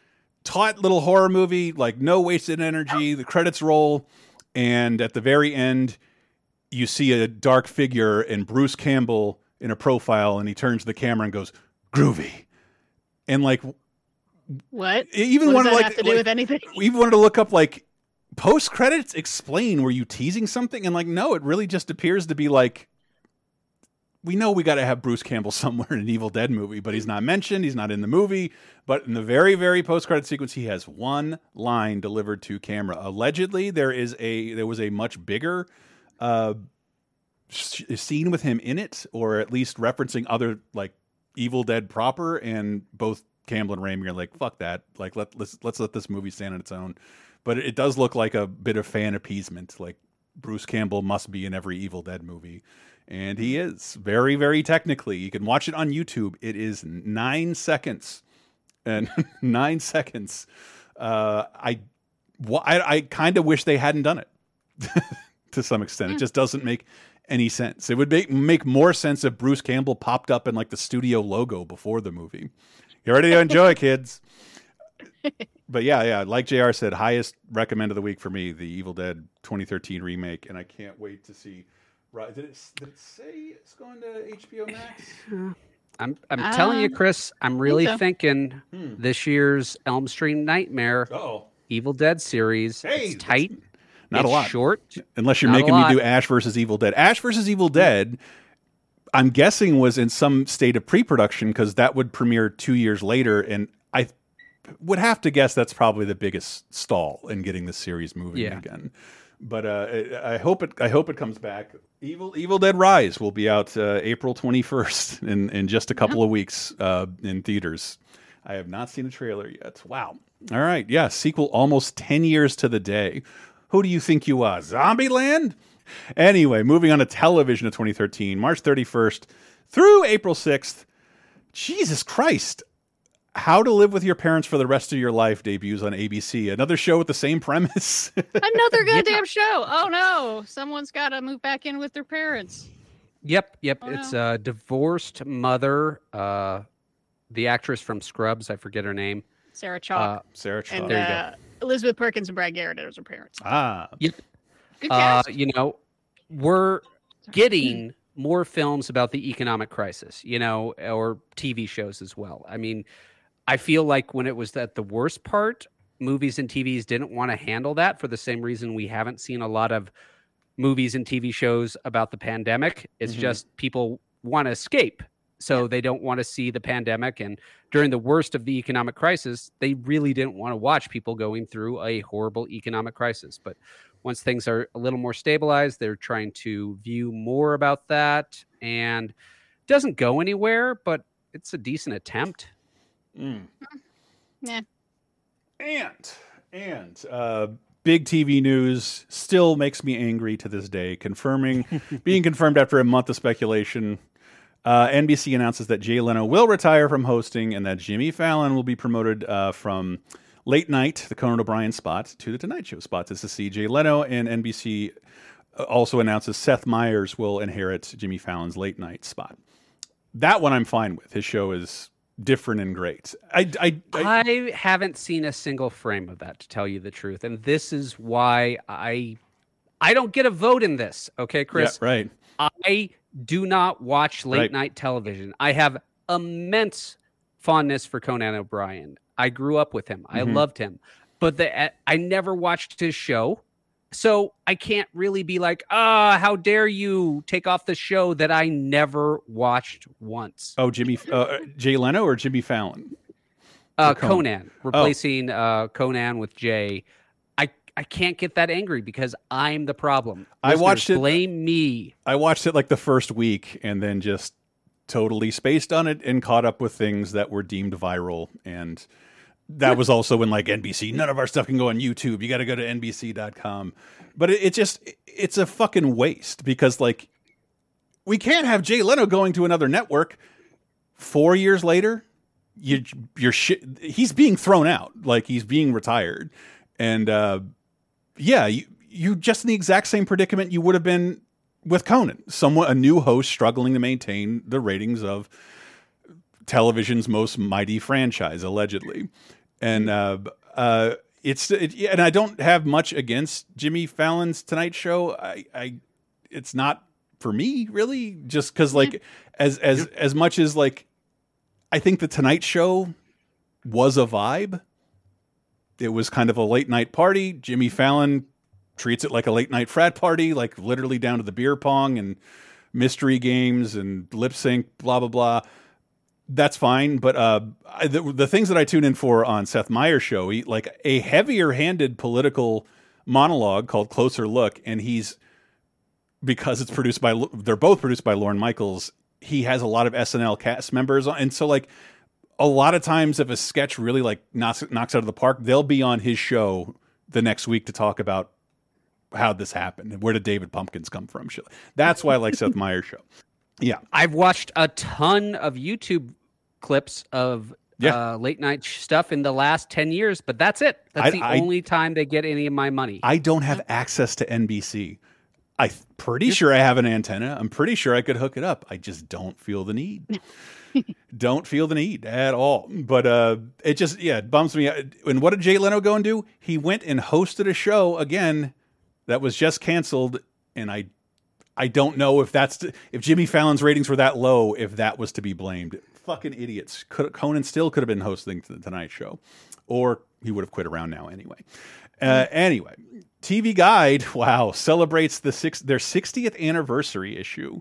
taut little horror movie, like no wasted energy, the credits roll, and at the very end, you see a dark figure and Bruce Campbell in a profile, and he turns to the camera and goes, "Groovy," and like What? even what wanted does that like, have to do like- with anything? we even wanted to look up like post credits explain were you teasing something and like no it really just appears to be like we know we got to have Bruce Campbell somewhere in an Evil Dead movie but he's not mentioned he's not in the movie but in the very very post credit sequence he has one line delivered to camera allegedly there is a there was a much bigger uh scene with him in it or at least referencing other like Evil Dead proper and both Campbell and Raimi are like fuck that. Like let let's let's let this movie stand on its own. But it does look like a bit of fan appeasement like Bruce Campbell must be in every Evil Dead movie. And he is very very technically. You can watch it on YouTube. It is 9 seconds. And 9 seconds. Uh I I, I kind of wish they hadn't done it to some extent. It just doesn't make any sense. It would make make more sense if Bruce Campbell popped up in like the studio logo before the movie. You ready to enjoy, kids? But yeah, yeah, like Jr. said, highest recommend of the week for me, the Evil Dead 2013 remake, and I can't wait to see. Right? Did it, did it say it's going to HBO Max? I'm I'm telling you, Chris, I'm really so. thinking Hmm. this year's Elm Street Nightmare Uh-oh. Evil Dead series. Hey, it's tight. Not it's a lot. Short. Unless you're Not making me do Ash versus Evil Dead. Ash versus Evil Dead, I'm guessing was in some state of pre-production because that would premiere two years later, and I would have to guess that's probably the biggest stall in getting the series moving Yeah. again. But uh, I hope it. I hope it comes back. Evil Evil Dead Rise will be out uh, April 21st in in just a couple of weeks uh, in theaters. I have not seen a trailer yet. Wow. All right. Yeah. Sequel almost 10 years to the day. Who do you think you are? Zombieland? Anyway, moving on to television of 2013, March 31st through April 6th. Jesus Christ. How to Live with Your Parents for the Rest of Your Life debuts on ABC. Another show with the same premise. Another goddamn show. Oh no, someone's got to move back in with their parents. Yep, yep. Oh, it's a divorced mother. Uh, the actress from Scrubs, I forget her name. Sarah Chalke. Uh, Sarah and There you go. uh, Elizabeth Perkins and Brad Garrett as her parents. Ah. Yep. Good Uh, you know, we're getting more films about the economic crisis, you know, or TV shows as well. I mean, I feel like when it was at the worst part, movies and TVs didn't want to handle that for the same reason we haven't seen a lot of movies and TV shows about the pandemic. It's Mhm. just people want to escape. So they don't want to see the pandemic. And during the worst of the economic crisis, they really didn't want to watch people going through a horrible economic crisis. But once things are a little more stabilized, they're trying to view more about that. And doesn't go anywhere, but it's a decent attempt. Mm. Yeah. And and uh, big TV news still makes me angry to this day. Confirming, being confirmed after a month of speculation. Uh, NBC announces that Jay Leno will retire from hosting and that Jimmy Fallon will be promoted uh, from late night, the Conan O'Brien spot, to the Tonight Show spot. This is Jay Leno, and NBC uh, also announces Seth Meyers will inherit Jimmy Fallon's late night spot. That one I'm fine with. His show is different and great. I, I, I, I haven't seen a single frame of that to tell you the truth, and this is why I I don't get a vote in this. Okay, Chris. Yeah, right. I do not watch late Right. night television. I have immense fondness for Conan O'Brien. I grew up with him. I Mhm. loved him, but the I never watched his show. So I can't really be like, ah, how dare you take off the show that I never watched once. oh, Jimmy, uh, Jay Leno or Jimmy Fallon? Uh, Conan? Conan, replacing uh, Conan with Jay. I I can't get that angry because I'm the problem. I watched it- Blame me. I watched it like the first week and then just totally spaced on it and caught up with things that were deemed viral. And that was also when like NBC, none of our stuff can go on YouTube. You got to go to NBC.com. But it, it just, it's a fucking waste because like we can't have Jay Leno going to another network four years later. You, you're shit. He's being thrown out. Like he's being retired. And, uh, yeah, you, you just in the exact same predicament you would have been with Conan, someone a new host struggling to maintain the ratings of television's most mighty franchise, allegedly, and uh, uh, it's it, and I don't have much against Jimmy Fallon's Tonight Show. I, I it's not for me really, just because like as as as much as like I think the Tonight Show was a vibe. It was kind of a late night party. Jimmy Fallon treats it like a late night frat party, like literally down to the beer pong and mystery games and lip sync, blah blah blah. That's fine, but uh, the, the things that I tune in for on Seth Meyers' show, he, like a heavier-handed political monologue called "Closer Look," and he's because it's produced by they're both produced by Lorne Michaels. He has a lot of SNL cast members, on, and so like a lot of times, if a sketch really like knocks knocks out of the park, they'll be on his show the next week to talk about how this happened and where did David Pumpkins come from. That's why I like Seth Meyers' show. Yeah, I've watched a ton of YouTube clips of Yeah. uh, late night stuff in the last 10 years, but that's it. That's I- the I- only time they get any of my money. I don't have access to NBC. I'm pretty sure I have an antenna. I'm pretty sure I could hook it up. I just don't feel the need. don't feel the need at all. But uh, it just yeah, it bums me. out. And what did Jay Leno go and do? He went and hosted a show again that was just canceled, and I I don't know if that's if Jimmy Fallon's ratings were that low, if that was to be blamed. Fucking idiots. Could, Conan still could have been hosting the Tonight Show, or he would have quit around now anyway. Uh, anyway, TV Guide, wow, celebrates the six their 60th anniversary issue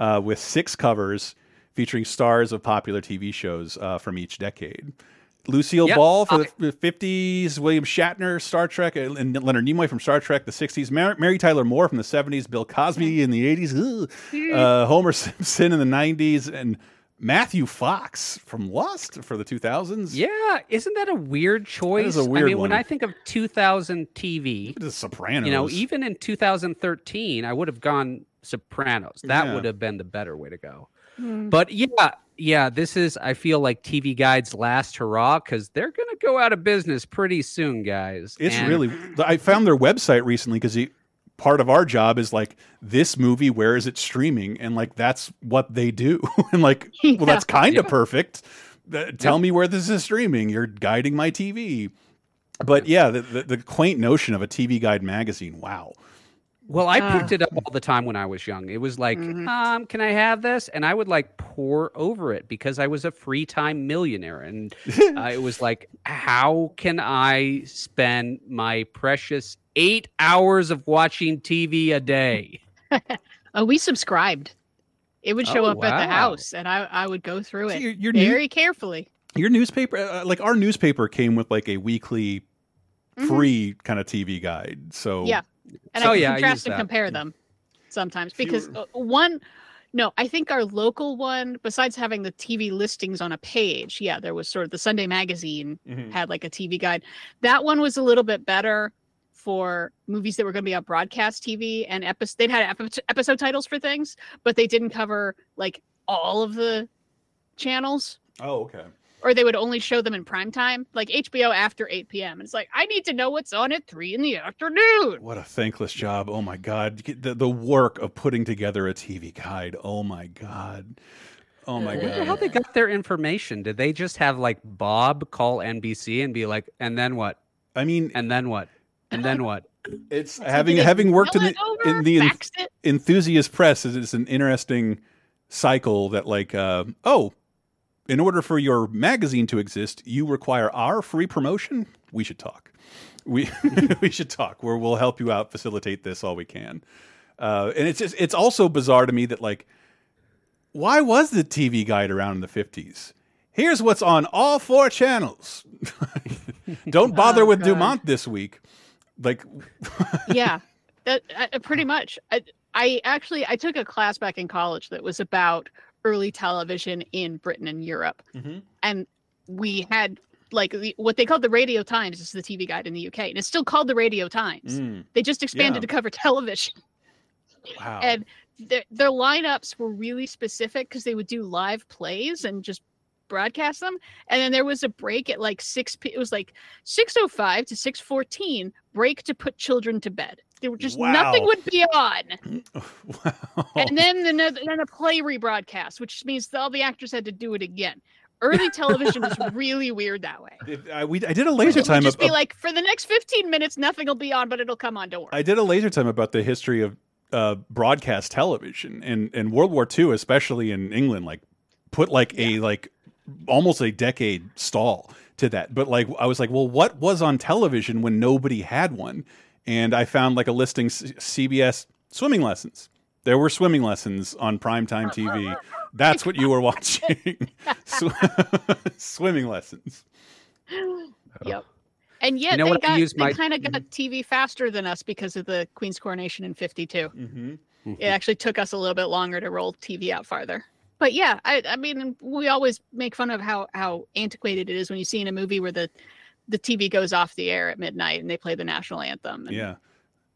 uh, with six covers featuring stars of popular TV shows uh, from each decade. Lucille Yep. Ball for the 50s, William Shatner, Star Trek, and Leonard Nimoy from Star Trek, the 60s, Mar- Mary Tyler Moore from the 70s, Bill Cosby in the 80s, uh, Homer Simpson in the 90s, and Matthew Fox from Lost for the 2000s. yeah, isn't that a weird choice? a weird I mean, when. I think of 2000 TV, The Sopranos. you know, even in 2013, I would have gone Sopranos. That Yeah. would have been the better way to go. Hmm. But yeah, yeah, this is I feel like TV Guide's last hurrah because they're gonna go out of business pretty soon, guys. It's And- really. I found their website recently because part of our job is like this movie. Where is it streaming? And like that's what they do. and like, well, that's kind of perfect. Uh, Tell me where this is streaming. You're guiding my TV. But yeah, the, the, the quaint notion of a TV guide magazine. Wow. Well, I Ah. picked it up all the time when I was young. It was like, Mhm. um, can I have this? And I would like pour over it because I was a free time millionaire. And uh, it was like, how can I spend my precious eight hours of watching TV a day? Oh, we subscribed. It would show Oh, up at the house, and I, I would go through it your- your new- very carefully. Your newspaper, uh, like our newspaper, came with like a weekly free kind of TV guide. So Mm-hmm. Yeah, and Oh, I can yeah, contrast use and that. compare them sometimes because uh, one, no, I think our local one, besides having the TV listings on a page, yeah, there was sort of the Sunday magazine Mhm. had like a TV guide. That one was a little bit better for movies that were going to be on broadcast TV and episode. They'd had episode titles for things, but they didn't cover like all of the channels, Oh, okay. or they would only show them in prime time, like HBO after 8 p.m. And it's like I need to know what's on at three in the afternoon. What a thankless job. Oh my God. The, the work of putting together a TV guide. Oh my God. Oh my I wonder God. how they got their information. Did they just have like Bob call NBC and be like, and then what? I mean, and then what? And then what? It's having having worked in the in the en- enthusiast press is it's an interesting cycle that like uh, oh in order for your magazine to exist you require our free promotion? We should talk. We we should talk. Where we'll help you out facilitate this all we can. Uh, and it's just it's also bizarre to me that like why was the TV guide around in the 50s here's what's on all four channels. Don't bother Oh, with God. Dumont this week like yeah, that uh, pretty much. I, I actually I took a class back in college that was about early television in Britain and Europe, Mhm. and we had like the, what they called the Radio Times is the TV guide in the UK, and it's still called the Radio Times. Mm. They just expanded Yeah. to cover television, wow and their their lineups were really specific because they would do live plays and just broadcast them and then there was a break at like 6 p it was like 605 to 614 break to put children to bed. There were just nothing would be on. Wow. and then the, then a play rebroadcast which means all the actors had to do it again. Early television was really weird that way. I, we, I did a laser it time just be like for the next 15 minutes nothing will be on but it'll come on don't worry. I did a laser time about the history of uh, broadcast television and and World War II, especially in England, like put like a like almost a decade stall to that. But like I was like, well, what was on television when nobody had one? And I found like a listing C- CBS swimming lessons. There were swimming lessons on primetime TV. That's what you were watching. Swimming lessons. Yep. And yet know they got they my- kind of got TV faster than us because of the Queen's coronation in 52. Mm-hmm. It actually took us a little bit longer to roll TV out farther. But yeah, I, I mean, we always make fun of how how antiquated it is when you see in a movie where the the TV goes off the air at midnight and they play the national anthem. And Yeah.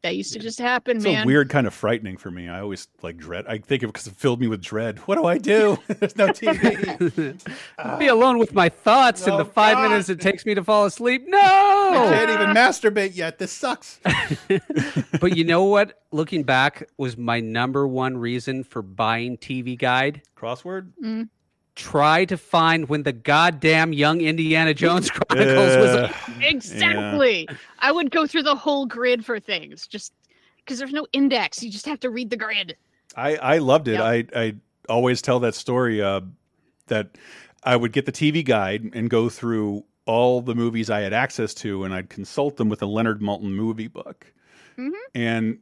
That used to just happen, It's man. a weird kind of frightening for me. I always like dread. I think of it because it filled me with dread. What do I do? There's no TV. Be alone with my thoughts in the five God. minutes it takes me to fall asleep. No. I can't even masturbate yet. This sucks. but you know what? Looking back, was my number one reason for buying TV Guide. Crossword. Mm. Try to find when the goddamn Young Indiana Jones Chronicles was. Ugh. Exactly. I would go through the whole grid for things just because there's no index. You just have to read the grid. I I loved it. I I always tell that story uh, that I would get the TV guide and go through all the movies I had access to, and I'd consult them with the Leonard Maltin movie book. Mhm. And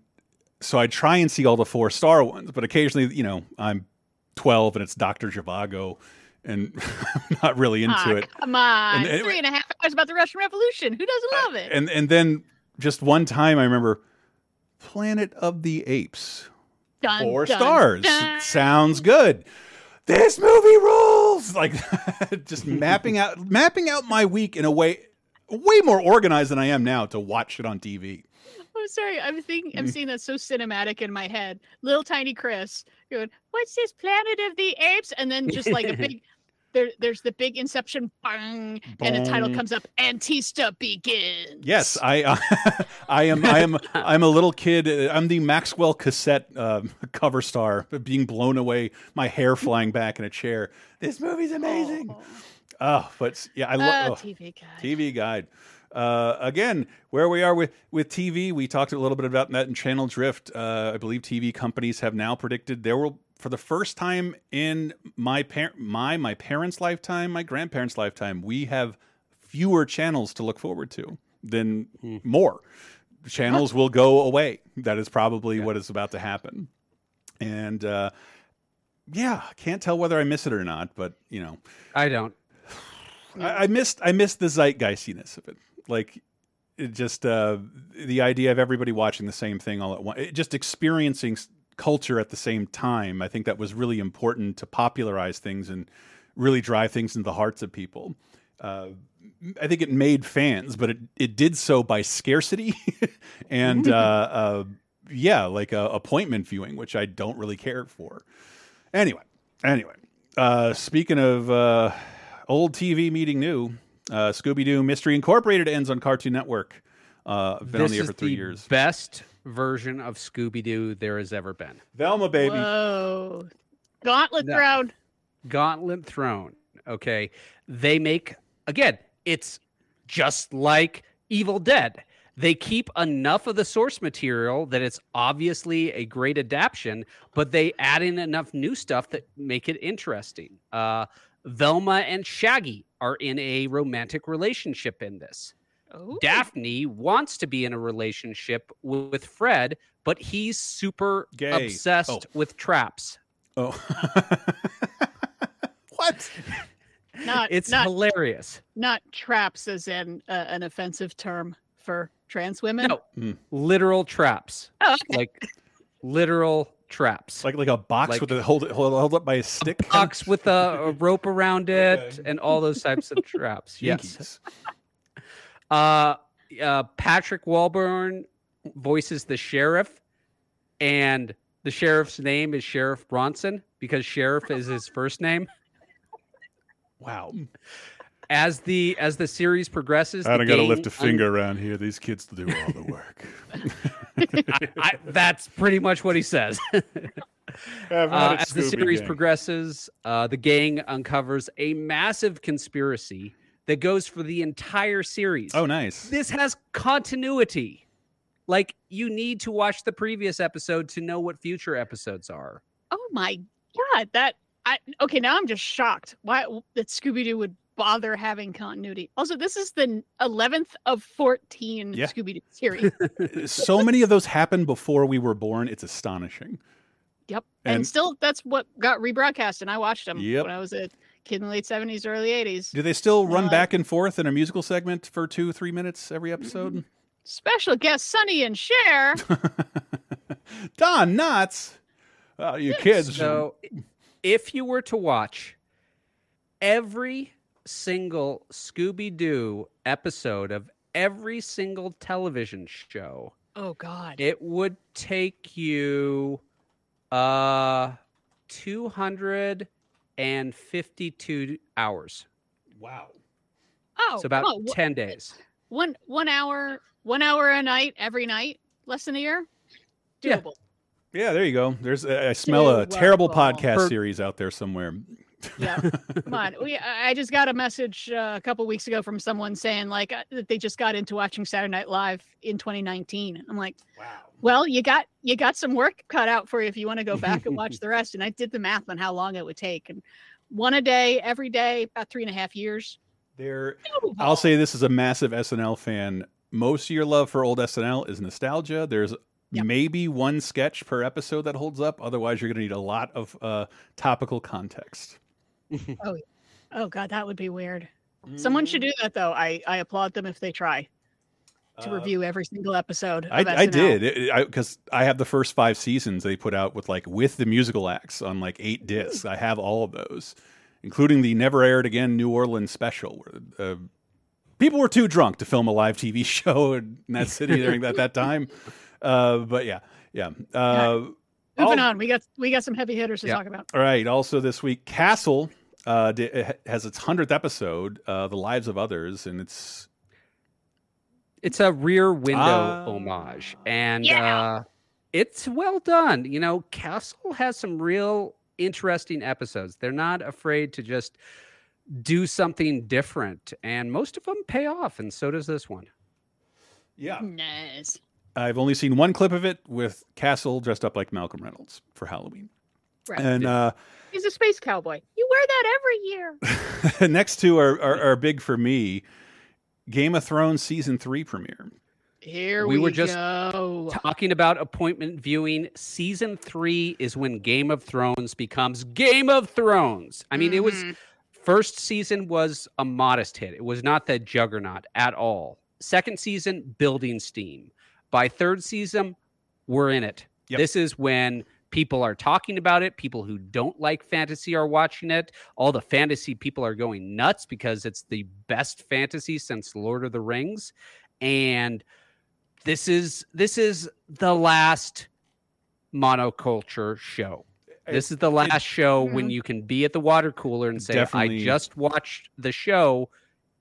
so I'd try and see all the four star ones, but occasionally, you know, I'm 12 and it's Dr. Zhivago, and I'm not really into Ah, it. Come on. And anyway- Three and a half hours about the Russian Revolution. Who doesn't love it? And and then just one time, I remember Planet of the Apes. Dun, Four dun, stars. dun. Sounds good. This movie rules. Like just mapping out mapping out my week in a way way more organized than I am now to watch it on TV. I'm sorry. I'm thinking. Mm. I'm seeing that so cinematic in my head. Little tiny Chris going, "What's this Planet of the Apes?" And then just like a big. There, there's the big Inception bang, and the title comes up. Antista begins. Yes, I I am I am I'm a little kid. uh, I'm the Maxell cassette um, cover star, being blown away, my hair flying back in a chair. This movie's amazing. Oh, but yeah, I Ah, love TV guide. TV guide. Uh, again, where we are with with TV, we talked a little bit about that in Channel Drift. Uh, I believe TV companies have now predicted there will, for the first time in my par- my my parents' lifetime, my grandparents' lifetime, we have fewer channels to look forward to than more. Channels will go away. That is probably what is about to happen. And uh, yeah, can't tell whether I miss it or not, but you know, I don't. I, missed I missed the zeitgeistiness of it. Like it just uh, the idea of everybody watching the same thing all at once, it- just experiencing culture at the same time. I think that was really important to popularize things and really drive things into the hearts of people. uh, I think it made fans, but it, it did so by scarcity and uh, uh, yeah, like uh, appointment viewing, which I don't really care for. Anyway, anyway, uh, speaking of old TV meeting new, uh, Scooby Doo Mystery Incorporated ends on Cartoon Network. Uh, been on this the air is for three the years. best version of Scooby Doo there has ever been. Velma, baby. Whoa. Gauntlet No. Throne. Gauntlet Throne. Okay. They make, again, it's just like Evil Dead. They keep enough of the source material that it's obviously a great adaptation, but they add in enough new stuff that make it interesting. Uh, Velma and Shaggy are in a romantic relationship in this. Daphne wants to be in a relationship with Fred, but he's super Gay. obsessed Oh. with traps. Oh. what? Not It's not hilarious. not traps as in uh, an offensive term for trans women. No, literal traps. Oh, okay. Like literal traps. Like like a box Like- with a hold hold, hold up by a stick. box with a, a rope around it and all those types of traps. Yes. Uh, uh, Patrick Warburton voices the sheriff, and the sheriff's name is Sheriff Bronson because sheriff is his first name. Wow. As the as the series progresses, I don't got to lift a un- finger around here. These kids do all the work. I, I, that's pretty much what he says. Uh, at it, as the series Gang. progresses, uh, the gang uncovers a massive conspiracy that goes for the entire series. Oh, nice. This has continuity. Like you need to watch the previous episode to know what future episodes are. Oh my god, that I okay, now I'm just shocked. Why that Scooby Doo would bother having continuity. Also, this is the 11th of 14 Yeah. Scooby Doo series. so many of those happened before we were born. It's astonishing. Yep. And, And- still that's what got rebroadcast and I watched them Yep. when I was a kid in the late 70s early 80s. Do they still run Uh, back and forth in a musical segment for two, three minutes every episode? Special guest Sonny and Cher. Don Knotts. Uh, you kids. So, if you were to watch every single Scooby Doo episode of every single television show, oh god. it would take you uh 252 hours. Wow. Oh, so about come on, 10 days. one one hour one hour a night every night, less than a year. Yeah. Doable. Yeah, there you go. There's I smell a terrible podcast For- series out there somewhere. Yeah, come on. We, I just got a message uh, a couple weeks ago from someone saying like uh, that they just got into watching Saturday Night Live in 2019. I'm like, wow. Well, you got you got some work cut out for you if you want to go back and watch the rest. And I did the math on how long it would take, and one a day, every day, about three and a half years. There, I'll say this is a massive SNL fan. Most of your love for old SNL is nostalgia. There's maybe one sketch per episode that holds up. Otherwise, you're going to need a lot of uh, topical context. Oh, oh God, that would be weird. Someone should do that though. I I applaud them if they try to Uh, review every single episode. I, I did because I, have the first five seasons they put out with like with the musical acts on like eight discs. I have all of those, including the never aired again New Orleans special, where uh, people were too drunk to film a live TV show in that city during that that time. Uh, but yeah, yeah. Uh, Moving on, we got we got some heavy hitters to Yeah. talk about. All right. Also, this week, Castle uh, it has its hundredth episode, uh, "The Lives of Others," and it's It's a rear window Ah. homage, and Yeah. uh, it's well done. You know, Castle has some real interesting episodes. They're not afraid to just do something different, and most of them pay off, and so does this one. Yeah. Nice. I've only seen one clip of it with Castle dressed up like Malcolm Reynolds for Halloween, Right. and uh, He's a space cowboy. You wear that every year. next two are, are are big for me. Game of Thrones season three premiere. Here we we, were just go. talking about appointment viewing. Season three is when Game of Thrones becomes Game of Thrones. I mean, it was Mhm. first season was a modest hit. It was not that juggernaut at all. Second season, building steam. By third season, we're in it. This is when People are talking about it. People who don't like fantasy are watching it. All the fantasy people are going nuts because it's the best fantasy since Lord of the Rings. And this is this is the last monoculture show. This is the last show mm-hmm. when you can be at the water cooler and say, Definitely. I just watched the show.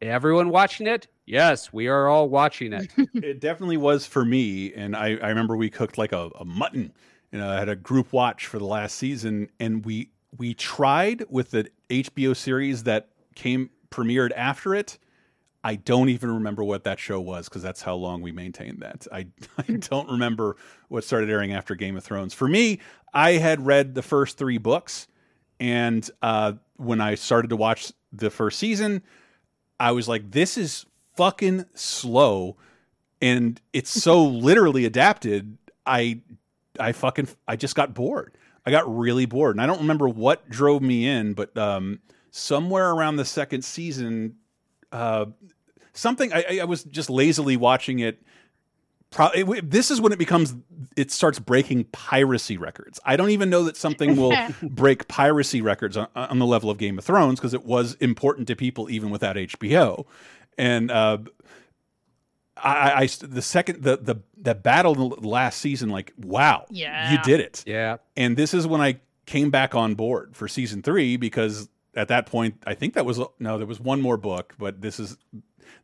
Everyone watching it? Yes, we are all watching it. it definitely was for me. And I, I remember we cooked like a, a mutton. You know, I had a group watch for the last season, and we we tried with the HBO series that came premiered after it. I don't even remember what that show was because that's how long we maintained that. I, I don't remember what started airing after Game of Thrones. For me, I had read the first three books, and uh, when I started to watch the first season, I was like, "This is fucking slow," and it's so literally adapted. I, I fucking, I just got bored. I got really bored, and I don't remember what drove me in, but um, somewhere around the second season, uh, something I, I- was just lazily watching it. Pro it, this is when it becomes it starts breaking piracy records. I don't even know that something will break piracy records on, on the level of Game of Thrones because it was important to people even without HBO. And uh, I, I- I- the second the the the battle in the last season, like wow, Yeah. you did it. Yeah. And this is when I came back on board for season three because at that point, I think that was no, there was one more book, but this is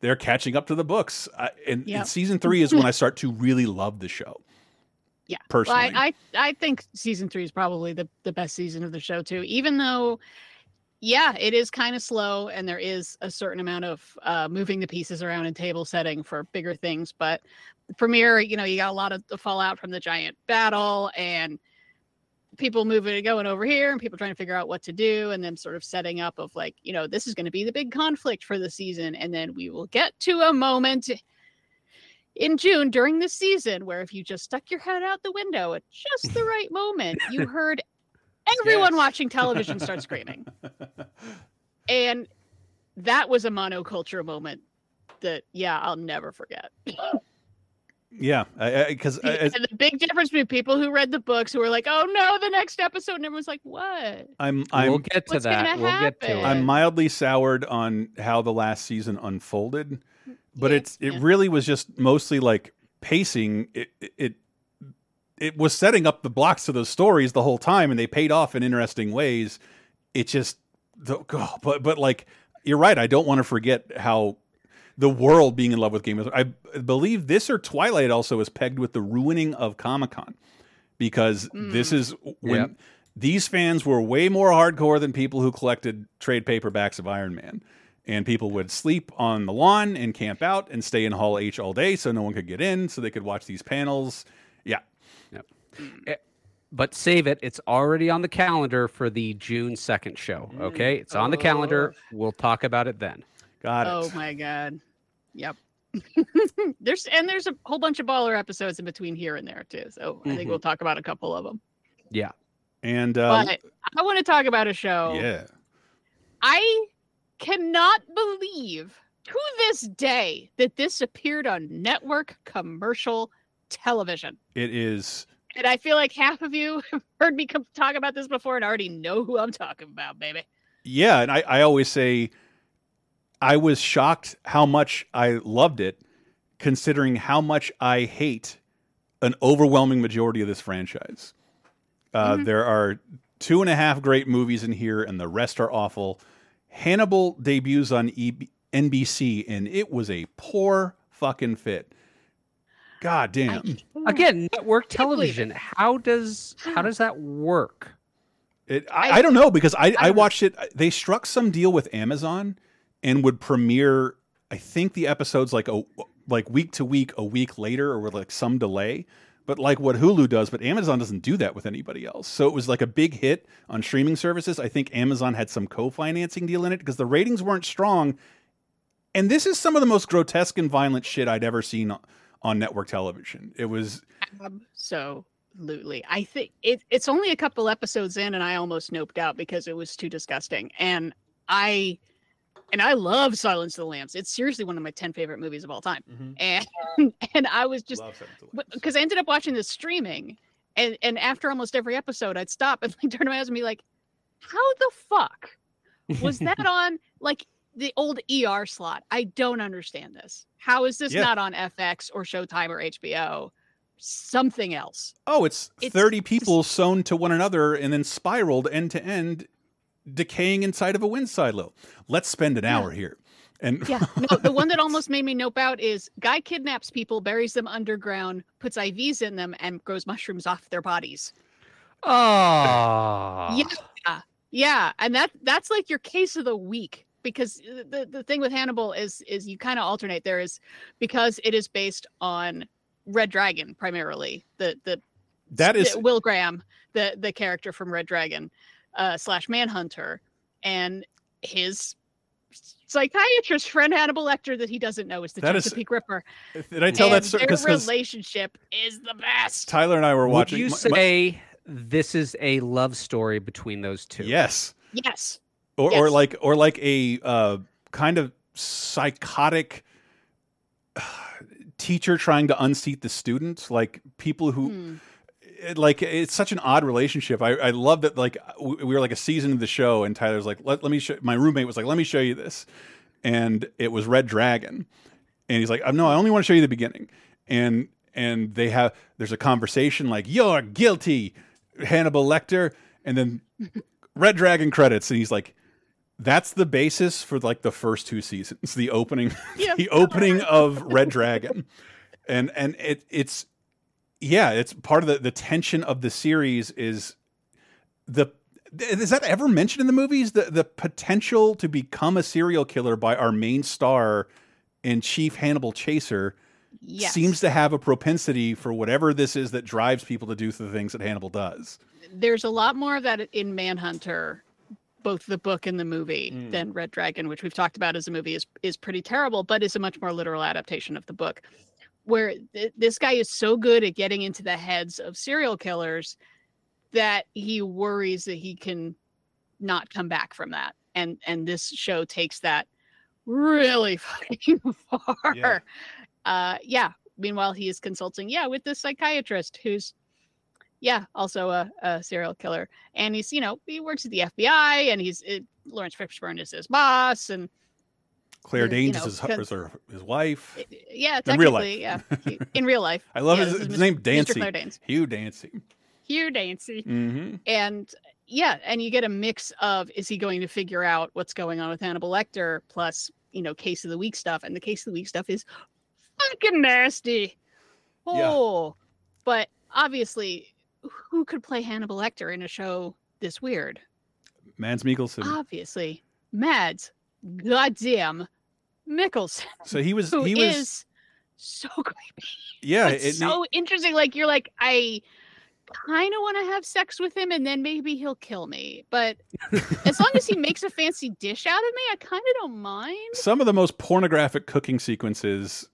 they're catching up to the books. I, and, and season three is when I start to really love the show. Yeah. Personally. Well, I, I I think season three is probably the, the best season of the show too. Even though, yeah, it is kind of slow and there is a certain amount of uh, moving the pieces around and table setting for bigger things. But the premiere, you know, you got a lot of the fallout from the giant battle and people moving going over here and people trying to figure out what to do and then sort of setting up of like, you know, this is going to be the big conflict for the season. And then we will get to a moment in June during the season where if you just stuck your head out the window at just the right moment, you heard everyone Yes. watching television start screaming. And that was a monoculture moment that, yeah, I'll never forget. Yeah, because and the big difference between people who read the books who were like, "Oh no, the next episode," and everyone's like, "What?" I'm I'm we'll get to that. We'll get to it. I'm mildly soured on how the last season unfolded, but it's it really was just mostly like pacing. It, it it it was setting up the blocks to those stories the whole time, and they paid off in interesting ways. It just, the, oh, but but like you're right. I don't want to forget how the world being in love with Game of Thrones. I believe this or Twilight also is pegged with the ruining of Comic Con because hmm. this is when Yep. these fans were way more hardcore than people who collected trade paperbacks of Iron Man. And people would sleep on the lawn and camp out and stay in Hall H all day so no one could get in, so they could watch these panels. Yeah. Eh, But save it. It's already on the calendar for the June 2nd show. Okay. It's on the calendar. We'll talk about it then. Got it. Oh my god. Yep. there's and there's a whole bunch of baller episodes in between here and there too. So I think we'll talk about a couple of them. Yeah. And uh, but I want to talk about a show. yeah. I cannot believe to this day that this appeared on network commercial television. It is And I feel like half of you have heard me come talk about this before and already know who I'm talking about, baby. Yeah, and I, I always say I was shocked how much I loved it, considering how much I hate an overwhelming majority of this franchise. Uh, There are two and a half great movies in here, and the rest are awful. Hannibal debuts on e NBC, and it was a poor fucking fit. God damn. Again, network television. How does how does that work? It, I, I don't know because I, I watched it. They struck some deal with Amazon and would premiere. I think the episodes like a like week to week, a week later, or with like some delay. But like what Hulu does, but Amazon doesn't do that with anybody else. So it was like a big hit on streaming services. I think Amazon had some co-financing deal in it because the ratings weren't strong. And this is some of the most grotesque and violent shit I'd ever seen on- network television. It was Absolutely. I think it, it's only a couple episodes in, and I almost noped out because it was too disgusting. And I and I love Silence of the Lambs. It's seriously one of my 10 favorite movies of all time. Mm-hmm. And and I was just because I ended up watching this streaming And and after almost every episode, I'd stop and like turn to my husband and be like, "How the fuck was that on like the old ER slot? I don't understand this. How is this Yeah. not on FX or Showtime or HBO? Something else." Oh, it's, It's 30 people sewn to one another and then spiraled end to end, decaying inside of a wind silo. Let's spend an hour here. And Yeah, no, the one that almost made me nope out is guy kidnaps people, buries them underground, puts IVs in them, and grows mushrooms off their bodies. Oh. Yeah, yeah, and that that's like your case of the week because the the thing with Hannibal is is you kind of alternate. There is because it is based on Red Dragon primarily. The the that is the- Will Graham, the the character from Red Dragon, uh, slash Manhunter, and his psychiatrist friend Hannibal Lecter that he doesn't know is the That is- Chesapeake Ripper. Did I tell that And story? Their 'Cause- 'cause relationship is the best. Tyler and I were Would watching. you my- my- say this is a love story between those two? yes. Yes. Or, or like or like a uh, kind of psychotic teacher trying to unseat the student like people who Hmm. it, like it's such an odd relationship. I i love that like we we were like a season of the show and tyler's like let, let me show my roommate was like let me show you this. And it was red dragon. And he's like "Uh, no i only want to show you the beginning. And and they have there's a conversation like you're guilty hannibal lecter. And then red dragon credits and he's like that's the basis for like the first two seasons the opening yeah. the opening of red dragon and and it it's yeah it's part of the the tension of the series is the is that ever mentioned in the movies the the potential to become a serial killer by our main star and chief hannibal chaser Yes. seems to have a propensity for whatever this is that drives people to do the things that hannibal does There's a lot more of that in Manhunter, both the book and the movie, Mm. than Red Dragon, which we've talked about as a movie is is pretty terrible, but is a much more literal adaptation of the book. Where th- this guy is so good at getting into the heads of serial killers that he worries that he can not come back from that. And and this show takes that really fucking far. Yeah. Uh yeah. Meanwhile, he is consulting, yeah, with this psychiatrist who's yeah, also a, a serial killer. And he's, you know, he works at the FBI and he's it, Laurence Fishburne is his boss and claire Uh, you danes know, is his, hu- because- is her, his wife yeah, In real life. technically, yeah. he- in real life. i love Yeah, his, his name dancy Claire Danes. hugh dancy Hugh Dancy. hmm And yeah, and you get a mix of is he going to figure out what's going on with Hannibal Lecter plus, you know, case of the week stuff. And the case of the week stuff is fucking nasty. Yeah. Oh, but obviously, who could play Hannibal Lecter in a show this weird? Mads Mikkelsen. Obviously, Mads, goddamn Mikkelsen. So he was who he was is so creepy. yeah it's it- so interesting. Like you're like, I kind of want to have sex with him, and then maybe he'll kill me. But as long as he makes a fancy dish out of me, I kind of don't mind. some of the most pornographic cooking sequences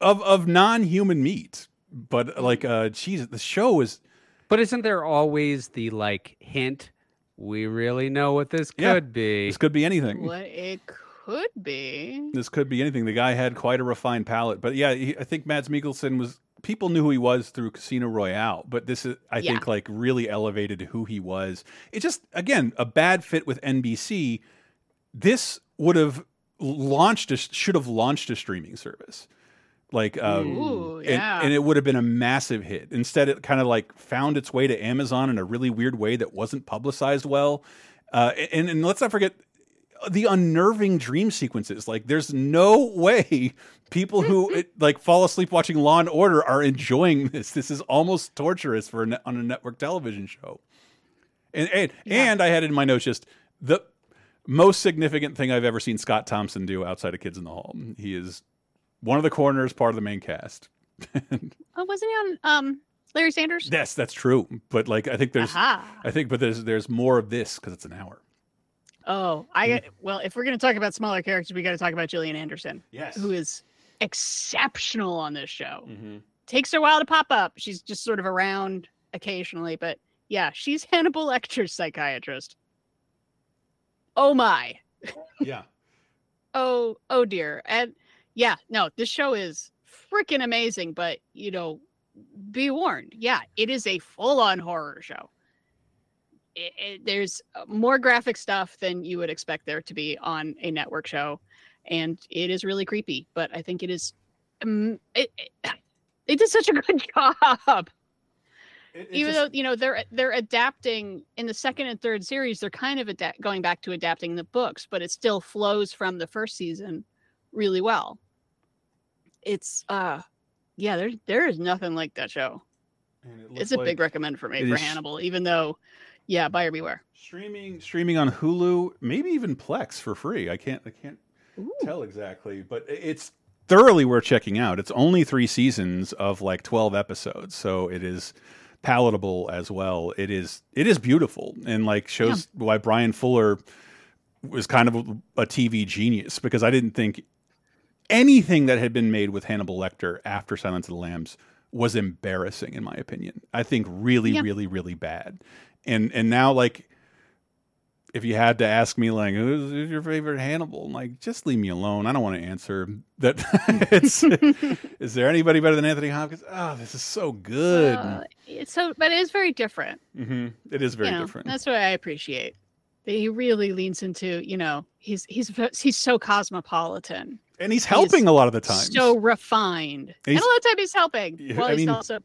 of of non-human meat but like uh geez the show is But isn't there always the like hint? We really know what this could Yeah. be. this could be anything What it could be. this could be anything the guy had quite a refined palate but yeah he, i think mads mikkelsen was people knew who he was through casino royale but this is i Yeah. think like really elevated to who he was it just again a bad fit with nbc this would have launched a, should have launched a streaming service like um, Ooh, and- yeah. and, it would have been a massive hit. Instead it kind of like found its way to amazon in a really weird way that wasn't publicized well. Uh, and, and let's not forget the unnerving dream sequences. Like there's no way people who it, like fall asleep watching law and order are enjoying this. This is almost torturous for a on a network television show. And and, and i had in my notes just the most significant thing i've ever seen scott thompson do outside of kids in the hall. He is one of the corners part of the main cast Oh, wasn't he on um Larry Sanders? yes that's true but like i think there's Aha. i think but there's there's more of this because it's an hour Oh, I well. If we're gonna talk about smaller characters, we got to talk about Gillian Anderson. Yes. who is exceptional on this show. Mm-hmm. Takes her a while to pop up. She's just sort of around occasionally, but yeah, she's Hannibal Lecter's psychiatrist. Oh my. yeah Oh, oh dear. And yeah, no, this show is freaking amazing, but you know, be warned. Yeah, it is a full-on horror show. It, it, there's uh, more graphic stuff than you would expect there to be on a network show, and it is really creepy. But I think it is. Um, it, it, they did such a good job. Even just- though you know they're they're adapting in the second and third series, they're kind of going back to adapting the books, but it still flows from the first season really well. It's uh, yeah, there there is nothing like that show. It's a big recommend for me for Hannibal, even though, yeah, buyer beware. streaming streaming on Hulu, maybe even Plex for free. I can't I can't tell exactly, but it's thoroughly worth checking out. It's only three seasons of like twelve episodes, so it is palatable as well. It is it is beautiful and like shows why Bryan Fuller was kind of a, a TV genius because I didn't think anything that had been made with Hannibal Lecter after Silence of the Lambs was embarrassing in my opinion. I think really Yeah. really really bad. And and now like if you had to ask me like who's, who's your favorite Hannibal, I'm like just leave me alone. I don't want to answer that. it's is there anybody better than Anthony Hopkins? Oh, this is so good. Uh, it's so, but it is very different. hmm It is very you know, different. That's what I appreciate. That he really leans into, you know, he's he's he's so cosmopolitan. And he's helping a lot of the time. So refined. and a lot of time he's helping. Yeah, while I he's mean, also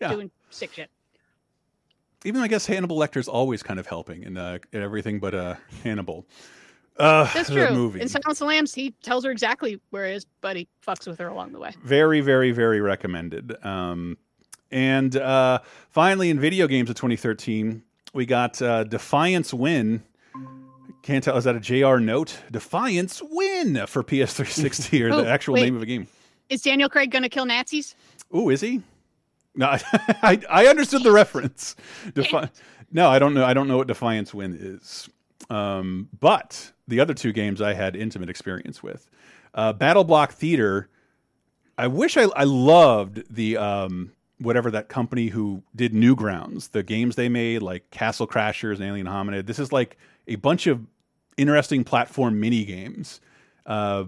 yeah. doing sick shit. Even I guess Hannibal Lecter's always kind of helping in, uh, in everything but uh, Hannibal. Uh, That's true. movie. In Silence of the Lambs, he tells her exactly where it is, but he fucks with her along the way. very very very recommended um and uh finally in video games of 2013 we got uh defiance win can't tell is that a jr note defiance win for ps360 or Oh, the actual wait. name of a game Is Daniel Craig gonna kill Nazis? Ooh, is he no i i understood the reference Defi- no i don't know i don't know what defiance win is um but the other two games i had intimate experience with uh battle block theater I wish I, I loved the um, whatever that company who did Newgrounds, the games they made like Castle Crashers and Alien Hominid. This is like a bunch of interesting platform mini games uh,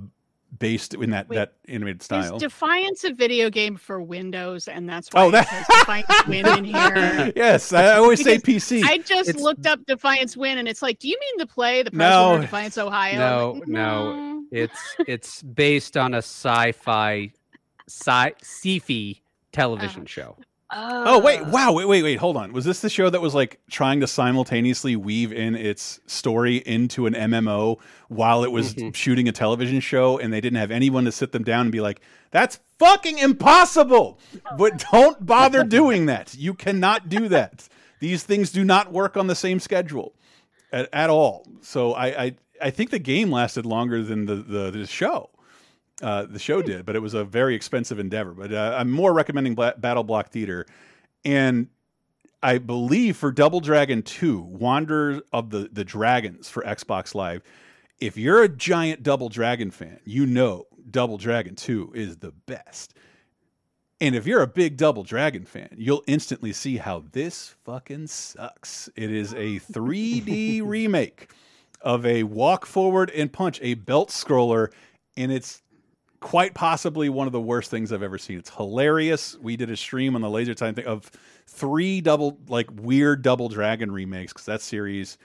based in that Wait, that animated style. Is Defiance a video game for Windows, and that's why Oh, that- Defiance Win in here? yes, I always say PC. I just It's- looked up Defiance Win, and it's like, do you mean the play, the No. president of Defiance, Ohio? I'm No, like, no, it's it's based on a sci-fi, sci sci-fi television show. Oh wait! Ah. Wow! Wait! Wait! Wait! Hold on. Was this the show that was like trying to simultaneously weave in its story into an MMO while it was mm-hmm. shooting a television show, and they didn't have anyone to sit them down and be like, "That's fucking impossible!" But don't bother doing that. You cannot do that. These things do not work on the same schedule at, at all. So I, I I think the game lasted longer than the the, the show. Uh, the show did, but it was a very expensive endeavor. But uh, I'm more recommending Bla- Battle Block Theater, and I believe for Double Dragon 2, Wanderer of the the Dragons for Xbox Live. If you're a giant Double Dragon fan, you know Double Dragon 2 is the best. And if you're a big Double Dragon fan, you'll instantly see how this fucking sucks. It is a 3D remake of a walk forward and punch, a belt scroller, and it's quite possibly one of the worst things I've ever seen. It's hilarious. We did a stream on the Laser Time thing of three double, like weird Double Dragon remakes because that series.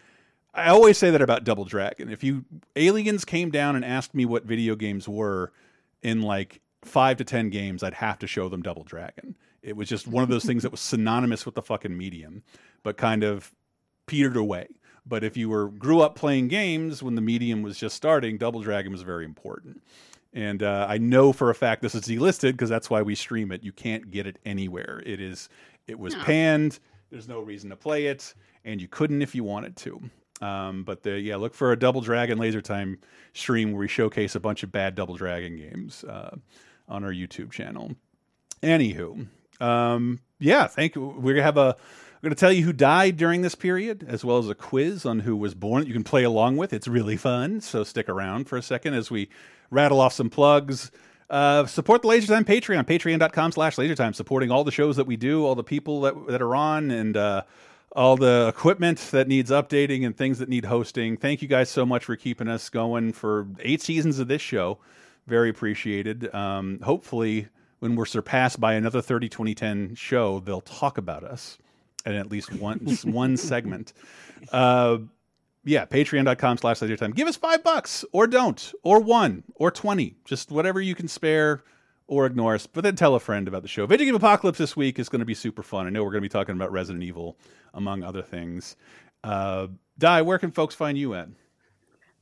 I always say that about Double Dragon. If you aliens came down and asked me what video games were in like five to ten games, I'd have to show them Double Dragon. It was just one of those things that was synonymous with the fucking medium, but kind of petered away. But if you were grew up playing games when the medium was just starting, Double Dragon was very important. And uh, I know for a fact this is delisted because that's why we stream it. You can't get it anywhere. It is it was No. panned. There's no reason to play it, and you couldn't if you wanted to. Um, but the, yeah, look for a Double Dragon Laser Time stream where we showcase a bunch of bad Double Dragon games uh, on our YouTube channel. Anywho, um, yeah, thank you. We're gonna have a. Going to tell you who died during this period, as well as a quiz on who was born. You can play along with. It's really fun. So stick around for a second as we rattle off some plugs. Uh, support the Laser Time Patreon, patreon.com slash lasertime, supporting all the shows that we do, all the people that, that are on, and uh, all the equipment that needs updating and things that need hosting. Thank you guys so much for keeping us going for eight seasons of this show. Very appreciated. Um, hopefully, when we're surpassed by another 30 2010 show, they'll talk about us in at least one one segment. Uh, yeah, patreon.com slash laser time. Give us five bucks or don't, or one, or 20, just whatever you can spare or ignore us. But then tell a friend about the show. Video Game Apocalypse this week is going to be super fun. I know we're going to be talking about Resident Evil, among other things. Uh, Di, where can folks find you at?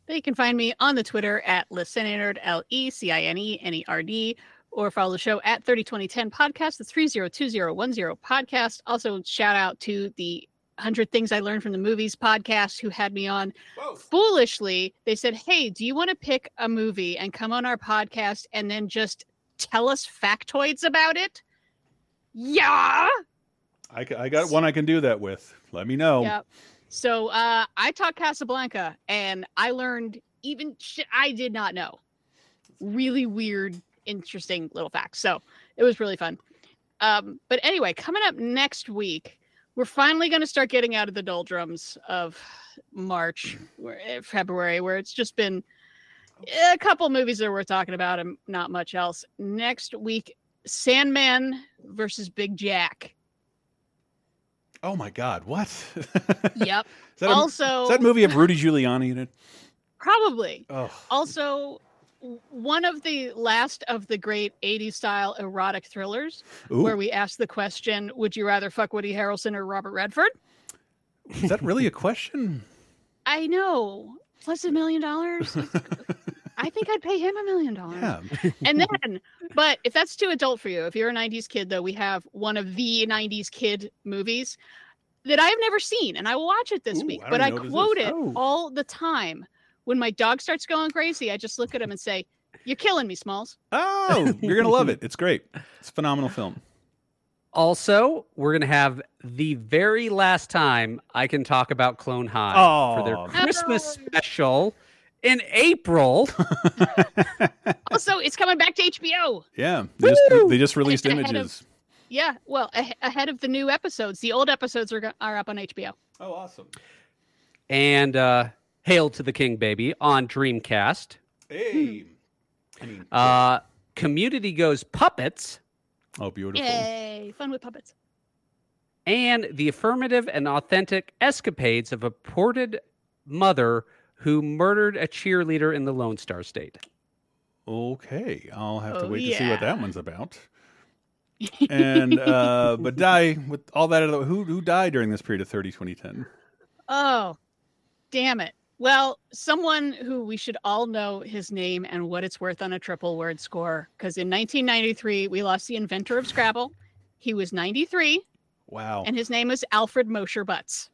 They can find me on the Twitter at Lecinenerd, L E C I N E N E R D, or follow the show at 302010 podcast, the 302010 podcast. Also, shout out to the 100 Things I Learned from the Movies podcast who had me on. Foolishly, they said, Hey, do you want to pick a movie and come on our podcast and then just tell us factoids about it? Yeah. I, I got one I can do that with. Let me know. Yep. So uh, I taught Casablanca, and I learned even shit I did not know. Really weird, interesting little facts. So it was really fun. Um, but anyway, coming up next week, we're finally going to start getting out of the doldrums of March, eh, February, where it's just been a couple movies that we're talking about and not much else. Next week, Sandman versus Big Jack. Oh my God, what? Yep. Is that a- also, is that movie of Rudy Giuliani in it? Probably. Oh. Also, one of the last of the great 80s style erotic thrillers Ooh. where we ask the question Would you rather fuck Woody Harrelson or Robert Redford? Is that really a question? I know. Plus a million dollars. I think I'd pay him a million dollars. Yeah. And then, but if that's too adult for you, if you're a 90s kid, though, we have one of the 90s kid movies that I've never seen, and I will watch it this Ooh, week. I but I know what this is. quote it Oh. all the time. When my dog starts going crazy, I just look at him and say, You're killing me, Smalls. Oh, you're gonna love it. It's great. It's a phenomenal film. Also, we're going to have the very last time I can talk about Clone High for their Aw. Christmas special in April. Also, it's coming back to HBO. Yeah, they just, they just released Ahead of- images. Yeah, well, a- ahead of the new episodes. The old episodes are, are up on HBO. Oh, awesome. and uh, Hail to the King, baby, on Dreamcast. Hey. I mean, Uh, Community goes puppets, oh, beautiful. Yay, fun with puppets. and the affirmative and authentic escapades of a ported mother who murdered a cheerleader in the Lone Star State. Okay, I'll have to Oh, wait to see what that one's about. and uh but die with all that other who who died during this period of 30 2010 Oh, damn it. Well, someone who we should all know his name and what it's worth on a triple word score. Because in 1993, we lost the inventor of Scrabble. He was 93, wow and his name was Alfred Mosher Butts.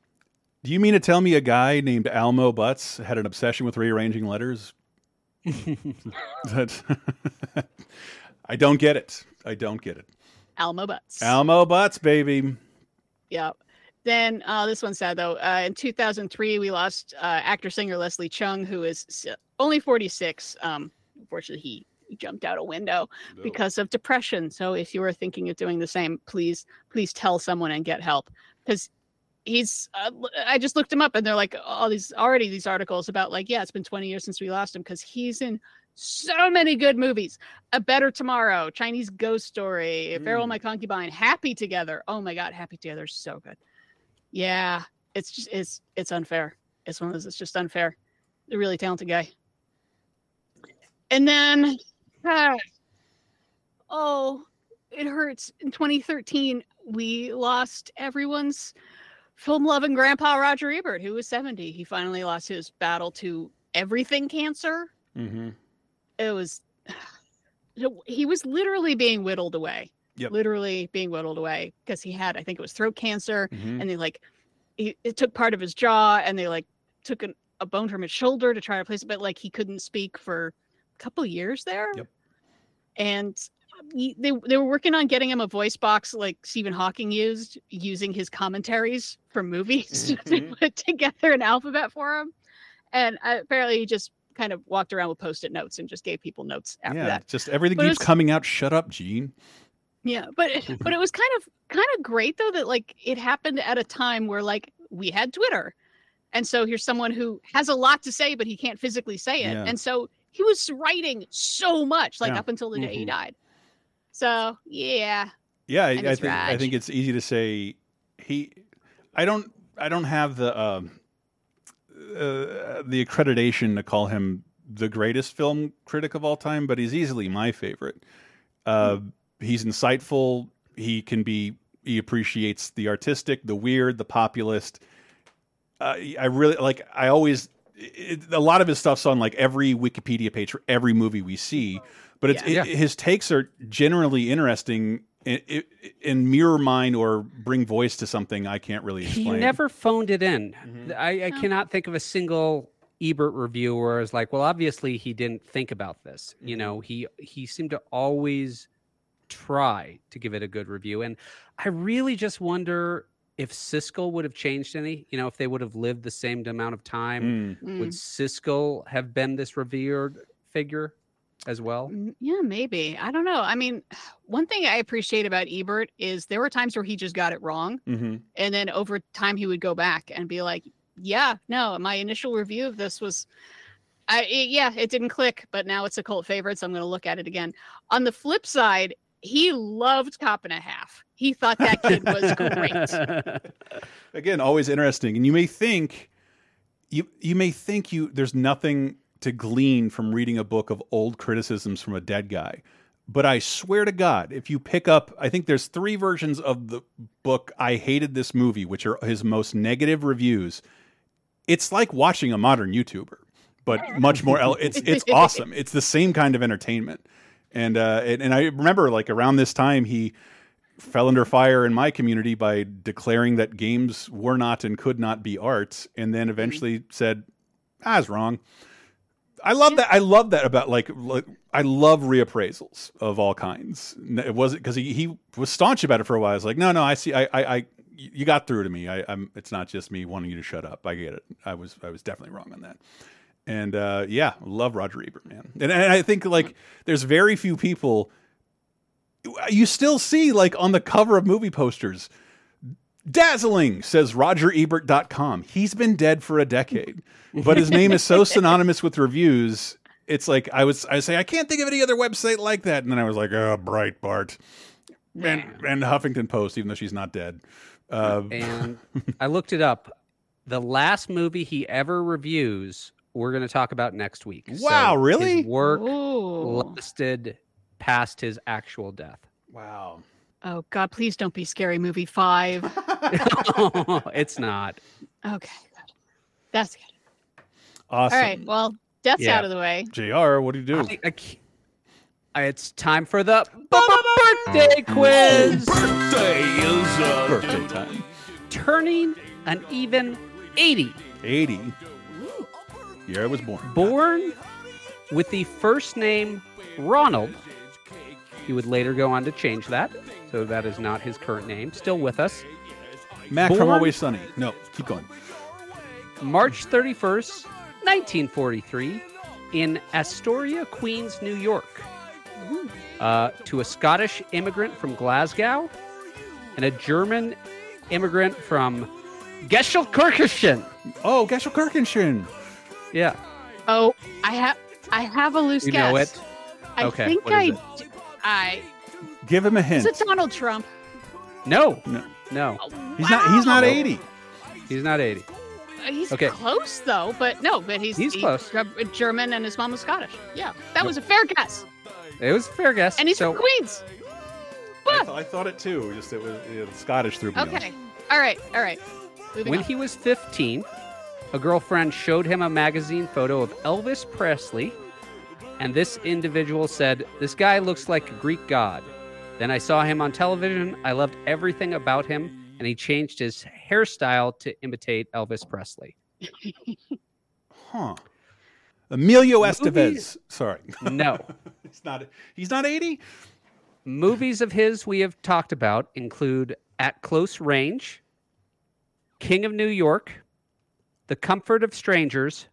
do you mean to tell me a guy named almo butts had an obsession with rearranging letters i don't get it i don't get it Almo Butts. almo butts baby Yeah. Then uh, this one's sad though. Uh, in 2003, we lost uh, actor singer Leslie Cheung, who is only 46. Um, unfortunately, he, he jumped out a window because of depression. So if you are thinking of doing the same, please please tell someone and get help because he's. Uh, I just looked him up and they're like all these already these articles about like yeah, it's been 20 years since we lost him because he's in so many good movies. A Better Tomorrow, Chinese Ghost Story, Farewell My Concubine, Happy Together. Oh my God, Happy Together is so good. Yeah, it's just it's it's unfair. It's one of those. It's just unfair. A really talented guy. And then, ah, oh, it hurts. In 2013, we lost everyone's film-loving grandpa Roger Ebert, who was 70. He finally lost his battle to everything cancer. mm-hmm. It was. He was literally being whittled away Yep. literally being whittled away because he had, I think it was throat cancer, Mhm. and they like, he, it took part of his jaw, and they like took an, a bone from his shoulder to try to replace it, but like he couldn't speak for a couple years there. Yep. And he, they they were working on getting him a voice box like Stephen Hawking used, using his commentaries from movies to put together an alphabet for him. And uh, apparently, he just kind of walked around with post-it notes and just gave people notes after yeah that. just everything But keeps was- coming out shut up gene Yeah, but it- but it was kind of kind of great though that like it happened at a time where like we had Twitter. And so here's someone who has a lot to say but he can't physically say it. Yeah. And so he was writing so much like Yeah. up until the day he Mhm. died. So yeah, Yeah, I, I think I think it's easy to say he. I don't. I don't have the um, uh, the accreditation to call him the greatest film critic of all time, but he's easily my favorite. Uh, He's insightful. He can be. He appreciates the artistic, the weird, the populist. Uh, I really like. I always. It, a lot of his stuff's on like every Wikipedia page for every movie we see, but it's Yeah. it- his takes are generally interesting and, and mirror mine or bring voice to something I can't really He explain. never phoned it in. Mm-hmm. I, I cannot think of a single Ebert review where it's like, well, obviously he didn't think about this. You Mm-hmm. know, he he seemed to always try to give it a good review. And I really just wonder if Siskel would have changed any, you know, if they would have lived the same amount of time, Mm. would Mm. Siskel have been this revered figure as well? Mm, Yeah, maybe. I don't know. I mean, one thing I appreciate about Ebert is there were times where he just got it wrong. Mm-hmm. And then over time, he would go back and be like, yeah, no, my initial review of this was, I, it- yeah, it didn't click, but now it's a cult favorite. So I'm going to look at it again. On the flip side, he loved Cop and a Half. He thought that kid was great. Again, always interesting, and you may think you you may think you there's nothing to glean from reading a book of old criticisms from a dead guy. But I swear to God, if you pick up, I think there's three versions of the book I hated this movie, which are his most negative reviews. It's like watching a modern YouTuber, but much more. It's it's awesome. It's the same kind of entertainment, and uh, and, and I remember like around this time he fell under fire in my community by declaring that games were not and could not be art, and then eventually said, "I was wrong." I love that. I love that about like, like I love reappraisals of all kinds. It wasn't because he, he was staunch about it for a while. I was like, no, no, I see. I, I, I you got through to me. I, I'm. It's not just me wanting you to shut up. I get it. I was, I was definitely wrong on that. And uh, yeah, love Roger Ebert, man. And, and I think like there's very few people you still see like on the cover of movie posters dazzling says rogerebert.com he's been dead for a decade. But his name is so synonymous with reviews it's like i was i say i can't think of any other website like that. And then i was like oh breitbart. And, and huffington post even though she's not dead. Uh, and I looked it up. The last movie he ever reviews, we're going to talk about next week. Wow, really? His work Ooh. lasted past his actual death. wow Oh, God, please don't be Scary Movie 5. it's not. Okay, good. That's good. awesome All right, well, death's Yeah. out of the way. jr what do you do I- I ca- it's time for the birthday oh, quiz. birthday is a birthday time Turning an even 80. 80 year i was born Born with the first name Ronald. He would later go on to change that. So that is not his current name. Still with us. mac from always sunny no keep going March 31st, 1943, in Astoria, Queens, New York, uh, to a Scottish immigrant from Glasgow and a German immigrant from Gesellkirchen. oh gesellkirchen Yeah, Oh, I have I have a loose you guess. know it. I Okay, think what is I, it? d- I give him a hint is it Donald Trump? No, No. no, He's not. He's not eighty. he's not 80. Uh, He's Okay. close though, but no, but he's He's close. uh, German and his mom was Scottish. Yeah, that was a fair guess. It was a fair guess. And he's so, from Queens. I, th- I thought it too. Just it was yeah, the Scottish through. me off. Okay. All right. All right. Moving When on. he was 15, a girlfriend showed him a magazine photo of Elvis Presley, and this individual said, This guy looks like a Greek god. Then I saw him on television. I loved everything about him, and he changed his hairstyle to imitate Elvis Presley. Huh. Emilio Movies- Estevez. Sorry. No. he's not. He's not eighty. Movies of his we have talked about include At Close Range, King of New York, The Comfort of Strangers,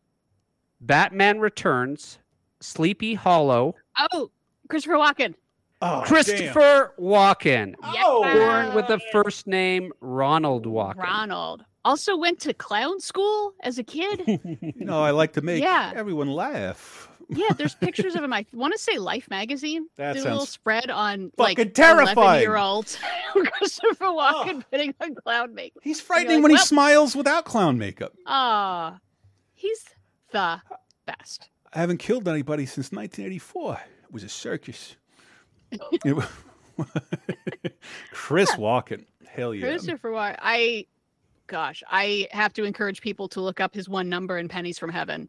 Batman Returns, Sleepy Hollow, oh, Christopher Walken. Oh, Christopher Walken, Oh. born with the first name Ronald Walken. Ronald also went to clown school as a kid. You know, I like to make Yeah. everyone laugh Yeah, there's pictures of him. I want to say Life magazine That did a little spread on like terrifying. year old Christopher Walken putting on clown makeup. He's frightening like, when he smiles without clown makeup. Ah, he's the best. I haven't killed anybody since 1984. It was a circus. It wa- Chris Walken. Hell yeah. Christopher Walken. I, gosh, I have to encourage people to look up his one number in Pennies from Heaven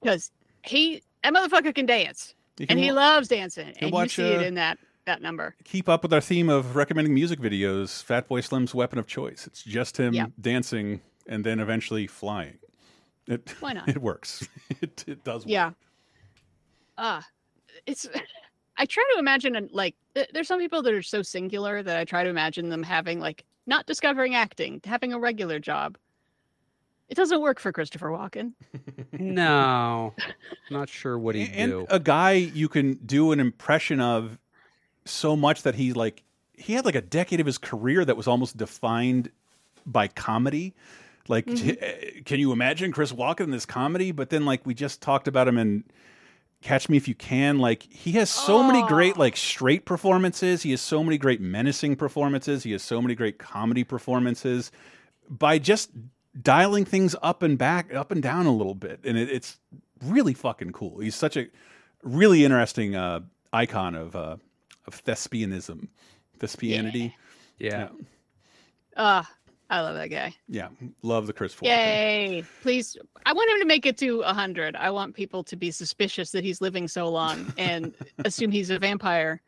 because he that motherfucker can dance can and he loves dancing, and watch, you see it uh, in that that number. Keep up with our theme of recommending music videos. Fatboy Slim's weapon of choice. It's just him Yeah. dancing and then eventually flying. It, Why not? It works. It, it does work. Yeah. Ah, it's. I try to imagine and, like there's some people that are so singular that I try to imagine them having like not discovering acting, having a regular job. It doesn't work for Christopher Walken. No, not sure what he'd and do. a guy you can do an impression of so much that he like he had like a decade of his career that was almost defined by comedy. Like Mhm. eh, can you imagine chris walken in this comedy? But then like we just talked about him in catch me if you can. Like he has so many great like straight performances. He has so many great menacing performances. He has so many great comedy performances. By just dialing things up and back up and down a little bit and it, it's really fucking cool he's such a really interesting uh icon of uh of thespianism thespianity yeah Ah, I love that guy. yeah love the chris Walken. Yay! Please, I want him to make it to hundred. I want people to be suspicious that he's living so long and assume he's a vampire,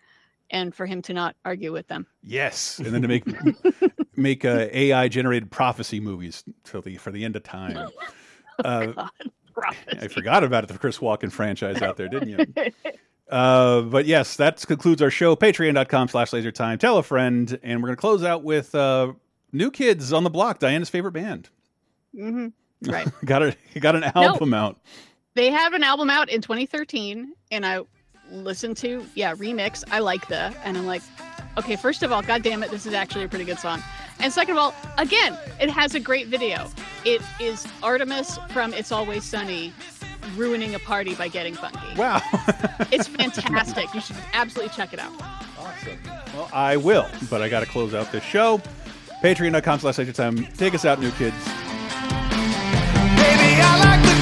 and for him to not argue with them. yes and then to make make uh, ai generated prophecy movies till the for the end of time uh, I forgot about it, the Chris Walken franchise out there, didn't you? Uh, but yes, that concludes our show. Patreon.com slash laser time. Tell a friend. And we're going to close out with uh, New Kids on the Block, Diana's favorite band. hmm Right. got a got an album out. they have an album out in 2013 and i listened to yeah remix i like the and i'm like okay first of all god damn it this is actually a pretty good song and second of all again it has a great video it is artemis from it's always sunny ruining a party by getting funky wow it's fantastic you should absolutely check it out Awesome. Well, I will, but I got to close out this show. Patreon.com slash laser time. Take us out, New Kids. Baby, all I